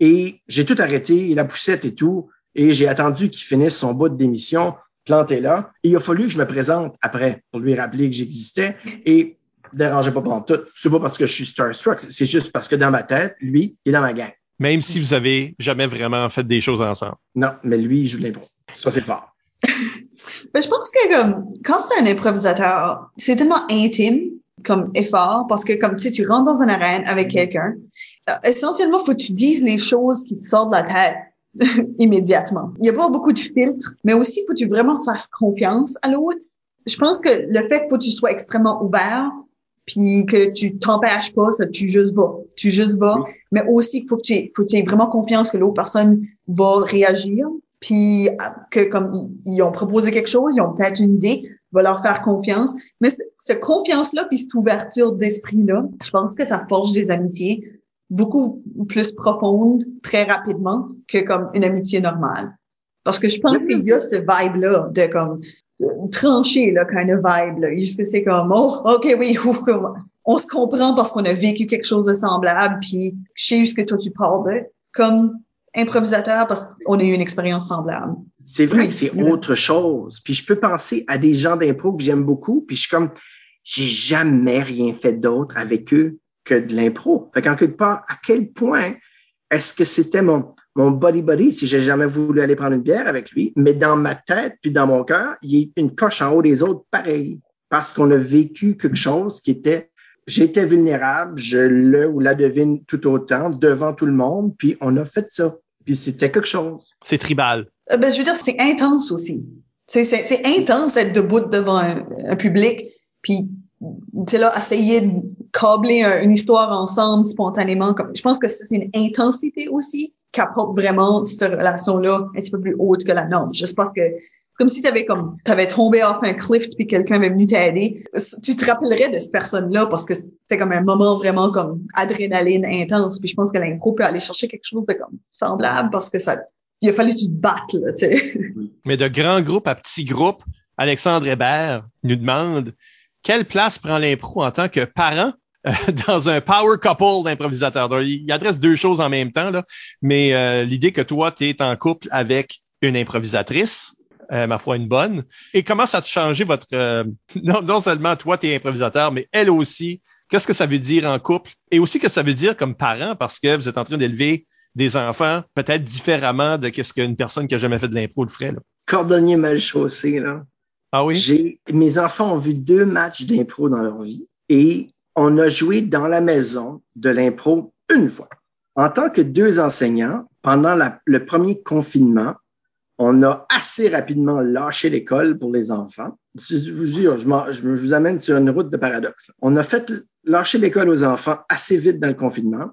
Et j'ai tout arrêté, la poussette et tout, et j'ai attendu qu'il finisse son bout de démission, planté là. Et il a fallu que je me présente après pour lui rappeler que j'existais. Et dérangeait pas pendant tout. C'est pas parce que je suis starstruck, c'est juste parce que dans ma tête, lui, il est dans ma gang. Même si vous avez jamais vraiment fait des choses ensemble. Non, mais lui, il joue de l'impro. Ça, c'est fort. mais je pense que comme, quand c'est un improvisateur, c'est tellement intime comme effort parce que comme tu sais, tu rentres dans une arène avec quelqu'un, euh, essentiellement, faut que tu dises les choses qui te sortent de la tête immédiatement. Il n'y a pas beaucoup de filtres, mais aussi faut que tu vraiment fasses confiance à l'autre. Je pense que le fait que faut que tu sois extrêmement ouvert, puis que tu t'empêches pas, ça, tu juste vas, tu juste vas, oui. mais aussi faut que tu aies, faut que tu aies vraiment confiance que l'autre personne va réagir, puis que comme ils, ils ont proposé quelque chose, ils ont peut-être une idée, va leur faire confiance. Mais cette confiance-là, puis cette ouverture d'esprit-là, je pense que ça forge des amitiés beaucoup plus profondes très rapidement que comme une amitié normale. Parce que je pense qu'il y a cette vibe-là de comme tranché, là, kind of vibe, là. Juste que c'est comme, oh, OK, oui, on se comprend parce qu'on a vécu quelque chose de semblable, puis je sais ce que toi tu parles de. Comme improvisateur parce qu'on a eu une expérience semblable. C'est vrai oui. que c'est autre chose. Puis je peux penser à des gens d'impro que j'aime beaucoup, puis je suis comme, j'ai jamais rien fait d'autre avec eux que de l'impro. Fait qu'en quelque part, à quel point est-ce que c'était mon, mon buddy buddy si j'ai jamais voulu aller prendre une bière avec lui, mais dans ma tête puis dans mon cœur, il est une coche en haut des autres pareil parce qu'on a vécu quelque chose qui était J'étais vulnérable, je le ou la devine tout autant devant tout le monde, puis on a fait ça. Puis c'était quelque chose. C'est tribal. Euh, ben, je veux dire, c'est intense aussi. C'est, c'est, c'est intense d'être debout devant un, un public, puis tu sais là, essayer de câbler un- une histoire ensemble spontanément. Comme, je pense que c'est une intensité aussi qui apporte vraiment cette relation-là un petit peu plus haute que la norme. Juste parce que comme si t'avais comme t'avais tombé off un cliff puis quelqu'un avait venu t'aider, tu te rappellerais de cette personne-là parce que c'était comme un moment vraiment comme adrénaline intense. Puis je pense que l'impro peut aller chercher quelque chose de comme semblable parce que ça, il a fallu que tu te battes là, tu sais. Mais de grands groupes à petits groupes, Alexandre Hébert nous demande quelle place prend l'impro en tant que parent euh, dans un power couple d'improvisateurs? Il adresse deux choses en même temps, là, mais euh, l'idée que toi, tu es en couple avec une improvisatrice, euh, ma foi, une bonne. Et comment ça a changé votre... euh, non, non seulement toi, tu es improvisateur, mais elle aussi. Qu'est-ce que ça veut dire en couple? Et aussi que ça veut dire comme parent, parce que vous êtes en train d'élever des enfants peut-être différemment de qu'est-ce qu'une personne qui a jamais fait de l'impro le ferait. Là. Cordonnier mal chaussé, là. Ah oui? J'ai, mes enfants ont vu deux matchs d'impro dans leur vie et on a joué dans la maison de l'impro une fois. En tant que deux enseignants, pendant la- le premier confinement, on a assez rapidement lâché l'école pour les enfants. Je vous je, vous amène sur une route de paradoxe. On a fait lâcher l'école aux enfants assez vite dans le confinement.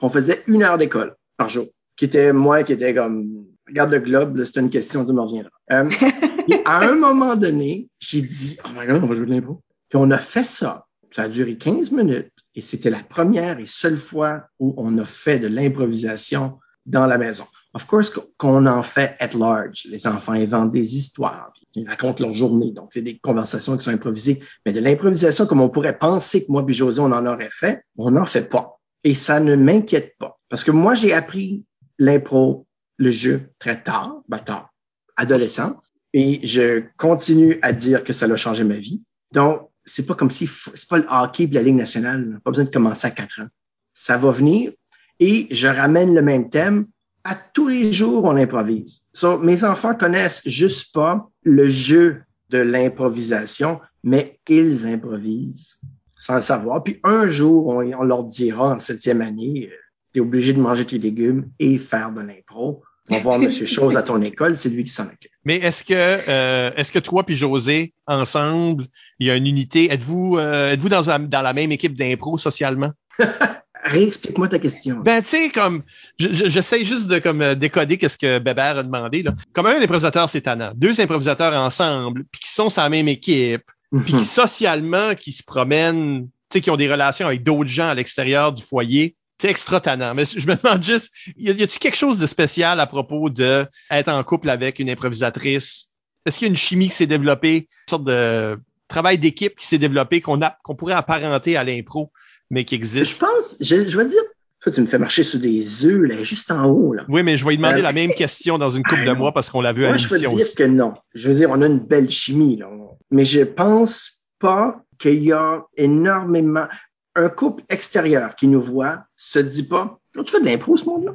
On faisait une heure d'école par jour, qui était moi qui était comme, regarde le globe, c'est une question, tu me reviendras. Euh, à un moment donné, j'ai dit, oh my god, on va jouer de l'impro. Puis on a fait ça. Ça a duré 15 minutes et c'était la première et seule fois où on a fait de l'improvisation dans la maison. Of course, qu- qu'on en fait at large. Les enfants inventent des histoires, ils racontent leur journée. Donc, c'est des conversations qui sont improvisées. Mais de l'improvisation, comme on pourrait penser que moi puis José, on en aurait fait, on n'en fait pas. Et ça ne m'inquiète pas. Parce que moi, j'ai appris l'impro, le jeu, très tard, ben tard, adolescent. Et je continue à dire que ça a changé ma vie. Donc, c'est pas comme si, c'est pas le hockey et la Ligue nationale. Pas besoin de commencer à quatre ans. Ça va venir et je ramène le même thème. À tous les jours, on improvise. So, mes enfants connaissent juste pas le jeu de l'improvisation, mais ils improvisent sans le savoir. Puis un jour, on, on leur dira en septième année, tu es obligé de manger tes légumes et faire de l'impro. On va voir Monsieur Chose à ton école, c'est lui qui s'en occupe. Mais est-ce que euh, est-ce que toi puis José ensemble, il y a une unité? Êtes-vous euh, êtes-vous dans la même équipe d'impro socialement? Réexplique-moi ta question. Ben tu sais comme je- je- j'essaie juste de comme euh, décoder qu'est-ce que Bébert a demandé là. Comme un improvisateur c'est tannant, deux improvisateurs ensemble puis qui sont la même équipe, puis qui socialement qui se promènent, tu sais qui ont des relations avec d'autres gens à l'extérieur du foyer. C'est extra tannant. Mais je me demande juste, y a- y a-tu quelque chose de spécial à propos de être en couple avec une improvisatrice? Est-ce qu'il y a une chimie qui s'est développée, une sorte de travail d'équipe qui s'est développé qu'on a, qu'on pourrait apparenter à l'impro, mais qui Je existe? pense, je, je vais dire, toi, tu me fais marcher sur des œufs, là, juste en haut, là. Oui, mais je vais lui demander Euh, la même question dans une couple ah, de non. mois parce qu'on l'a vu à Moi, je veux l'émission dire aussi. que non. Je veux dire, on a une belle chimie, là. Mais je pense pas qu'il y a énormément, un couple extérieur qui nous voit se dit pas, tu fais de l'impro, ce monde-là?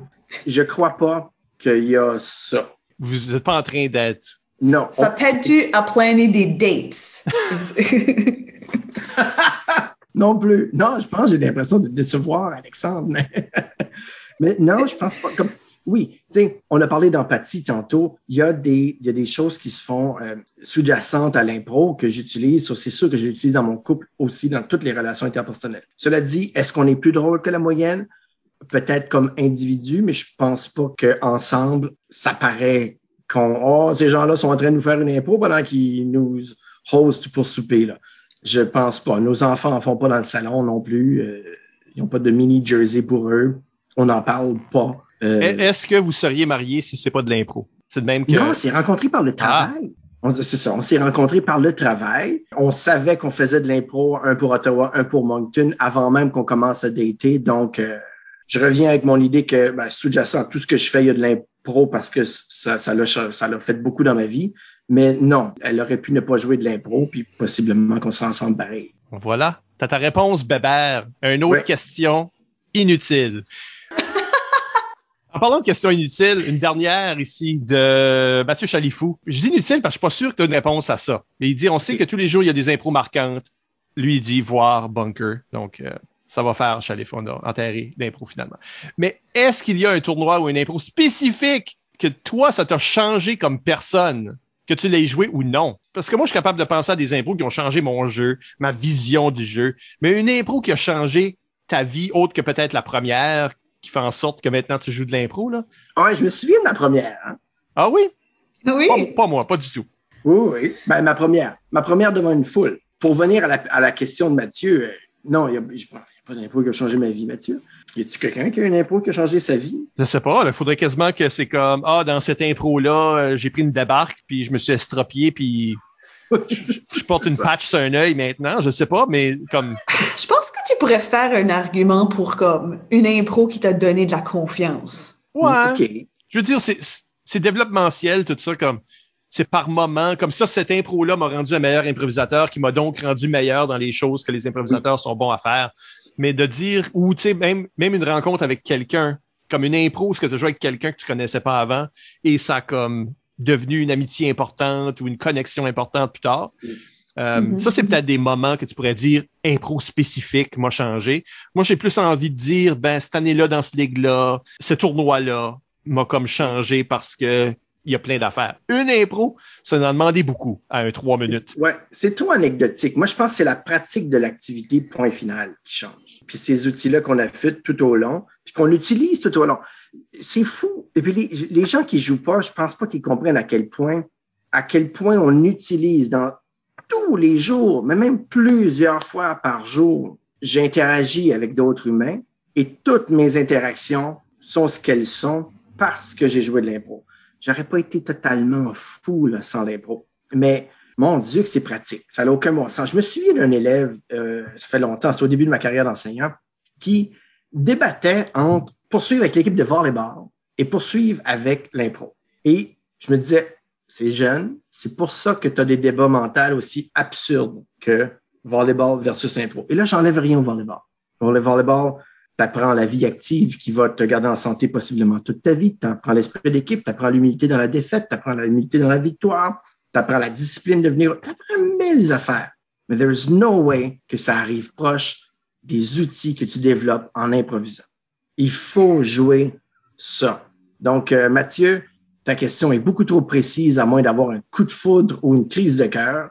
Je crois pas qu'il y a ça. Vous n'êtes pas en train d'être. Non. Ça t'aide-tu à planer des dates? Non plus. Non, je pense, j'ai l'impression de décevoir Alexandre. Mais, non, je pense pas. Comme, oui, on a parlé d'empathie tantôt. Il y a des, choses qui se font euh, sous-jacentes à l'impro que j'utilise. C'est sûr que je l'utilise dans mon couple aussi, dans toutes les relations interpersonnelles. Cela dit, est-ce qu'on est plus drôle que la moyenne? Peut-être comme individu, mais je pense pas qu'ensemble, ça paraît qu'on, oh, ces gens-là sont en train de nous faire une impro pendant qu'ils nous hostent pour souper, là. Je pense pas. Nos enfants en font pas dans le salon non plus. Euh, ils n'ont pas de mini jersey pour eux. On n'en parle pas. Euh, Est-ce que vous seriez marié si c'est pas de l'impro? C'est de même que. non, on s'est rencontrés par le travail. On- C'est ça, on s'est rencontrés par le travail. On savait qu'on faisait de l'impro, un pour Ottawa, un pour Moncton, avant même qu'on commence à dater. Donc, euh, je reviens avec mon idée que ben, sous-jacent, tout ce que je fais, il y a de l'impro parce que ça, ça l'a, ça l'a fait beaucoup dans ma vie. Mais non, elle aurait pu ne pas jouer de l'impro, puis possiblement qu'on serait ensemble pareil. Voilà. T'as ta réponse, Bébert. Une autre Ouais. question inutile. en parlant de questions inutiles, une dernière ici de Mathieu Chalifou. Je dis inutile parce que je suis pas sûr que tu as une réponse à ça. Mais il dit, on sait que tous les jours, il y a des impros marquantes. lui, il dit voir bunker. Donc, euh, ça va faire Chalet on a enterré l'impro finalement. Mais est-ce qu'il y a un tournoi ou une impro spécifique que toi, ça t'a changé comme personne? que tu l'aies joué ou non? Parce que moi, je suis capable de penser à des impros qui ont changé mon jeu, ma vision du jeu. Mais une impro qui a changé ta vie, autre que peut-être la première, qui fait en sorte que maintenant tu joues de l'impro, là? Ouais, je me souviens de ma première. Hein? Ah oui? Oui. Pas, pas, moi, pas du tout. Oui, oui. Ben, ma première. Ma première devant une foule. Pour venir à la, à la question de Mathieu, euh, non, il n'y a, a, pas d'impro qui a changé ma vie, Mathieu. Y a-tu quelqu'un qui a une impro qui a changé sa vie? Je sais pas. Il faudrait quasiment que c'est comme, ah, dans cette impro-là, euh, j'ai pris une débarque, puis je me suis estropié, puis je, je porte une patch sur un œil maintenant. Je sais pas, mais comme... Je pense que tu pourrais faire un argument pour comme une impro qui t'a donné de la confiance. Ouais. OK. Je veux dire, c'est développemental, tout ça, comme c'est par moment. Comme ça, cette impro-là m'a rendu un meilleur improvisateur, qui m'a donc rendu meilleur dans les choses que les improvisateurs sont bons à faire. Mais de dire, ou tu sais, même, même une rencontre avec quelqu'un, comme une impro, ce que tu joues avec quelqu'un que tu connaissais pas avant, et ça a comme devenu une amitié importante ou une connexion importante plus tard. Euh, Mhm. Ça, c'est peut-être des moments que tu pourrais dire impro spécifique m'a changé. Moi, j'ai plus envie de dire, ben, cette année-là, dans ce ligue-là, ce tournoi-là m'a comme changé parce que il y a plein d'affaires. Une impro, ça en a demandé beaucoup à un trois minutes. Ouais, c'est trop anecdotique. Moi, je pense que c'est la pratique de l'activité point final qui change. Puis ces outils-là qu'on a fait tout au long, puis qu'on utilise tout au long. C'est fou. Et puis les, les gens qui jouent pas, je pense pas qu'ils comprennent à quel point, à quel point on utilise dans tous les jours, mais même plusieurs fois par jour, j'interagis avec d'autres humains et toutes mes interactions sont ce qu'elles sont parce que j'ai joué de l'impro. J'aurais pas été totalement fou là, sans l'impro. Mais mon Dieu que c'est pratique. Ça n'a aucun bon sens. Je me souviens d'un élève, euh, ça fait longtemps, c'était au début de ma carrière d'enseignant, qui débattait entre poursuivre avec l'équipe de volleyball et poursuivre avec l'impro. Et je me disais, c'est jeune, c'est pour ça que tu as des débats mentaux aussi absurdes que volleyball versus impro. Et là, j'enlève rien au volleyball. Le volleyball, tu apprends la vie active qui va te garder en santé possiblement toute ta vie. Tu apprends l'esprit d'équipe, tu apprends l'humilité dans la défaite, tu apprends l'humilité dans la victoire, tu apprends la discipline de venir, tu apprends mille affaires. Mais there is no way que ça arrive proche des outils que tu développes en improvisant. Il faut jouer ça. Donc, euh, Mathieu, ta question est beaucoup trop précise à moins d'avoir un coup de foudre ou une crise de cœur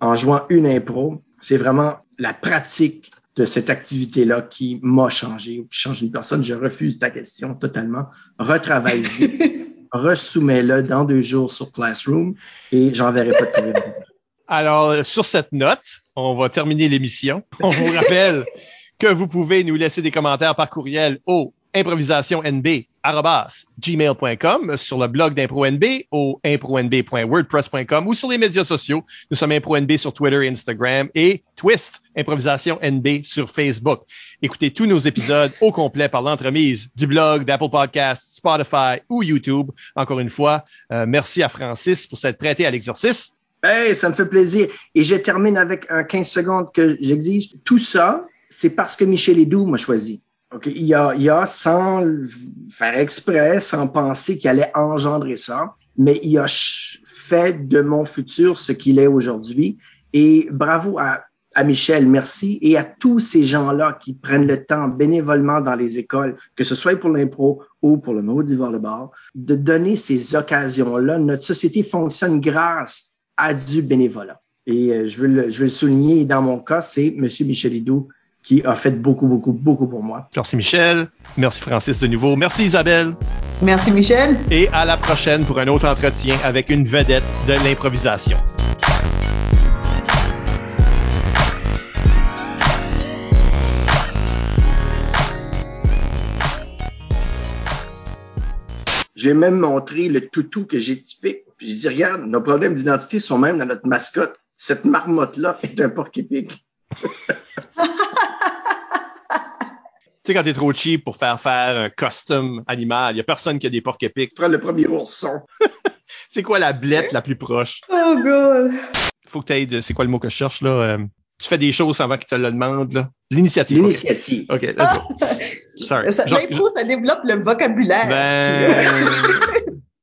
en jouant une impro. C'est vraiment la pratique de cette activité-là qui m'a changé ou qui change une personne. Je refuse ta question totalement. Retravaille-y. Ressoumets-le dans deux jours sur Classroom et j'enverrai pas de courriel. Alors, sur cette note, on va terminer l'émission. On vous rappelle que vous pouvez nous laisser des commentaires par courriel au improvisationnb@gmail.com sur le blog d'ImproNB au impronb.wordpress.com ou sur les médias sociaux. Nous sommes ImproNB sur Twitter Instagram et Twist Improvisation NB sur Facebook. Écoutez tous nos épisodes au complet par l'entremise du blog d'Apple Podcasts, Spotify ou YouTube. Encore une fois, euh, merci à Francis pour s'être prêté à l'exercice. Hey, ça me fait plaisir. Et je termine avec un 15 secondes que j'exige. Tout ça, c'est parce que Michel Edoux m'a choisi. OK, il y a, il y a sans faire exprès, sans penser qu'il allait engendrer ça, mais il a fait de mon futur ce qu'il est aujourd'hui. Et bravo à, à Michel, merci, et à tous ces gens-là qui prennent le temps bénévolement dans les écoles, que ce soit pour l'impro ou pour le maudit volleyball, de donner ces occasions-là. Notre société fonctionne grâce à du bénévolat. Et euh, je veux le, je veux le souligner. Dans mon cas, c'est Monsieur Michel Hidou qui a fait beaucoup, beaucoup, beaucoup pour moi. Merci Michel. Merci Francis de nouveau. Merci Isabelle. Merci Michel. Et à la prochaine pour un autre entretien avec une vedette de l'improvisation. Je vais même montrer le toutou que j'ai typé. Puis je dis, regarde, nos problèmes d'identité sont même dans notre mascotte. Cette marmotte-là est un porc-épic. Tu sais, quand t'es trop cheap pour faire faire un custom animal, il y a personne qui a des porcs épiques. Prends le premier ourson. C'est quoi la blette la plus proche? Oh God. Faut que t'ailles de, c'est quoi le mot que je cherche, là? Euh, tu fais des choses avant qu'ils te le demandent, là? L'initiative. L'initiative. OK, let's go. Sorry. Ça, Genre- ça développe le vocabulaire. ben,